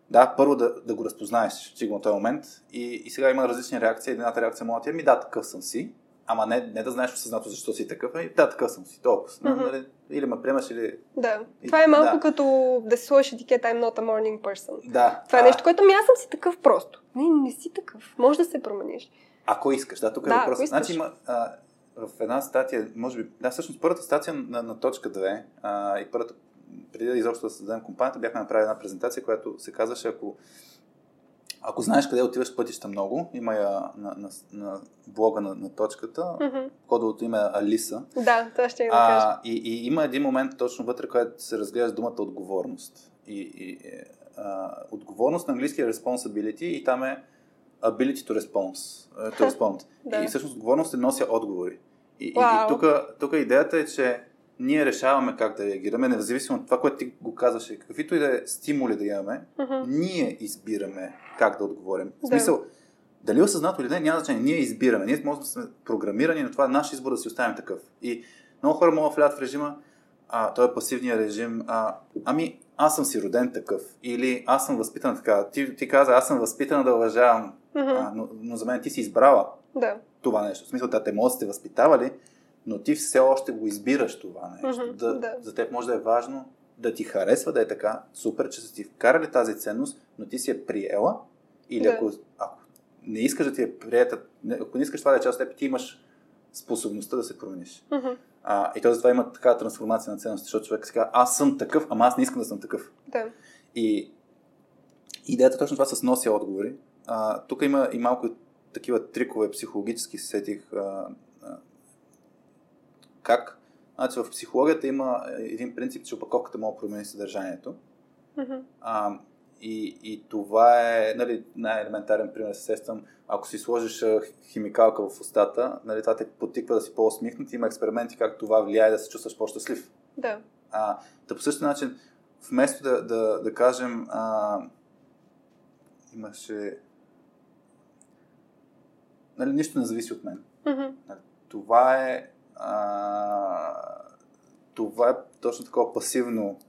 да, първо да, да го разпознаеш, че го на този момент. И, и сега има различни реакции. Едната реакция може да е, ми да, такъв съм си. Ама не, не да знаеш осъзнато защо си такъв, ами да, такъв съм си, толкова. Мгм. Нали, или ме приемаш, или... Да. И- Това е малко да. като да си сложиш етикета I'm not a morning person. Да. Това е а, нещо, което ми аз съм си такъв просто. Не, не си такъв. Може да се промениш. Ако искаш, да, тук е Да, въпросът. Значи има а, в една статия, може би, да, всъщност първата статия на, на точка 2 а, и първата, преди да изобщо да създадем компанията, бяхме направили една презентация, която се казваше, ако, ако знаеш къде отиваш пътища много, има я на, на, на блога на, на точката, Мгм. кодовото име е Алиса. Да, това ще да кажа. А, и, и има един момент точно вътре, където се разглежда думата отговорност. И, и, а, отговорност на английски е responsibility и там е ability to response. е, To (laughs) respond. Да. И всъщност отговорност е нося отговори. И, и, и тук, тук идеята е, че ние решаваме как да реагираме, независимо от това, което ти го казваше, каквито и да е стимули да имаме, Мгм. ние избираме как да отговорим. В смисъл, дали е осъзнато или не, няма значение. Ние избираме. Ние може да сме програмирани, но това е наш избор да си оставим такъв. И много хора могат да влядат в режима, а, той е пасивния режим, а, ами аз съм си роден такъв. Или аз съм възпитан така. Ти, ти каза, аз съм възпитана да уважавам, Мгм. а, но, но за мен ти си избрала Да. това нещо. В смисъл, да, те могат да сте възпитавали, но ти все още го избираш това нещо. Мгм, да, да. За теб може да е важно да ти харесва да е така. Супер, че са ти вкарали тази ценност, но ти си е приела. Или Да. ако, ако не искаш да ти е приета, ако не искаш това да е част от теб, ти имаш способността да се промениш. Мгм. А, и то затова има такава трансформация на ценности, защото човек си казва, аз съм такъв, ама аз не искам да съм такъв. Да. И идеята точно това с нося отговори. А, тук има и малко такива трикове психологически се сетих. А, как? Значи в психологията има един принцип, че опаковката може да промени съдържанието. Мгм. А, и, и това е нали, най-елементарен пример. Сещам, ако си сложиш химикалка в устата, нали, това те потиква да си по-усмихнат. Има експерименти как това влияе да се чувстваш по-щастлив. Да. А, да по същия начин, вместо да, да, да кажем, а, имаше. Нали, нищо не зависи от мен. Нали, това е. А, това е точно такова пасивно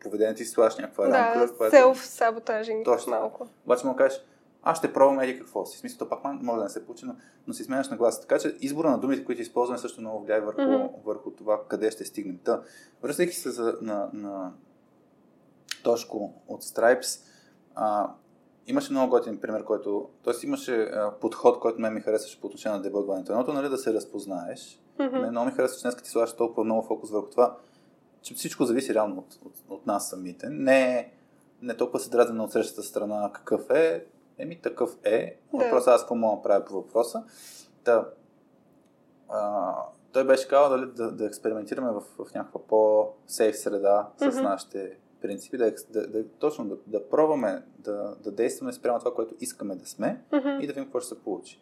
поведение. Ти слагаш някаква рамка. Да, в която- селф-саботажинг Точно. малко. обаче му кажеш, аз ще пробвам еди какво си. Смисъл, то пак може да не се получи, но, но си сменяш на гласа. Така че избора на думите, които използваме, също много влияе върху, Мгм. върху това къде ще стигнем. Та, връщайки се за, на, на Тошко от Stripes, а, имаше много готин пример, който... Тоест имаше а, подход, който мен ми харесваше по отношение на дебъгването. Едното, нали, да се разпознаеш. Мен много ми харесва, че днес ти слагаш толкова много фокус върху това, че всичко зависи реално от, от, от нас самите. Не, не толкова се дразним на отсрещата страна какъв е, еми такъв е. Да. Въпросът е аз какво мога да правя по въпроса. Та, а, той беше казал дали, да, да експериментираме в, в някаква по-сейф среда с Мгм. нашите принципи, да, да, да, точно да, да пробваме да, да действаме спрямо това, което искаме да сме Мгм. и да видим какво ще се получи.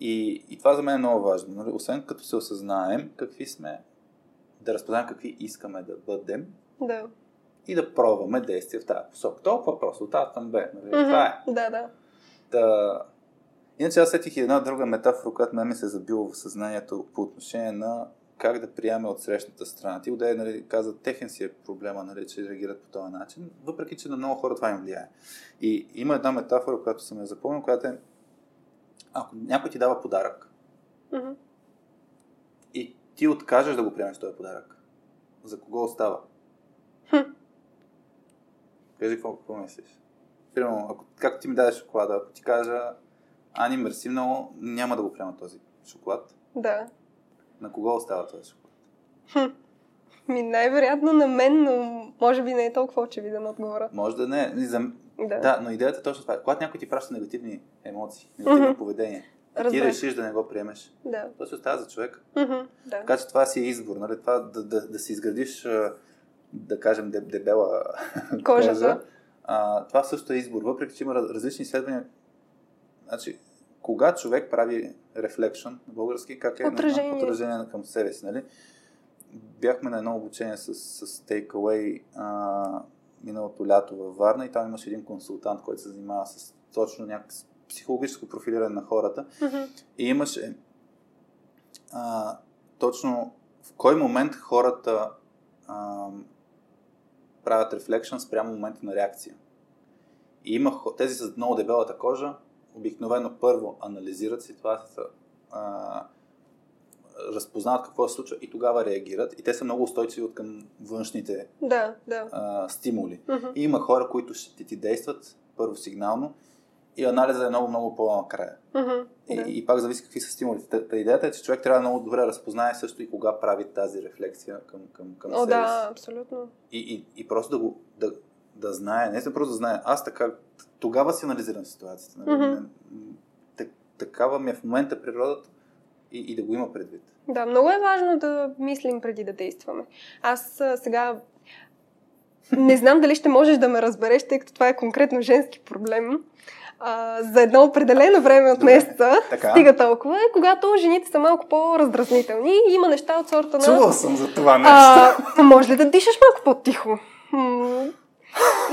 И, и това за мен е много важно. Нали? Освен като се осъзнаем какви сме, да разпознаем какви искаме да бъдем да. и да пробваме действия в тази посока. Толкова просто, от А към Б. Нали? Mm-hmm. Това е. Да, да. да. Иначе аз сетих и една друга метафора, която ме ми се е забила в съзнанието по отношение на как да приеме от срещната страна. Ти отде, нали, каза, техен си е проблема, нали, че реагират по този начин, въпреки че на много хора това им влияе. И има една метафора, която съм я запомнил, която е, ако някой ти дава подарък mm-hmm. и ти откажеш да го приемеш този подарък, за кого остава? Хм. Кажи какво, какво мислиш? Примерно, ако, както ти ми дадеш шоколада, ако ти кажа, Ани, мерси много, няма да го приема този шоколад. Да. На кого остава този шоколад? Хм. Ми най-вероятно на мен, но може би не е толкова очевиден отговора. Може да не. За... Да. да, но идеята е точно това. Когато някой ти праща негативни емоции, негативно Мгм. поведение, и ти Разбрах. решиш да не го приемеш, Да. то си остава за човек. Мгм. Да. Така че това си е избор, нали? Това да, да, да си изградиш, да кажем, деб- дебела (laughs) Кожа, кожа. А, това също е избор, въпреки че има раз- различни изследвания. Значи, кога човек прави reflection на български, как е Отражение. На, отражение към себе си, нали? Бяхме на едно обучение с, с Takeaway а, миналото лято във Варна и там имаше един консултант, който се занимава с точно някакво психологическо профилиране на хората. Мгм. И имаше а, точно в кой момент хората а, правят рефлекшн спрямо момента на реакция. И има тези с много дебелата кожа, обикновено първо анализират ситуацията, а, разпознават какво се случва и тогава реагират. И те са много устойчиви от към външните Да, да. а, стимули. Мгм. И има хора, които ще ти действат първо сигнално и анализа е много, много по-накрая. Мгм. И, Да. и пак зависи какви са стимулите. Та, та идеята е, че човек трябва много добре да разпознае също и кога прави тази рефлексия към, към, към О, себе да, си. абсолютно. И, и, и просто да го да, да знае, не просто да знае, аз така, тогава си анализирам ситуацията. Так- такава ми е в момента природата и, и да го има предвид. Да, много е важно да мислим преди да действаме. Аз а, сега не знам дали ще можеш да ме разбереш, тъй като това е конкретно женски проблем. А, за едно определено време от Добре. месеца Така. стига толкова, когато жените са малко по-раздразнителни и има неща от сорта на... Чувал съм за това нещо. А, може ли да дишаш малко по-тихо?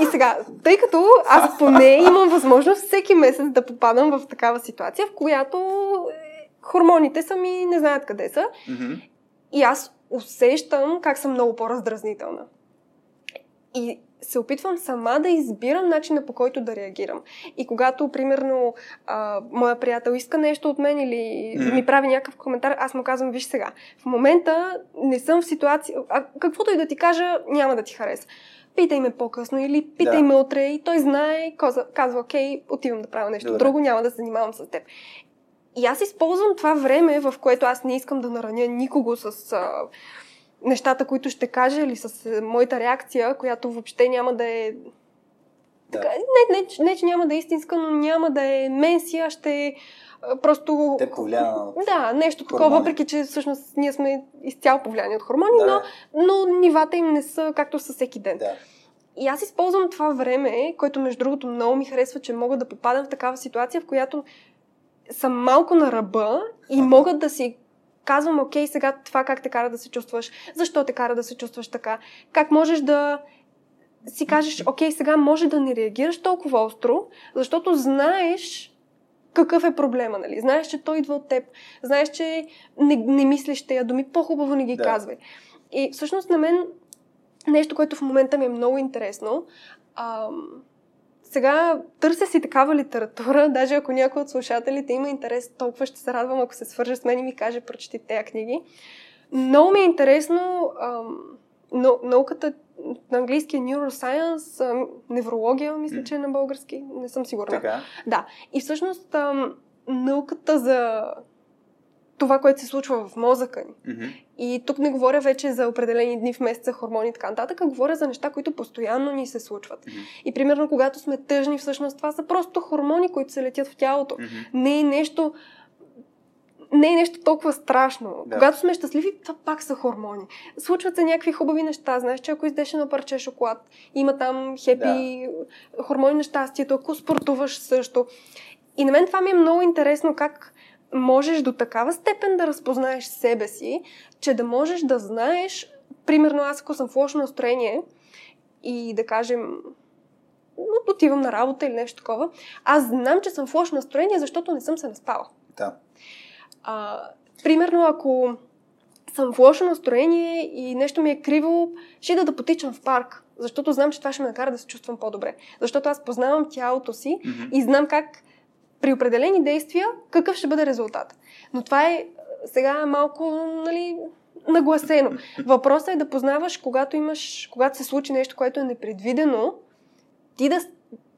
И сега, тъй като аз поне имам възможност всеки месец да попадам в такава ситуация, в която хормоните са ми не знаят къде са Мгм. и аз усещам как съм много по-раздразнителна. И се опитвам сама да избирам начина по който да реагирам. И когато, примерно, а, моя приятел иска нещо от мен или Мгм. ми прави някакъв коментар, аз му казвам, виж сега, в момента не съм в ситуация, а каквото и да ти кажа, няма да ти хареса. Питай ме по-късно или питай Да. ме утре и той знае, казва, казва, окей, отивам да правя нещо Добре. друго, няма да се занимавам с теб. И аз използвам това време, в което аз не искам да нараня никого с а, нещата, които ще кажа или с а, моята реакция, която въобще няма да е... Да. Така, не, не, не, че няма да е истинска, но няма да е менсия, ще просто... Те повлияна от... Да, нещо такова, хормони. въпреки че всъщност ние сме изцяло повлияни от хормони, Да, но, но нивата им не са както са всеки ден. да. И аз използвам това време, което между другото много ми харесва, че мога да попадам в такава ситуация, в която съм малко на ръба и Аха. мога да си казвам, окей, сега това как те кара да се чувстваш, защо те кара да се чувстваш така, как можеш да си кажеш, окей, сега може да не реагираш толкова остро, защото знаеш какъв е проблема, нали? Знаеш, че той идва от теб, знаеш, че не, не мислиш тези думи, по-хубаво не ги Да. казвай. И всъщност на мен нещо, което в момента ми е много интересно. Ам, сега търся си такава литература, (laughs) даже ако някой от слушателите има интерес, толкова ще се радвам, ако се свърже с мен и ми каже, прочети тези книги. Много ми е интересно ам, науката на английски е neuroscience, ам, неврология, мисля, че е на български, не съм сигурна. Така. Да. И всъщност ам, науката за това, което се случва в мозъка ни. Мгм. И тук не говоря вече за определени дни в месеца, хормони и така нататък, а говоря за неща, които постоянно ни се случват. Мгм. И примерно, когато сме тъжни, всъщност това са просто хормони, които се летят в тялото. Мгм. Не е нещо. Не е нещо толкова страшно. Да. Когато сме щастливи, това пак са хормони. Случват се някакви хубави неща. Знаеш, че ако издеш едно парче шоколад, има там хепи, хормони на щастието, ако спортуваш също. И на мен това ми е много интересно как можеш до такава степен да разпознаеш себе си, че да можеш да знаеш примерно аз ако съм в лошо настроение и да кажем отивам на работа или нещо такова, аз знам, че съм в лошо настроение, защото не съм се наспала. Да. А, примерно, ако съм в лошо настроение и нещо ми е криво, ще да да потичам в парк, защото знам, че това ще ме накара да се чувствам по-добре. Защото аз познавам тялото си mm-hmm. и знам как при определени действия какъв ще бъде резултат. Но това е сега малко, нали, нагласено. Въпросът е да познаваш, когато имаш, когато се случи нещо, което е непредвидено, ти да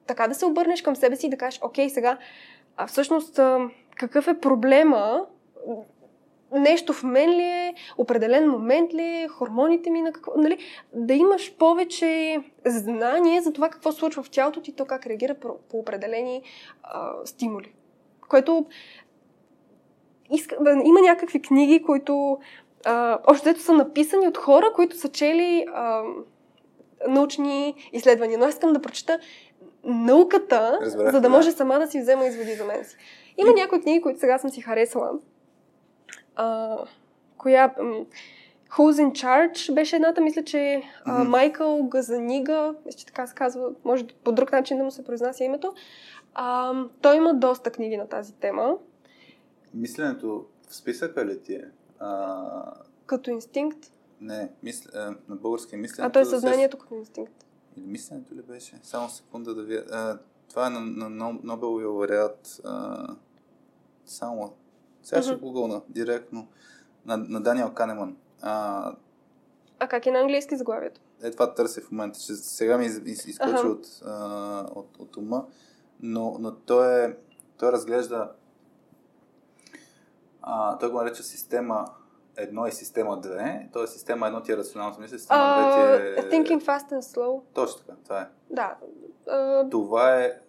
така да се обърнеш към себе си и да кажеш, окей, сега, а всъщност какъв е проблема, нещо в мен ли е, определен момент ли е, хормоните ми на какво, нали, да имаш повече знание за това какво случва в тялото ти, то как реагира по, по определени а, стимули. Което иска, има някакви книги, които а, още са написани от хора, които са чели а, научни изследвания. Но аз искам да прочета науката, Разбрах, за да може да. сама да си взема изводи за мен си. Има някои книги, които сега съм си харесала. А, коя... Who's in Charge беше едната, мисля, че а, Майкъл Газанига, мисля, че така се казва, може по друг начин да му се произнася името. А, той има доста книги на тази тема. Мисленето в списъка ли ти е? А... Като инстинкт? Не, мисля, на български мисленето. А той е съзнанието като инстинкт. Или мисленето ли беше? Само секунда да ви... А, това е на, на Нобеловия лауреат. само... Сега ще гугълна директно. На, на Даниел Канеман. А, а как е на английски заглавието? Е, това търся в момента. Че сега ми из, из, изкочи ага. от, а, от, от ума. Но, но той, е, той разглежда а, той го нарича система едно и система 2, т.е. система едно ти е рационалното мислене, система 2 ти е... Thinking fast and slow. Точно така, това е. Да. Uh... Това е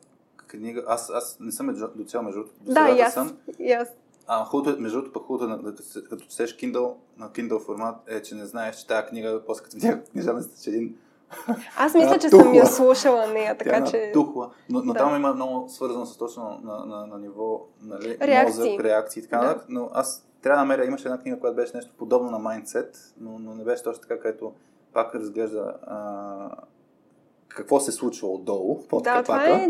книга, аз, аз не съм до цяло между Да, и аз. Съм. И аз. А, хубавото, между другото, пък хубавото, като, като четеш Kindle, на Kindle формат, е, че не знаеш, че тази книга, после като видях книжа, мисля, че един аз мисля, че съм я слушала нея, така Тя че... Тухла. Но, но да. там има много свързано с точно на, на, на ниво нали, реакции. мозък, реакции и така да. Но аз трябва да намеря, имаше една книга, която беше нещо подобно на Mindset, но, но не беше точно така, където пак разглежда а, какво се случва отдолу, под да, това е...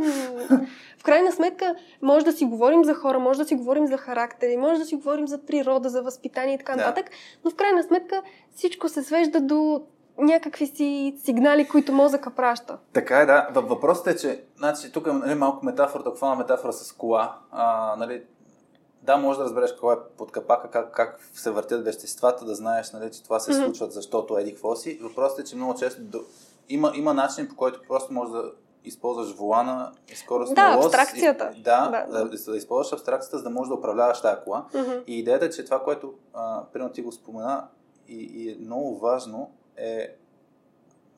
В крайна сметка, може да си говорим за хора, може да си говорим за характери, може да си говорим за природа, за възпитание и така да. нататък, но в крайна сметка всичко се свежда до някакви си сигнали, които мозъка праща. Така е, да. Въпросът е, че значи, тук е нали, малко метафора, толкова метафора с кола. А, нали, да, може да разбереш какво е под капака, как, как се въртят веществата, да знаеш, нали, че това се mm-hmm. случва, защото еди какво си. Въпросът е, че много често. Има, има начин, по който просто може да използваш волана и скорост да, лоз. абстракцията. И, да, да. Да, да използваш абстракцията, за да можеш да управляваш тази кола. Mm-hmm. И идеята е, че това, което а, примерно ти го спомена и, и е много важно, е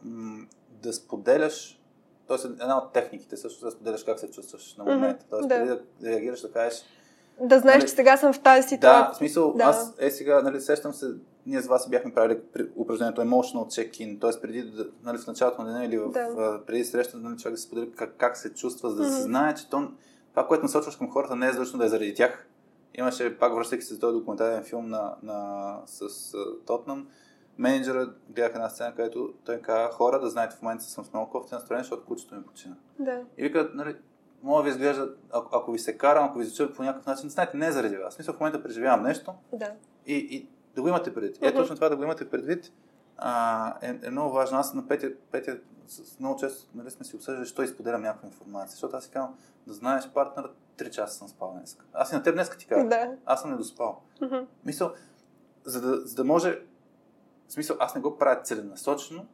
м- да споделяш, т.е. една от техниките също да споделяш как се чувстваш на момента. Тоест, да. преди да реагираш, да кажеш. Да знаеш, нали, че сега съм в тази ситуация. Да, в смисъл, да. аз е сега, нали, сещам се, ние с вас бяхме правили упражнението Emotional Check-in, т.е. преди нали, в началото на деня или в, да. преди среща, нали, човек да се сподели как, как се чувства, за да mm-hmm. се знае, че то, това, което насочваш към хората, не е задължено да е заради тях. Имаше, пак връщайки се за този документален филм на, на, с uh, Тотнам, менеджера гледах една сцена, където той каза хора да знаете в момента съм с много кофти настроение, защото кучето ми почина. Да. И вика, нали, мога да ви изглежда, ако, ако ви се карам, ако ви звучат по някакъв начин, знаете, не е заради вас. Смисъл, в момента преживявам нещо да. и, и да го имате предвид. Е, точно това да го имате предвид а, е, е много важно. Аз на Петя, Петя много често нали, сме си обсъждали, защо изподелям някаква информация. Защото аз си казвам, да знаеш, партнера 3 часа съм спал днес. Аз и на теб днес ти казвам. Да. Аз съм недоспал. Uh-huh. Мисъл, за да, за да може в смисъл, аз не го правя целенасочено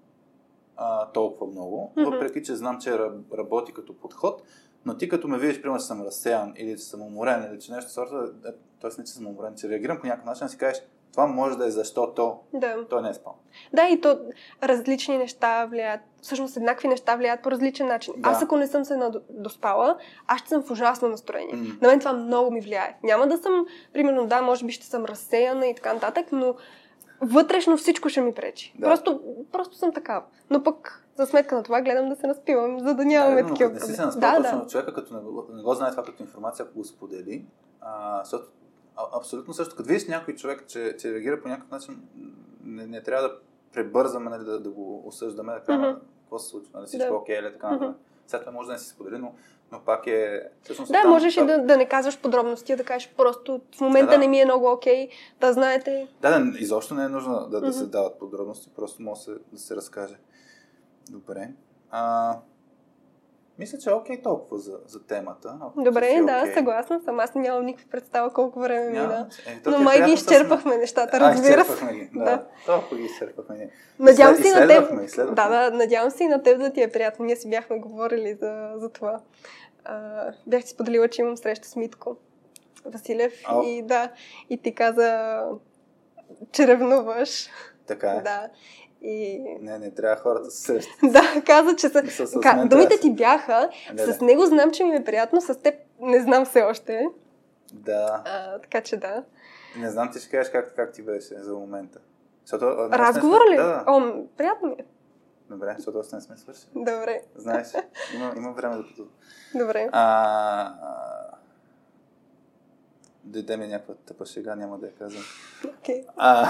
а, толкова много, mm-hmm. въпреки че знам, че работи като подход, но ти като ме видиш, примерно, че съм разсеян или че съм уморен или че нещо сорта, т.е. не че съм уморен, че реагирам по някакъв начин, си кажеш, това може да е защото да. той не е спал. Да, и то различни неща влияят, всъщност еднакви неща влияят по различен начин. Да. Аз ако не съм се доспала, аз ще съм в ужасно настроение. Mm. На мен това много ми влияе. Няма да съм, примерно, да, може би ще съм разсеяна и така нататък, но вътрешно всичко ще ми пречи. Да. Просто, просто съм такава. Но пък за сметка на това гледам да се наспивам, за да нямаме да, такива проблеми. Не си се наспил да, да. човека, като не го, не го знае това като информация, ако го сподели, а, защото а, абсолютно също. Като видиш някой човек, че, че реагира по някакъв начин, не, не трябва да пребързаме нали, да, да го осъждаме, да кажем Мгм. какво се случва, нали, всичко Да. окей или така. Нататък. След това може да не си сподели, но, но пак е... Всъщност, Да, там- можеш там- да, да не казваш подробности, да кажеш просто в момента Да, да. не ми е много окей, да знаете. Да, да, изобщо не е нужно да, да се Мгм. дават подробности, просто може да се, да се разкаже. Добре. А, мисля, че е окей толкова за, за темата. Добре, си да, окей. съгласна съм. Аз нямам никаква представа колко време мина. Е, то Но е май ги приятно с- изчерпахме нещата, разбира се. изчерпахме ги. Да, Да. толкова ги изчерпахме. Надявам се и на теб. Да, да, надявам се и на теб да ти е приятно. Ние си бяхме говорили за, за това. А, бях ти споделила, че имам среща с Митко Василев О. и да, и ти каза, че ревнуваш. Така е. Да. И Не, не, трябва хората да се срещат. (laughs) да, каза, че са... Мисля, с Ка, думите ти бяха, да- с него знам, че ми е приятно, с теб не знам все още. Да. А, така че да. Не знам ти ще кажеш как, как ти беше за момента. Защото, Разговор сме- ли? Да, да. О, приятно ми е. Добре, защото още не сме свършили. Добре, Знаеш, има, има време докато... добре. А, а, дойде ми някаква тъпа шега, няма да я казвам. Окей. А,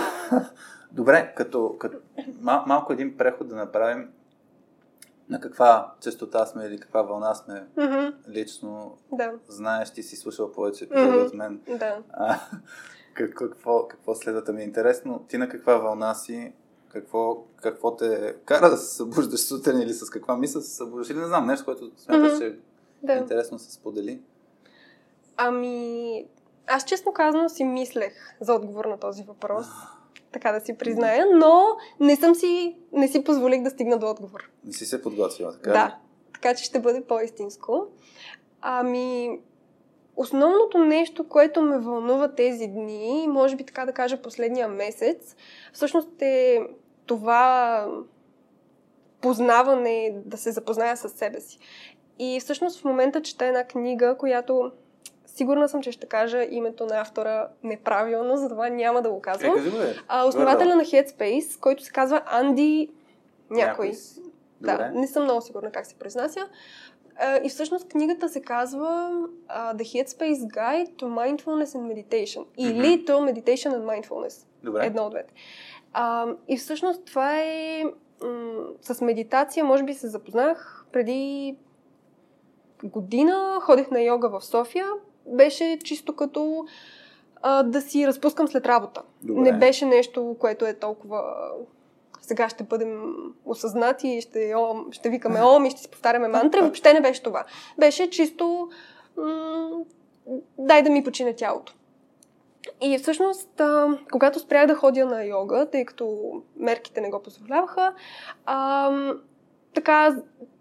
добре, като, като мал, малко един преход да направим на каква частота сме или каква вълна сме Мгм, лично. Да, Знаеш, ти си слушал повече епизоди Мгм. от мен. да. А, как- какво, какво следвата ми е интересно? Ти на каква вълна си? Какво, какво те кара да се събуждаш сутрин или с каква мисъл се събуждаш? Или не знам, нещо, което смяташ, Мгм. че е да. интересно да се сподели. Ами, аз честно казано си мислех за отговор на този въпрос, (laughs) така да си призная, но не съм си, не си позволих да стигна до отговор. Не си се подготвила, така? Да, така че ще бъде по-истинско. Ами, основното нещо, което ме вълнува тези дни, може би така да кажа последния месец, всъщност е това познаване, да се запозная с себе си. И всъщност в момента чета една книга, която сигурна съм, че ще кажа името на автора неправилно, (laughs) затова няма да го Е, казвам. бе. А, основателя на Headspace, който се казва Анди някой. Да, Добре. не съм много сигурна как се произнася. А, и всъщност книгата се казва uh, The Headspace Guide to Mindfulness and Meditation. Или to Meditation and Mindfulness. Добре. Едно от двете. А, и всъщност това е м- с медитация, може би се запознах преди година, ходех на йога в София. Беше чисто като а, да си разпускам след работа. Добре. Не беше нещо, което е толкова сега ще бъдем осъзнати, ще, ом, ще викаме ом и ще си повтаряме мантри. Въобще не беше това. Беше чисто м- дай да ми почине тялото. И всъщност, а, когато спрях да ходя на йога, тъй като мерките не го позволяваха, а, така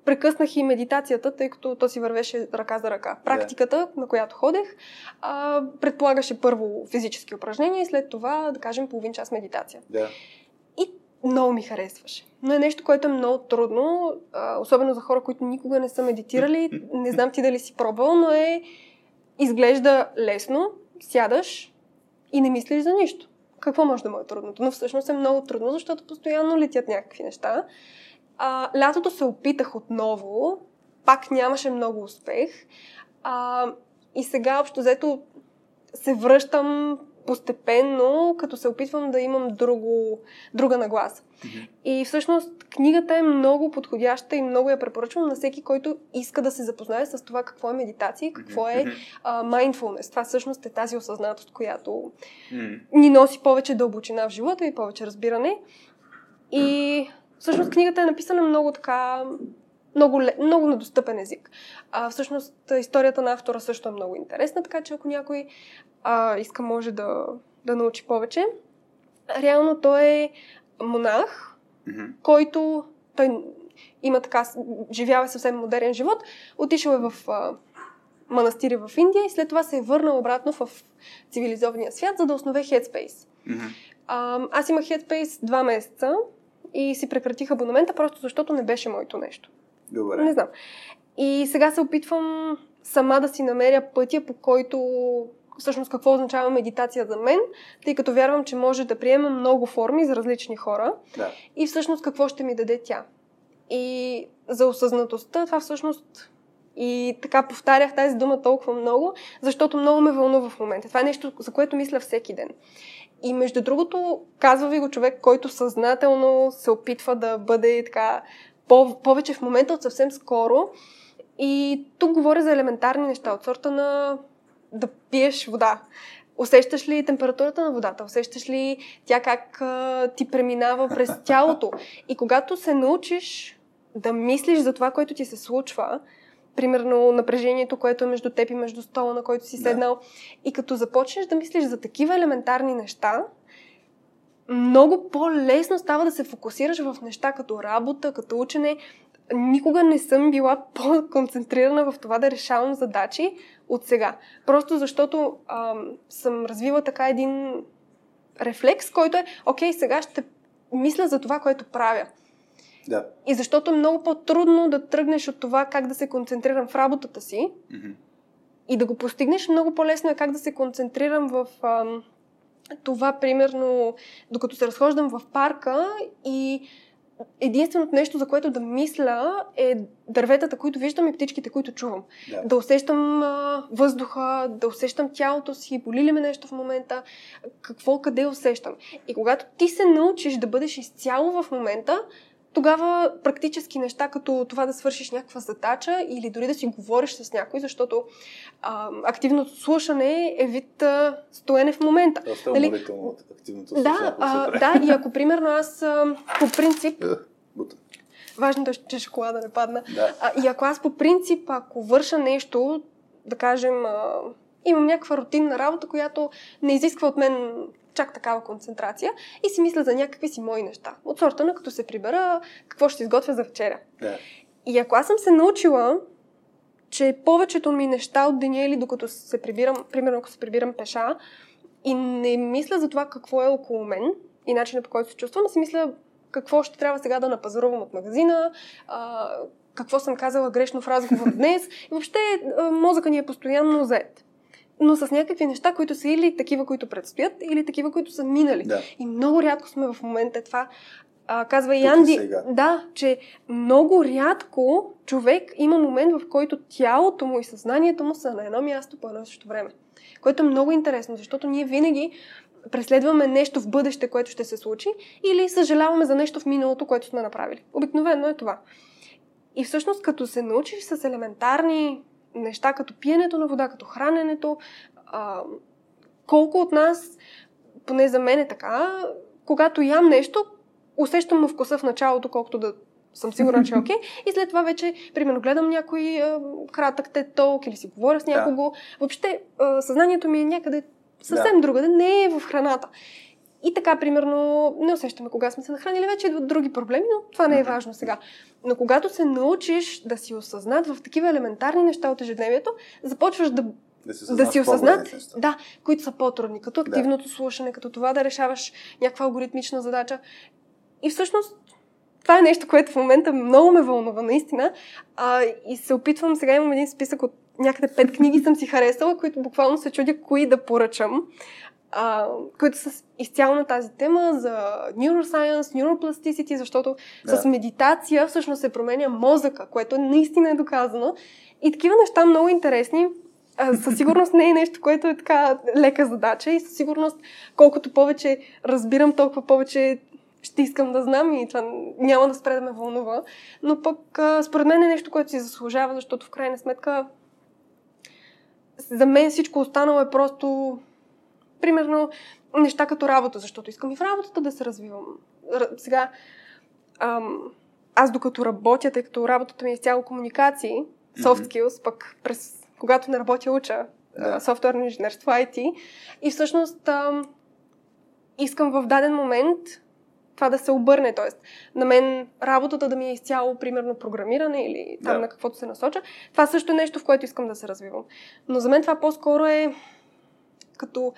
прекъснах и медитацията, тъй като то си вървеше ръка за ръка. Практиката, на която ходех, а, предполагаше първо физически упражнения и след това, да кажем, половин час медитация. Да. И много ми харесваше. Но е нещо, което е много трудно, а, особено за хора, които никога не са медитирали. Не знам ти дали си пробвал, но е изглежда лесно, сядаш и не мислиш за нищо. Какво може да му е трудното? Но всъщност е много трудно, защото постоянно летят някакви неща. А, лятото се опитах отново, пак нямаше много успех. А, и сега, общо взето, се връщам постепенно, като се опитвам да имам друго, друга нагласа. И всъщност книгата е много подходяща и много я препоръчвам на всеки, който иска да се запознае с това какво е медитация какво е а, mindfulness. Това всъщност е тази осъзнатост, която ни носи повече дълбочина в живота и повече разбиране. И всъщност книгата е написана много така, много, много на достъпен език. А, всъщност историята на автора също е много интересна, така че ако някой а, иска, може да, да научи повече. Реално той е монах, Мгм. който той има така, живява съвсем модерен живот, отишъл е в а, манастири в Индия и след това се е върнал обратно в цивилизования свят, за да основе Headspace. Мгм. А, аз имах Headspace два месеца и си прекратих абонамента, просто защото не беше моето нещо. Добре. Не знам. И сега се опитвам сама да си намеря пътя, по който всъщност какво означава медитация за мен, тъй като вярвам, че може да приема много форми за различни хора Да. и всъщност какво ще ми даде тя. И за осъзнатостта това всъщност И така повтарях тази дума толкова много, защото много ме вълнува в момента. Това е нещо, за което мисля всеки ден. И между другото, казва ви го човек, който съзнателно се опитва да бъде така по- повече в момента от съвсем скоро. И тук говоря за елементарни неща, от сорта на да пиеш вода. Усещаш ли температурата на водата? Усещаш ли тя как а, ти преминава през (laughs) тялото? И когато се научиш да мислиш за това, което ти се случва, примерно напрежението, което е между теб и между стола, на който си седнал, да. и като започнеш да мислиш за такива елементарни неща, много по-лесно става да се фокусираш в неща като работа, като учене. Никога не съм била по-концентрирана в това да решавам задачи от сега. Просто защото ам, съм развила така един рефлекс, който е, окей, сега ще мисля за това, което правя. Да. И защото е много по-трудно да тръгнеш от това как да се концентрирам в работата си mm-hmm. и да го постигнеш, много по-лесно е как да се концентрирам в ам, това, примерно, докато се разхождам в парка и единственото нещо, за което да мисля е дърветата, които виждам и птичките, които чувам. Да, да усещам а, въздуха, да усещам тялото си, боли ли ме нещо в момента, какво, къде усещам. И когато ти се научиш да бъдеш изцяло в момента, тогава практически неща, като това да свършиш някаква задача или дори да си говориш с някой, защото а, активното слушане е вид а, стоене в момента. Доста нали? активното слушане. Да, а, да, и ако примерно аз а, по принцип... Е, Важното е, че шоколада не падна. Да. А, и ако аз по принцип, ако върша нещо, да кажем, а, имам някаква рутинна работа, която не изисква от мен чак такава концентрация и си мисля за някакви си мои неща. От сорта на като се прибера, какво ще изготвя за вчера. Да. И ако аз съм се научила, че повечето ми неща от деня или докато се прибирам, примерно ако се прибирам пеша, и не мисля за това какво е около мен и начинът по който се чувствам, а си мисля какво ще трябва сега да напазарувам от магазина, а, какво съм казала грешно в разговор днес. И въобще мозъка ни е постоянно зает но с някакви неща, които са или такива, които предстоят, или такива, които са минали. Да. И много рядко сме в момента това. А, казва и Анди, да, че много рядко човек има момент, в който тялото му и съзнанието му са на едно място по едно и също време. Което е много интересно, защото ние винаги преследваме нещо в бъдеще, което ще се случи, или съжаляваме за нещо в миналото, което сме направили. Обикновено е това. И всъщност, като се научиш с елементарни неща, като пиенето на вода, като храненето. А, колко от нас, поне за мен е така, когато ям нещо, усещам му вкуса в началото, колкото да съм сигурна, че е окей. Okay. И след това вече, примерно, гледам някой а, кратък те толк или си говоря с някого. Да. Въобще, а, съзнанието ми е някъде съвсем да. другаде, не е в храната. И така, примерно, не усещаме кога сме се нахранили, вече идват други проблеми, но това не е важно сега. Но когато се научиш да си осъзнат в такива елементарни неща от ежедневието, започваш да да си, да си осъзнат, да, които са по-трудни, като активното да. слушане, като това да решаваш някаква алгоритмична задача. И всъщност това е нещо, което в момента много ме вълнува, наистина. А, и се опитвам, сега имам един списък от някъде пет книги съм си харесала, които буквално се чудя кои да поръчам а, които са изцяло на тази тема за neuroscience, neuroplasticity, защото да. с медитация всъщност се променя мозъка, което наистина е доказано. И такива неща много интересни. А, със сигурност не е нещо, което е така лека задача и със сигурност колкото повече разбирам, толкова повече ще искам да знам и това няма да спре да ме вълнува. Но пък а, според мен е нещо, което си заслужава, защото в крайна сметка за мен всичко останало е просто примерно, неща като работа, защото искам и в работата да се развивам. Сега, ам, аз докато работя, тъй като работата ми е цяло комуникации, soft skills, пък през, когато не работя, уча да. софтуерно инженерство, IT, и всъщност ам, искам в даден момент това да се обърне, т.е. на мен работата да ми е изцяло, примерно, програмиране или там да. на каквото се насоча. Това също е нещо, в което искам да се развивам. Но за мен това по-скоро е като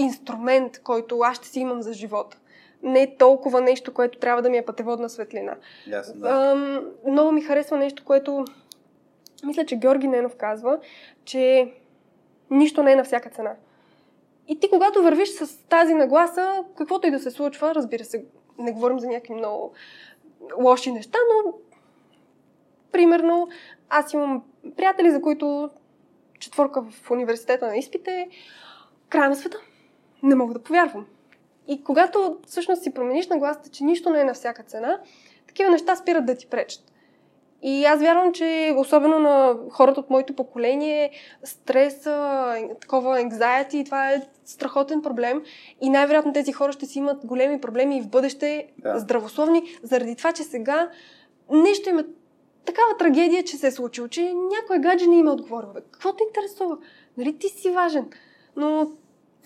инструмент, който аз ще си имам за живота. Не е толкова нещо, което трябва да ми е пътеводна светлина. Ясно. Ам, много ми харесва нещо, което мисля, че Георги Ненов казва, че нищо не е на всяка цена. И ти, когато вървиш с тази нагласа, каквото и да се случва, разбира се, не говорим за някакви много лоши неща, но примерно, аз имам приятели, за които четворка в университета на изпите, край на света. Не мога да повярвам. И когато всъщност си промениш нагласата, че нищо не е на всяка цена, такива неща спират да ти пречат. И аз вярвам, че особено на хората от моето поколение, стреса, такова anxiety, това е страхотен проблем. И най-вероятно тези хора ще си имат големи проблеми и в бъдеще да. здравословни, заради това, че сега нещо има такава трагедия, че се е случило, че някой гадже не има отговорил. Какво те интересува? Нали ти си важен? Но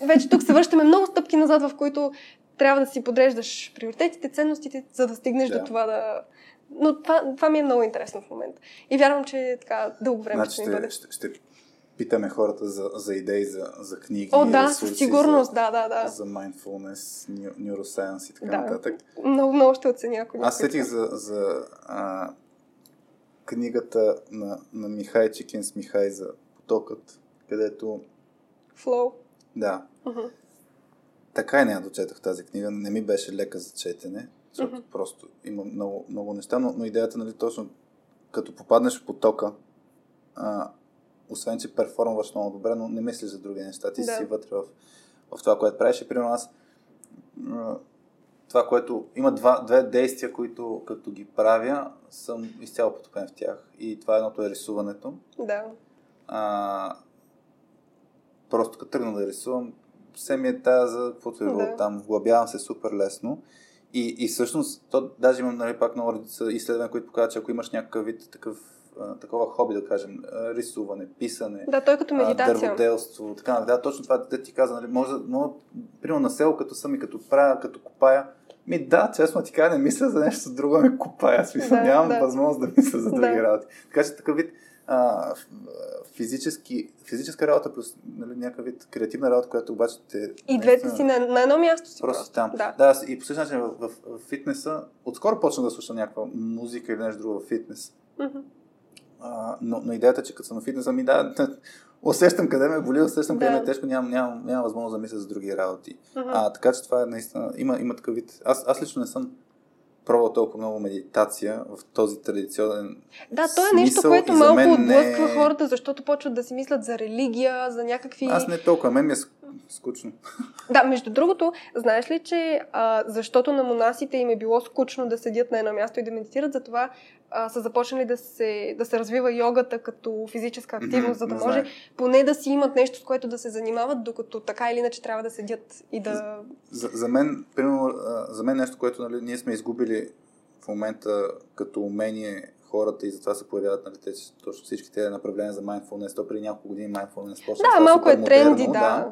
вече тук се връщаме много стъпки назад, в които трябва да си подреждаш приоритетите, ценностите, за да стигнеш да. до това да... Но това, това ми е много интересно в момента. И вярвам, че така дълго време значи ще, бъде. Ще, ще питаме хората за, за идеи, за, за книги. О, да, със сигурност, за, да, да, да. За mindfulness, neuroscience и така да. нататък. Много, много ще оценя, ако Аз сетих за, за а, книгата на, на Михай Чикин с Михай за потокът, където... Flow. Да. Uh-huh. Така и не я дочетах тази книга. Не ми беше лека за четене, защото uh-huh. просто има много, много неща, но, но идеята, нали, точно като попаднеш в потока, а, освен, че перформваш много добре, но не мислиш за други неща. Ти да. си вътре в, в това, което правиш. И примерно аз това, което има два, две действия, които като ги правя, съм изцяло потопен в тях. И това едното е рисуването. Да. А, просто като тръгна да рисувам, все ми е тая за каквото е да. там. Вглъбявам се супер лесно. И, и всъщност, то, даже имам нали, пак много изследвания, които показват, че ако имаш някакъв вид такъв такова хоби, да кажем, рисуване, писане, да, той като медитация. дърводелство, така, да, точно това да ти каза, нали, може, може, примерно на село, като съм и като правя, като копая, ми да, честно ти кажа, не мисля за нещо друго, ми копая, смисъл, да, нямам да. възможност да мисля за други да. работи. Така че такъв вид а, физически, физическа работа плюс нали, някакъв вид креативна работа, която обаче те... И двете си на, на едно място си просто. просто. там. Да. да, и по същия начин в, в, в, фитнеса, отскоро почна да слушам някаква музика или нещо друго в фитнес. Mm-hmm. А, но, но идеята, че като съм на фитнеса, ми да, (laughs) усещам къде ме боли, усещам да. къде ме е тежко, нямам, нямам, нямам възможност да мисля за други работи. Uh-huh. А, така че това е наистина, има, има такъв вид. Аз, аз лично не съм пробвал толкова много медитация в този традиционен Да, то е нещо, което малко отблъсква не... хората, защото почват да си мислят за религия, за някакви... Аз не толкова, мен ми е скучно. Да, между другото, знаеш ли, че а, защото на монасите им е било скучно да седят на едно място и да медитират, затова а, са започнали да се, да се развива йогата като физическа активност, за да може поне да си имат нещо, с което да се занимават, докато така или иначе трябва да седят и да... За, за мен, примерно, за мен нещо, което нали, ние сме изгубили в момента като умение хората и затова се появяват нали, тези, точно всички тези направления за mindfulness. То преди няколко години mindfulness почна. Да, малко е тренди, да. да.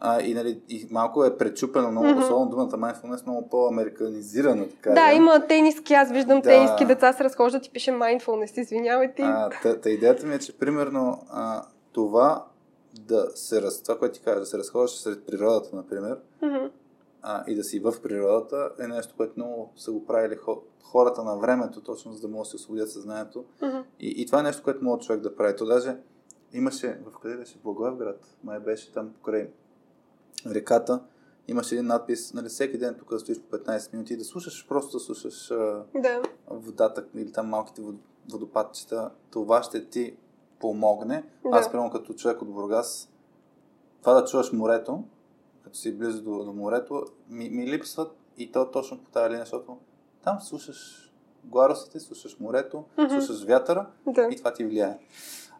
А, и, нали, и малко е пречупено, много, mm-hmm. особено думата mindfulness, много по-американизирана. Така, да, има тениски, аз виждам да. тениски деца се разхождат и пише mindfulness, извинявайте. А, та, та идеята ми е, че примерно а, това да се раз... това, което ти кажа, да се разхождаш сред природата, например, mm-hmm а, и да си в природата е нещо, което много са го правили хората на времето, точно за да могат да се освободят съзнанието. Uh-huh. И, и това е нещо, което може човек да прави. То даже имаше, в къде беше? Благоевград, май беше там покрай реката, имаше един надпис, нали, всеки ден тук да стоиш по 15 минути и да слушаш, просто да слушаш да. водата или там малките водопадчета, това ще ти помогне. Да. Аз, примерно, като човек от Бургас, това да чуваш морето, като си близо до, до морето, ми, ми липсват и то точно по тази линия, защото там слушаш гларосите, слушаш морето, mm-hmm. слушаш вятъра да. и това ти влияе.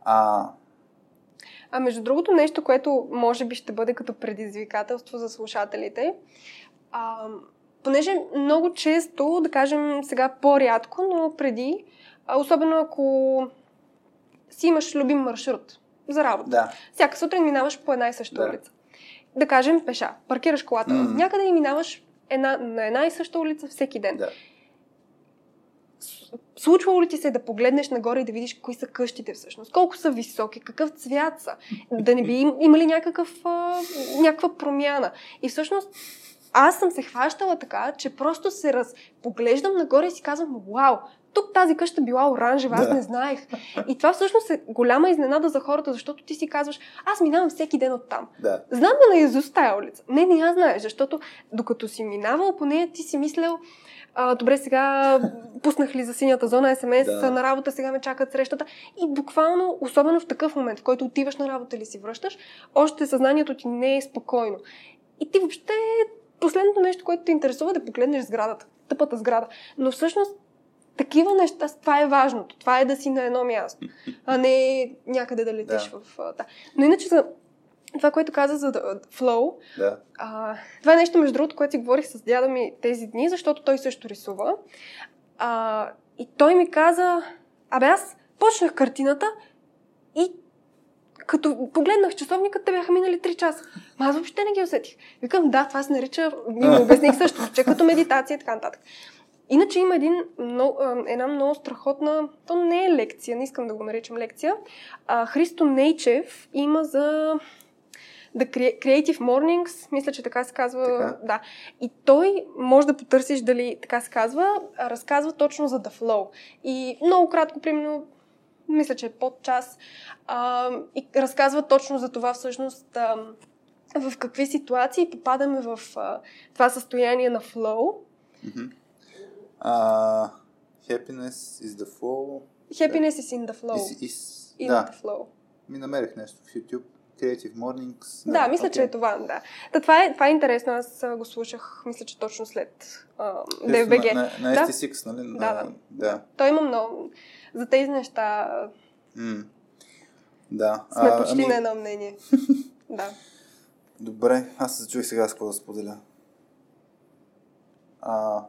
А, а между другото нещо, което може би ще бъде като предизвикателство за слушателите, а, понеже много често, да кажем сега по-рядко, но преди, а, особено ако си имаш любим маршрут за работа. Да. Всяка сутрин минаваш по една и съща да. улица да кажем, пеша. Паркираш колата mm-hmm. някъде и минаваш една, на една и съща улица всеки ден. Да. Случвало ли ти се да погледнеш нагоре и да видиш кои са къщите всъщност? Колко са високи? Какъв цвят са? Да не би им, има ли някакъв, а, някаква промяна? И всъщност аз съм се хващала така, че просто се раз... поглеждам нагоре и си казвам, вау, тук тази къща била оранжева, аз да. не знаех. И това всъщност е голяма изненада за хората, защото ти си казваш, аз минавам всеки ден от там. Да. Знам да на Язус тая улица. Не, не я знаеш, защото докато си минавал по нея, ти си мислял, а, добре, сега пуснах ли за синята зона СМС, да. на работа сега ме чакат срещата. И буквално, особено в такъв момент, в който отиваш на работа или си връщаш, още съзнанието ти не е спокойно. И ти въобще последното нещо, което те интересува, е да погледнеш сградата, тъпата сграда. Но всъщност такива неща, това е важното. Това е да си на едно място, а не някъде да летиш да. в... Да. Но иначе за това, което каза за флоу, да. а, това е нещо, между другото, което си говорих с дяда ми тези дни, защото той също рисува. А, и той ми каза, абе аз почнах картината и като погледнах часовника, те бяха минали 3 часа. Ма аз въобще не ги усетих. Викам, да, това се нарича, ми обясних (laughs) също, че като медитация и така нататък. Иначе има един, много, една много страхотна, то не е лекция, не искам да го наричам лекция. А, Христо Нейчев има за The Creative Mornings, мисля, че така се казва. Така? Да. И той, може да потърсиш дали така се казва, разказва точно за The Flow. И много кратко, примерно, мисля, че е под час, а, и разказва точно за това всъщност а, в какви ситуации попадаме в а, това състояние на flow. Mm-hmm. Uh, happiness is the flow. Happiness is in the flow. Is, is, in да. the flow. Ми намерих нещо в YouTube. Creative Mornings. Да, да мисля, okay. че е това, да. Та, това, е, това е интересно, аз го слушах, мисля, че точно след uh, DBG. На, на, на ST6, да? нали? Да, да. да. Той има много. За тези неща mm. да. сме а, почти ами... на едно мнение. (laughs) да. Добре, аз се чух сега с какво да споделя. А,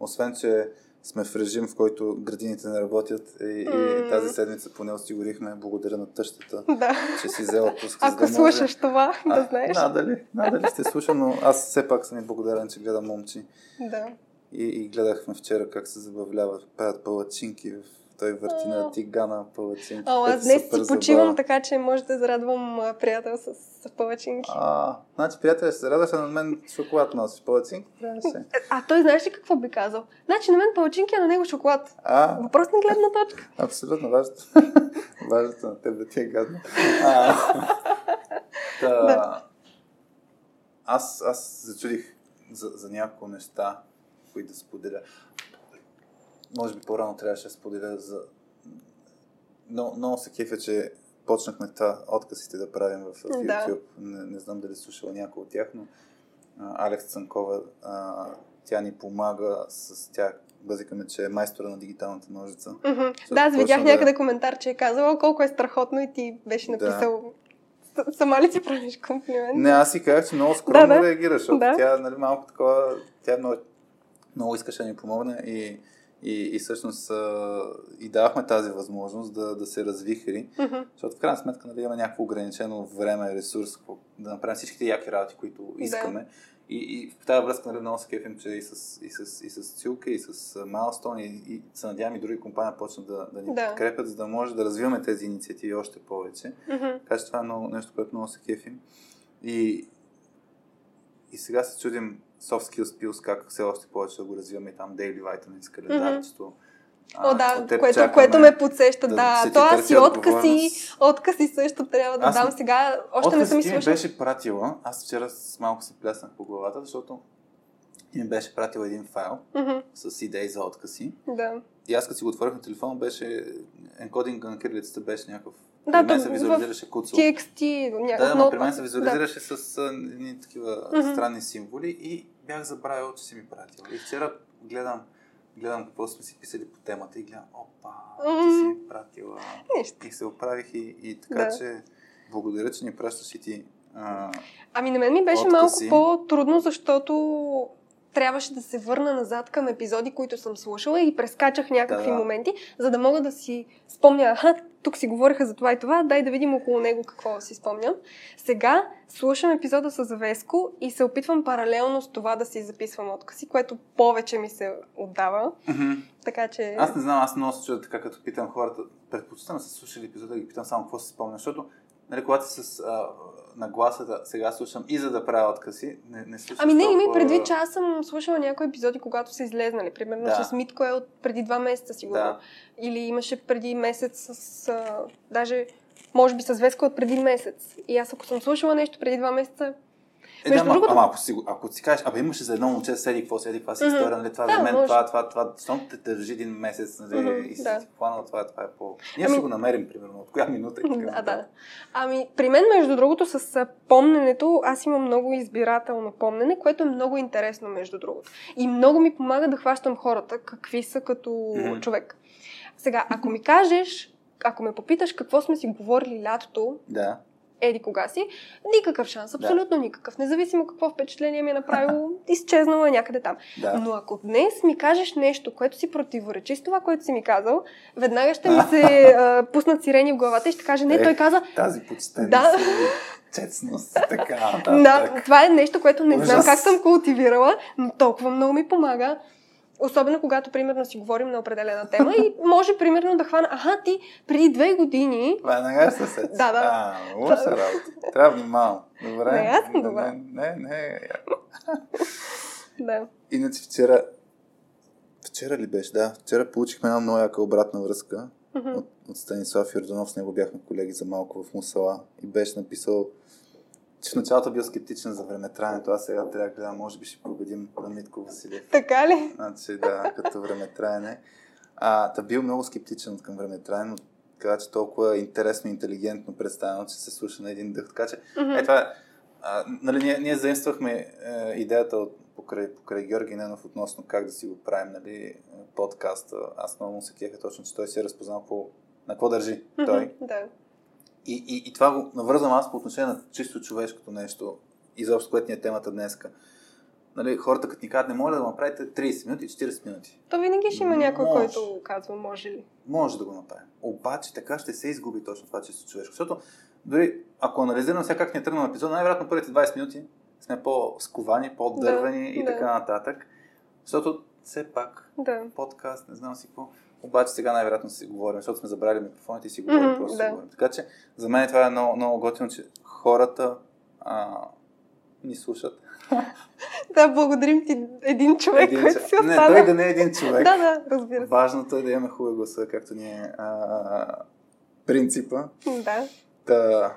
освен, че сме в режим, в който градините не работят и, mm. и тази седмица поне осигурихме, благодаря на тъщата, да. че си взела отпуск. Ако да слушаш може... това, а, да знаеш. Надали, надали сте слушал, но аз все пак съм и благодарен, че гледам момчи. Да. И, и гледахме вчера как се забавляват, правят палачинки в той върти на тигана палачинки. О, аз днес си почивам, така че може да зарадвам приятел с, с палачинки. А, значи приятел се радваше на мен шоколад носи. Палачинки се. А той знаеш ли какво би казал? Значи на мен палачинки, а на него шоколад. А, Въпрос на гледна точка. (laughs) Абсолютно, важното. (laughs) важното на теб да ти е гадно. А, (laughs) та, да. Аз, аз зачудих за, за няколко неща, които да споделя може би по-рано трябваше да споделя за... Но, много се кефя, че почнахме това откъсите да правим в, в YouTube. Да. Не, не знам дали слушала някой от тях, но а, Алекс Цанкова, а, тя ни помага с тях. Бъзикаме, че е майстора на дигиталната ножица. Mm-hmm. Да, аз видях да... някъде коментар, че е казала колко е страхотно и ти беше написал да. Сама ли си правиш комплимент? Не, аз си казах, че много скромно да, да. реагираш, защото да. тя нали, малко такова, тя много, много искаше да ни помогне и и, и всъщност а, и давахме тази възможност да, да се развихри, mm-hmm. защото в крайна сметка нали, има някакво ограничено време, ресурс, да направим всичките яки работи, които искаме. Да. И, и в тази връзка нали, много се кефим, че и с, и с, и с Цюлка, и с Milestone, и, и се надявам и други компании почнат да, да ни да. подкрепят, за да може да развиваме тези инициативи още повече. Mm-hmm. Така че това е много, нещо, което много се кефим. И, и сега се чудим soft skills skills, как все още повече да го развиваме там daily vitamins, календарчето. Mm-hmm. О, да, което, което ме подсеща, да. да. То аз и откази, откази също трябва да аз, дам сега. Още не съм изслушала. беше пратила, аз вчера малко се пляснах по главата, защото ми беше пратила един файл mm-hmm. с идеи за откази. Да. И аз като си го отворих на телефона, беше енкодинга на кирилицата беше някакъв да, при мен се визуализираше куцо. TXT, някакъв. Да, но при мен се визуализираше да. с едни такива mm-hmm. странни символи и бях забравил, че си ми пратил. И вчера гледам, гледам какво сме си писали по темата и гледам, опа, ти си ми пратила. Нищо. И се оправих и, и така, да. че благодаря, че ни пращаш и ти. А, ами на мен ми беше откази. малко по-трудно, защото трябваше да се върна назад към епизоди, които съм слушала и прескачах някакви да, моменти, за да мога да си спомня, аха, тук си говориха за това и това, дай да видим около него какво си спомням. Сега слушам епизода с Завеско и се опитвам паралелно с това да си записвам откази, което повече ми се отдава. Mm-hmm. Така че... Аз не знам, аз много се чудя така, като питам хората, предпочитам да са слушали епизода да ги питам само какво си спомня, защото нали, когато си с а, нагласата сега слушам и за да правя откази, не, не слушам. Ами не, толкова... има предвид, че аз съм слушала някои епизоди, когато са излезнали. Примерно да. с Митко е от преди два месеца, сигурно. Да. Или имаше преди месец с... А, даже, може би с Веска от преди месец. И аз ако съм слушала нещо преди два месеца, Е, да, другото... ама ако си, ако си кажеш, абе имаше за едно момче седи, какво седи, каква си mm-hmm. история, нали, това да, за мен, може. това, това, това, това, те държи един месец, нали, mm-hmm, и си да. планал това, това е по... Ние ами... си го намерим, примерно, от коя минута така. Да, да. Ами, при мен, между другото, с помненето, аз имам много избирателно помнене, което е много интересно, между другото. И много ми помага да хващам хората, какви са като mm-hmm. човек. Сега, ако ми кажеш, ако ме попиташ какво сме си говорили лятото, да еди кога си, никакъв шанс, абсолютно да. никакъв. Независимо какво впечатление ми е направило, (laughs) изчезнало е някъде там. Да. Но ако днес ми кажеш нещо, което си противоречи с това, което си ми казал, веднага ще ми се (laughs) а, пуснат сирени в главата и ще каже, не, е, той каза... Тази почтеност да. честност, така. (laughs) Да, да, това е нещо, което не Ужас. знам как съм култивирала, но толкова много ми помага. Особено когато, примерно, си говорим на определена тема и може, примерно, да хвана, аха, ти преди две години... Веднага се сети. Да, да. А, лоша работа. Трябва внимавам. Добре. Не, аз съм добре. Не, не, не. да. Иначе вчера... Вчера ли беше? Да. Вчера получихме една много яка обратна връзка от, от Станислав Йорданов. С него бяхме колеги за малко в Мусала и беше написал че в началото бил скептичен за времетраенето, аз сега трябва да гледам, може би ще победим на Митко Василев. Така ли? Значи, да, като времетраене. А, та бил много скептичен към времетраене, но каза, че толкова интересно и интелигентно представено, че се слуша на един дъх. Така че, mm-hmm. е това, а, нали, ние, ние заимствахме е, идеята от, покрай, покрай Георги Ненов относно как да си го правим, нали, подкаста. Аз много му се кеха точно, че той си е разпознал по, на какво държи mm-hmm, той. Да. И, и, и това го навързвам аз по отношение на чисто човешкото нещо, изобщо което ни е темата днеска. Нали, хората като ни казват, не може да го направите 30 минути, 40 минути. То винаги ще има някой, може. който казва, може ли. Може да го направим. Обаче така ще се изгуби точно това чисто човешко. Защото дори ако анализирам сега как ни е тръгнал епизод, най-вероятно първите 20 минути сме по-сковани, по-дървани да, и да. така нататък. Защото все пак да. подкаст, не знам си какво обаче сега най-вероятно си говорим, защото сме забрали микрофоните и си говорим, mm-hmm, просто да. си говорим. Така че за мен това е много, много готино, че хората а, ни слушат. (laughs) да, благодарим ти един човек, един който си остана. Не, той да не е един човек. да, да, разбира се. Важното е да имаме хубава гласа, както ни е а, принципа. Да. Та,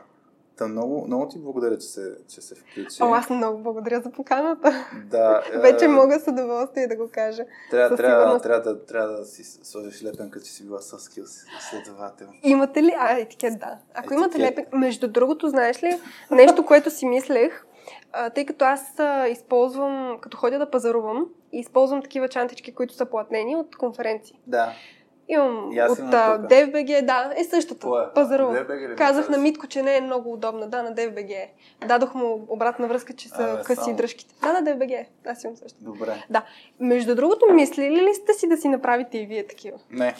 Та много, много ти благодаря, че се, че се включи. О, аз много благодаря за поканата. Да. (laughs) Вече е... мога с удоволствие да го кажа. Трябва, трябва, трябва, да, трябва да си сложиш лепенка, че си била с скилс следовател. Имате ли? А, етикет, да. Ако етикет. имате лепенка, между другото, знаеш ли, нещо, което си мислех, а, тъй като аз а, използвам, като ходя да пазарувам, използвам такива чантички, които са платнени от конференции. Да. Имам от DFBG, да, е същото. Е? Пазарува. Казах на Митко, че не е много удобна. Да, на DFBG. Дадох му обратна връзка, че са а, къси само. дръжките. Да, на DFBG. Аз имам също. Добре. Да. Между другото, мислили ли сте си да си направите и вие такива? Не.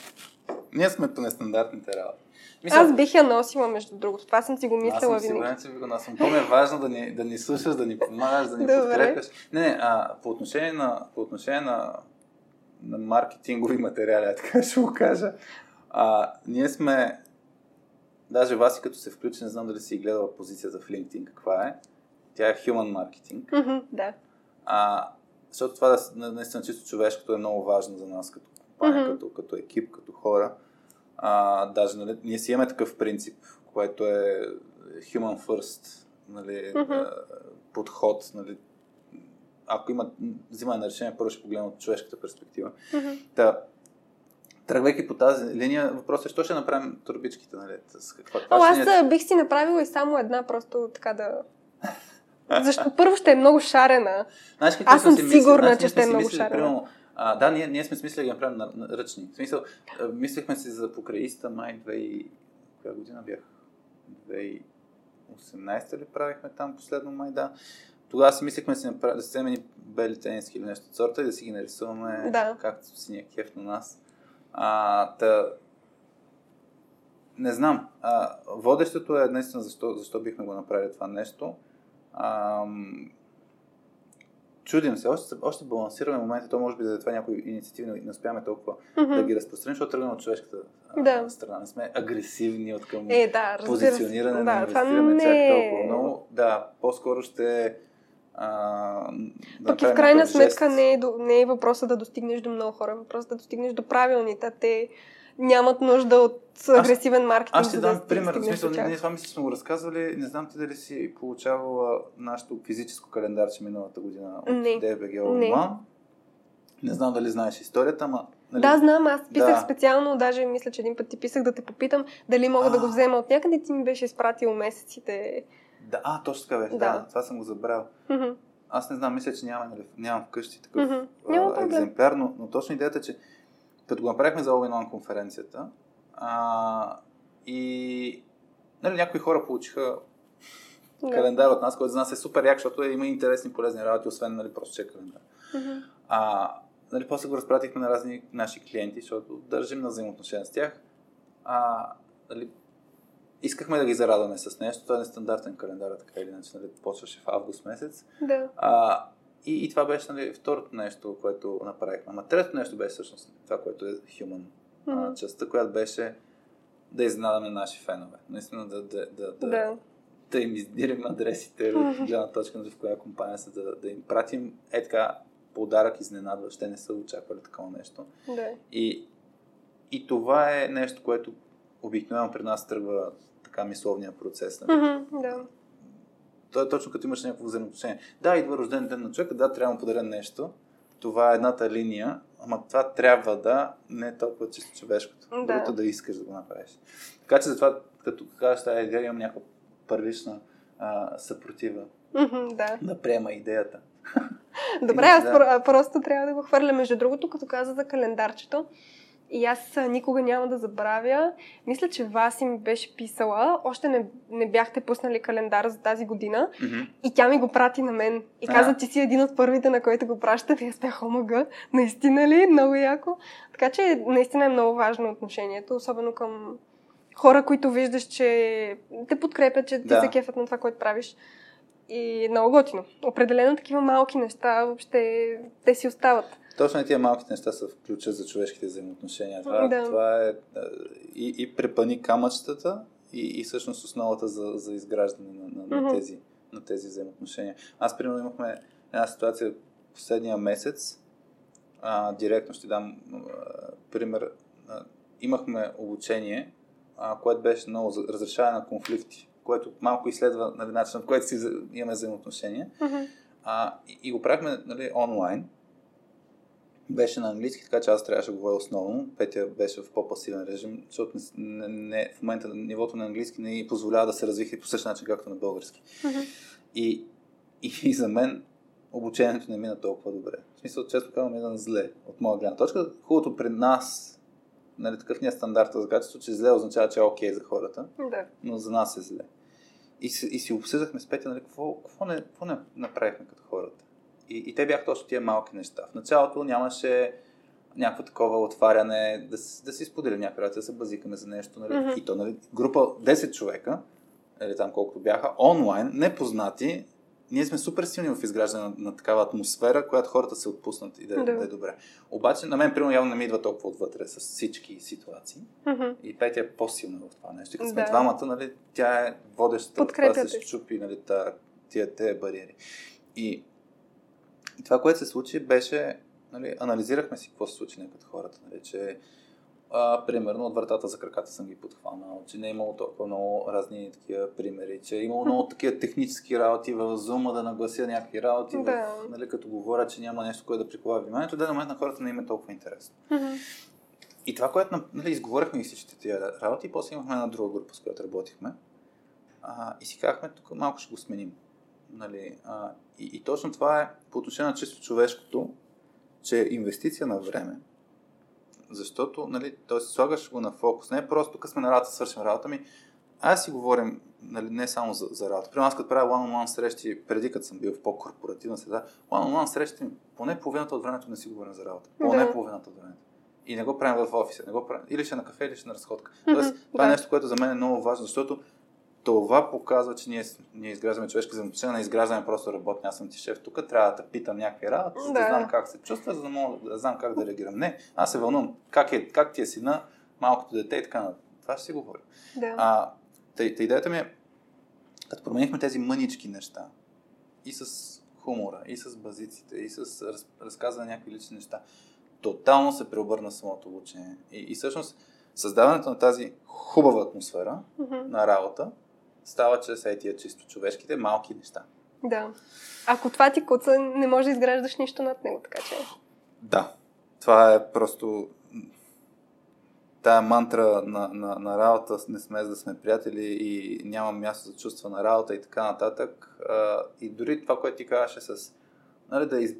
Ние сме по нестандартните работи. Мисля, аз бих я носила, между другото. Това съм си го мислила аз съм винаги. Сигурен, че го носим. То е важно да ни, да ни слушаш, да ни помагаш, да ни подкрепяш. Не, не, а, по отношение на, по отношение на на маркетингови материали, така (laughs) ще го кажа. А, ние сме, даже Васи като се включи, не знам дали си гледала позицията в LinkedIn, каква е. Тя е human marketing. Mm-hmm, да. А, защото това да, наистина чисто човешкото е много важно за нас като компания, mm-hmm. като, като екип, като хора. А, даже нали, ние си имаме такъв принцип, което е human first нали, mm-hmm. подход. Нали, ако има взимане на решение, първо ще погледнем от човешката перспектива. Mm-hmm. Та, тръгвайки по тази линия, въпросът е, що ще направим турбичките, нали? С каква, О, аз ние... бих си направила и само една, просто така да... Защо първо ще е много шарена. Знаеш, аз съм сигурна, мисли, че ще е много мислили, шарена. Примерно, а, да, ние, ние сме смислили да направим на, на ръчни. В смисъл, мислехме си за покраиста май 2... Коя година бях? 2018 ли правихме там последно май, да. Тогава си мислехме си направи, да си вземем бели тениски или нещо от сорта и да си ги нарисуваме да. както си ни е кеф на нас. А, та, не знам. А, водещото е наистина защо, защо бихме го направили това нещо. А, чудим се, още, още балансираме момента, то може би за това някои инициативи не успяваме толкова mm-hmm. да ги разпространим, защото тръгнем от човешката да. страна. Не сме агресивни от към е, да, позициониране, да, не инвестираме не... чак толкова много. Да, по-скоро ще а, да Пък и в крайна сметка не е, не е въпроса да достигнеш до много хора, въпросът да достигнеш до правилните. Те нямат нужда от агресивен маркетинг. Аз ще дам да пример. В смисъл, ние това мисля, че сме го разказвали. Не знам ти дали си получавала нашето физическо календарче миналата година от DBG Online. Не знам дали знаеш историята, ама Нали? Да, знам, аз писах да. специално, даже мисля, че един път ти писах да те попитам дали мога а. да го взема от някъде, ти ми беше изпратил месеците. Да, а, точно така беше, да. да това съм го забрал. Mm-hmm. Аз не знам, мисля, че няма, нали, нямам вкъщи такъв mm-hmm. а, екземпляр, но, но точно идеята е, че като го направихме за All конференцията а, и нали, някои хора получиха yeah. календар от нас, който за нас е супер як, защото има интересни полезни работи, освен нали, просто че е календар. Mm-hmm. А, нали, после го разпратихме на разни наши клиенти, защото държим на взаимоотношения с тях. А, нали, искахме да ги зарадваме с нещо. Това е нестандартен календар, така или иначе, нали, почваше в август месец. Да. А, и, и това беше нали, второто нещо, което направихме. Ама третото нещо беше всъщност това, което е human mm-hmm. частта, която беше да изненадаме наши фенове. Наистина да, да, да, да, да. да им издирим адресите (laughs) от гледна точка в коя компания са, да, да им пратим е така подарък изненадващ. Те не са очаквали такова нещо. Да. И, и това е нещо, което обикновено при нас тръгва така мисловния процес. Нали? Mm-hmm, да. То е точно като имаш някакво взаимоотношение. Да, идва рожден ден на човека, да, трябва да подаря нещо. Това е едната линия, ама това трябва да не е толкова чисто човешкото. Да. Другото да искаш да го направиш. Така че затова, като кажеш тази идея, имам някаква първична а, съпротива. Mm-hmm, да. да приема идеята. (laughs) Добре, аз да. просто трябва да го хвърля. Между другото, като каза за календарчето, и аз никога няма да забравя. Мисля, че Васи ми беше писала. Още не, не бяхте пуснали календар за тази година. Mm-hmm. И тя ми го прати на мен. И каза, че си един от първите, на който го праща. И аз бях омага. Наистина ли? Много яко. Така че наистина е много важно отношението, особено към хора, които виждаш, че те подкрепят, че ти да. се кефят на това, което правиш. И много готино. Определено такива малки неща въобще те си остават. Точно тия малките неща са в ключа за човешките взаимоотношения. Това, да. това е и, и препани камъчетата, и, и всъщност основата за, за изграждане на, на, mm-hmm. на, тези, на тези взаимоотношения. Аз, примерно, имахме една ситуация последния месец. А, директно ще дам а, пример. А, имахме обучение, а, което беше много за разрешаване на конфликти което малко изследва нали, начинът, в който си имаме взаимоотношения. Mm-hmm. А, и, и го правихме нали, онлайн. Беше на английски, така че аз трябваше да говоря основно. Петя беше в по-пасивен режим, защото не, не, в момента нивото на английски не ни позволява да се развихи по същия начин, както на български. Mm-hmm. И, и, (laughs) и за мен обучението не мина толкова добре. В смисъл, често казвам, мина зле от моя гледна точка. Хубавото при нас нали, такъв ни е стандарта за качество, че зле означава, че е окей okay за хората, да. но за нас е зле. И, и си обсъждахме с Петя, нали, какво, какво, не, какво не направихме като хората. И, и те бяха точно тия малки неща. В началото нямаше някакво такова отваряне, да, да си споделим някакви да се базикаме за нещо. Нали? Mm-hmm. И то, нали, група 10 човека, или там колкото бяха, онлайн, непознати, ние сме супер силни в изграждане на, на такава атмосфера, която хората се отпуснат и да, да. да е добре. Обаче на мен, примерно, явно не ми идва толкова отвътре с всички ситуации. Mm-hmm. И Петя е по-силна в това нещо. И като сме да. двамата, нали, тя е водещата, това се щупи, нали, тия, тия бариери. И, и това, което се случи, беше, нали, анализирахме си какво се случи като хората, нали, че а, примерно от вратата за краката съм ги подхванал, че не е имало толкова много разни такива примери, че е имало много (laughs) такива технически работи в Zoom да наглася някакви работи, да. в, нали, като говоря, че няма нещо, което да приковава вниманието, да на момент на хората не им е толкова интересно. Mm-hmm. И това, което нали, изговорихме и всичките тия работи, после имахме една друга група, с която работихме. А, и си казахме, тук малко ще го сменим. Нали, а, и, и точно това е по отношение на чисто човешкото, че инвестиция на време, защото, нали, т.е. слагаш го на фокус. Не е просто тук сме на работа, свършим работа ми. Аз си говорим нали, не само за, за работа. При аз като правя one-on-one срещи, преди като съм бил в по-корпоративна среда, one-on-one срещи, поне половината от времето не си говорим за работа. Поне да. половината от времето. И не го правим в офиса, не го правим. Или ще на кафе, или ще на разходка. Тоест, mm-hmm, това да. е нещо, което за мен е много важно, защото това показва, че ние, ние изграждаме човешки взаимоотношения, не изграждаме просто работни. Аз съм ти шеф тук, трябва да те питам някакви работи, да. да знам как се чувства, за да мога да знам как да реагирам. Не, аз се вълнувам как, е, как ти е сина, малкото дете и така нататък. Това ще си говоря. Да. А, тъй, тъй идеята ми е, като променихме тези мънички неща, и с хумора, и с базиците, и с раз, разказване на някакви лични неща, тотално се преобърна самото обучение. И, и всъщност, създаването на тази хубава атмосфера Мгм. на работа става чрез е тия чисто човешките малки неща. Да. Ако това ти куца, не можеш да изграждаш нищо над него, така че. Да. Това е просто тая мантра на, на, на работа, не сме да сме приятели и няма място за чувства на работа и така нататък. А, и дори това, което ти казваше с нали, да, из,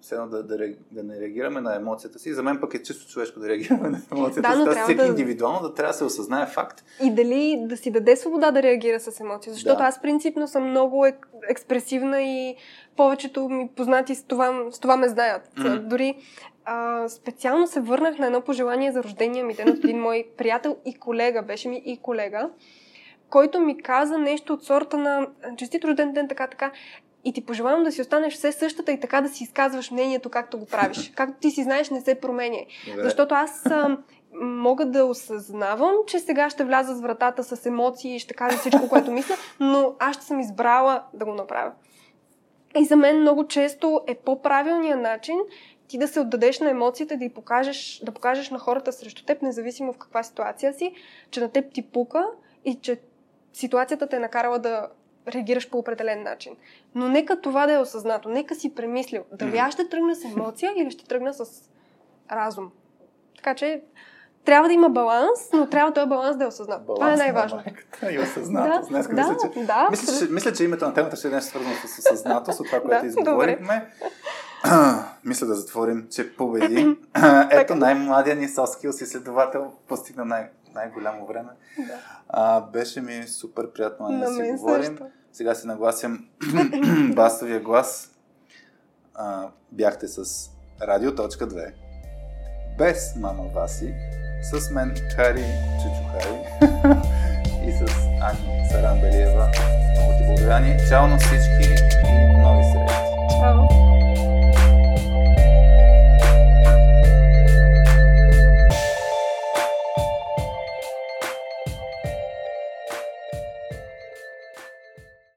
все едно да, да, да не реагираме на емоцията си, за мен пък е чисто човешко да реагираме на емоцията Да, си. трябва всеки да- индивидуално да трябва да се осъзнае факт. И дали да си даде свобода да реагира с емоции. Защото Да. аз принципно съм много ек- експресивна и повечето ми познати с това, с това ме знаят. Мгм. Дори а, специално се върнах на едно пожелание за рождения ми ден от един мой приятел и колега, беше ми и колега, който ми каза нещо от сорта на честит рожден ден, така, така. И ти пожелавам да си останеш все същата и така да си изказваш мнението, както го правиш. (laughs) Както ти си знаеш, не се променя. Защото аз а, мога да осъзнавам, че сега ще вляза с вратата с емоции и ще кажа всичко, което мисля, но аз ще съм избрала да го направя. И за мен много често е по-правилният начин ти да се отдадеш на емоцията, да, покажеш, да покажеш на хората срещу теб, независимо в каква ситуация си, че на теб ти пука и че ситуацията те е накарала да реагираш по определен начин. Но нека това да е осъзнато, нека си премислил дали аз ще тръгна с емоция или ще тръгна с разум. Така че трябва да има баланс, но трябва този баланс да е осъзнат. това е Баланс на най-важно. майката И осъзнатост. Днес да, мисля, че да, Мисля, че, мисля, че името на темата ще е нещо свързано с осъзнатост, от това, което (laughs) Да, изговорихме. (clears throat) мисля да затворим, че победи. (clears throat) (clears throat) Ето най-младия ни skills изследовател постигна най- най-голямо време. Да. А, беше ми супер приятно да На си говорим. също. Сега се нагласям (clears throat) басовия глас. А, бяхте с Радио.2 без мама Васи, с мен Хари Чичухари (laughs) и с Ани Сарамбелиева. Много ти благодаря, Чао на всички и нови срещи! Чао!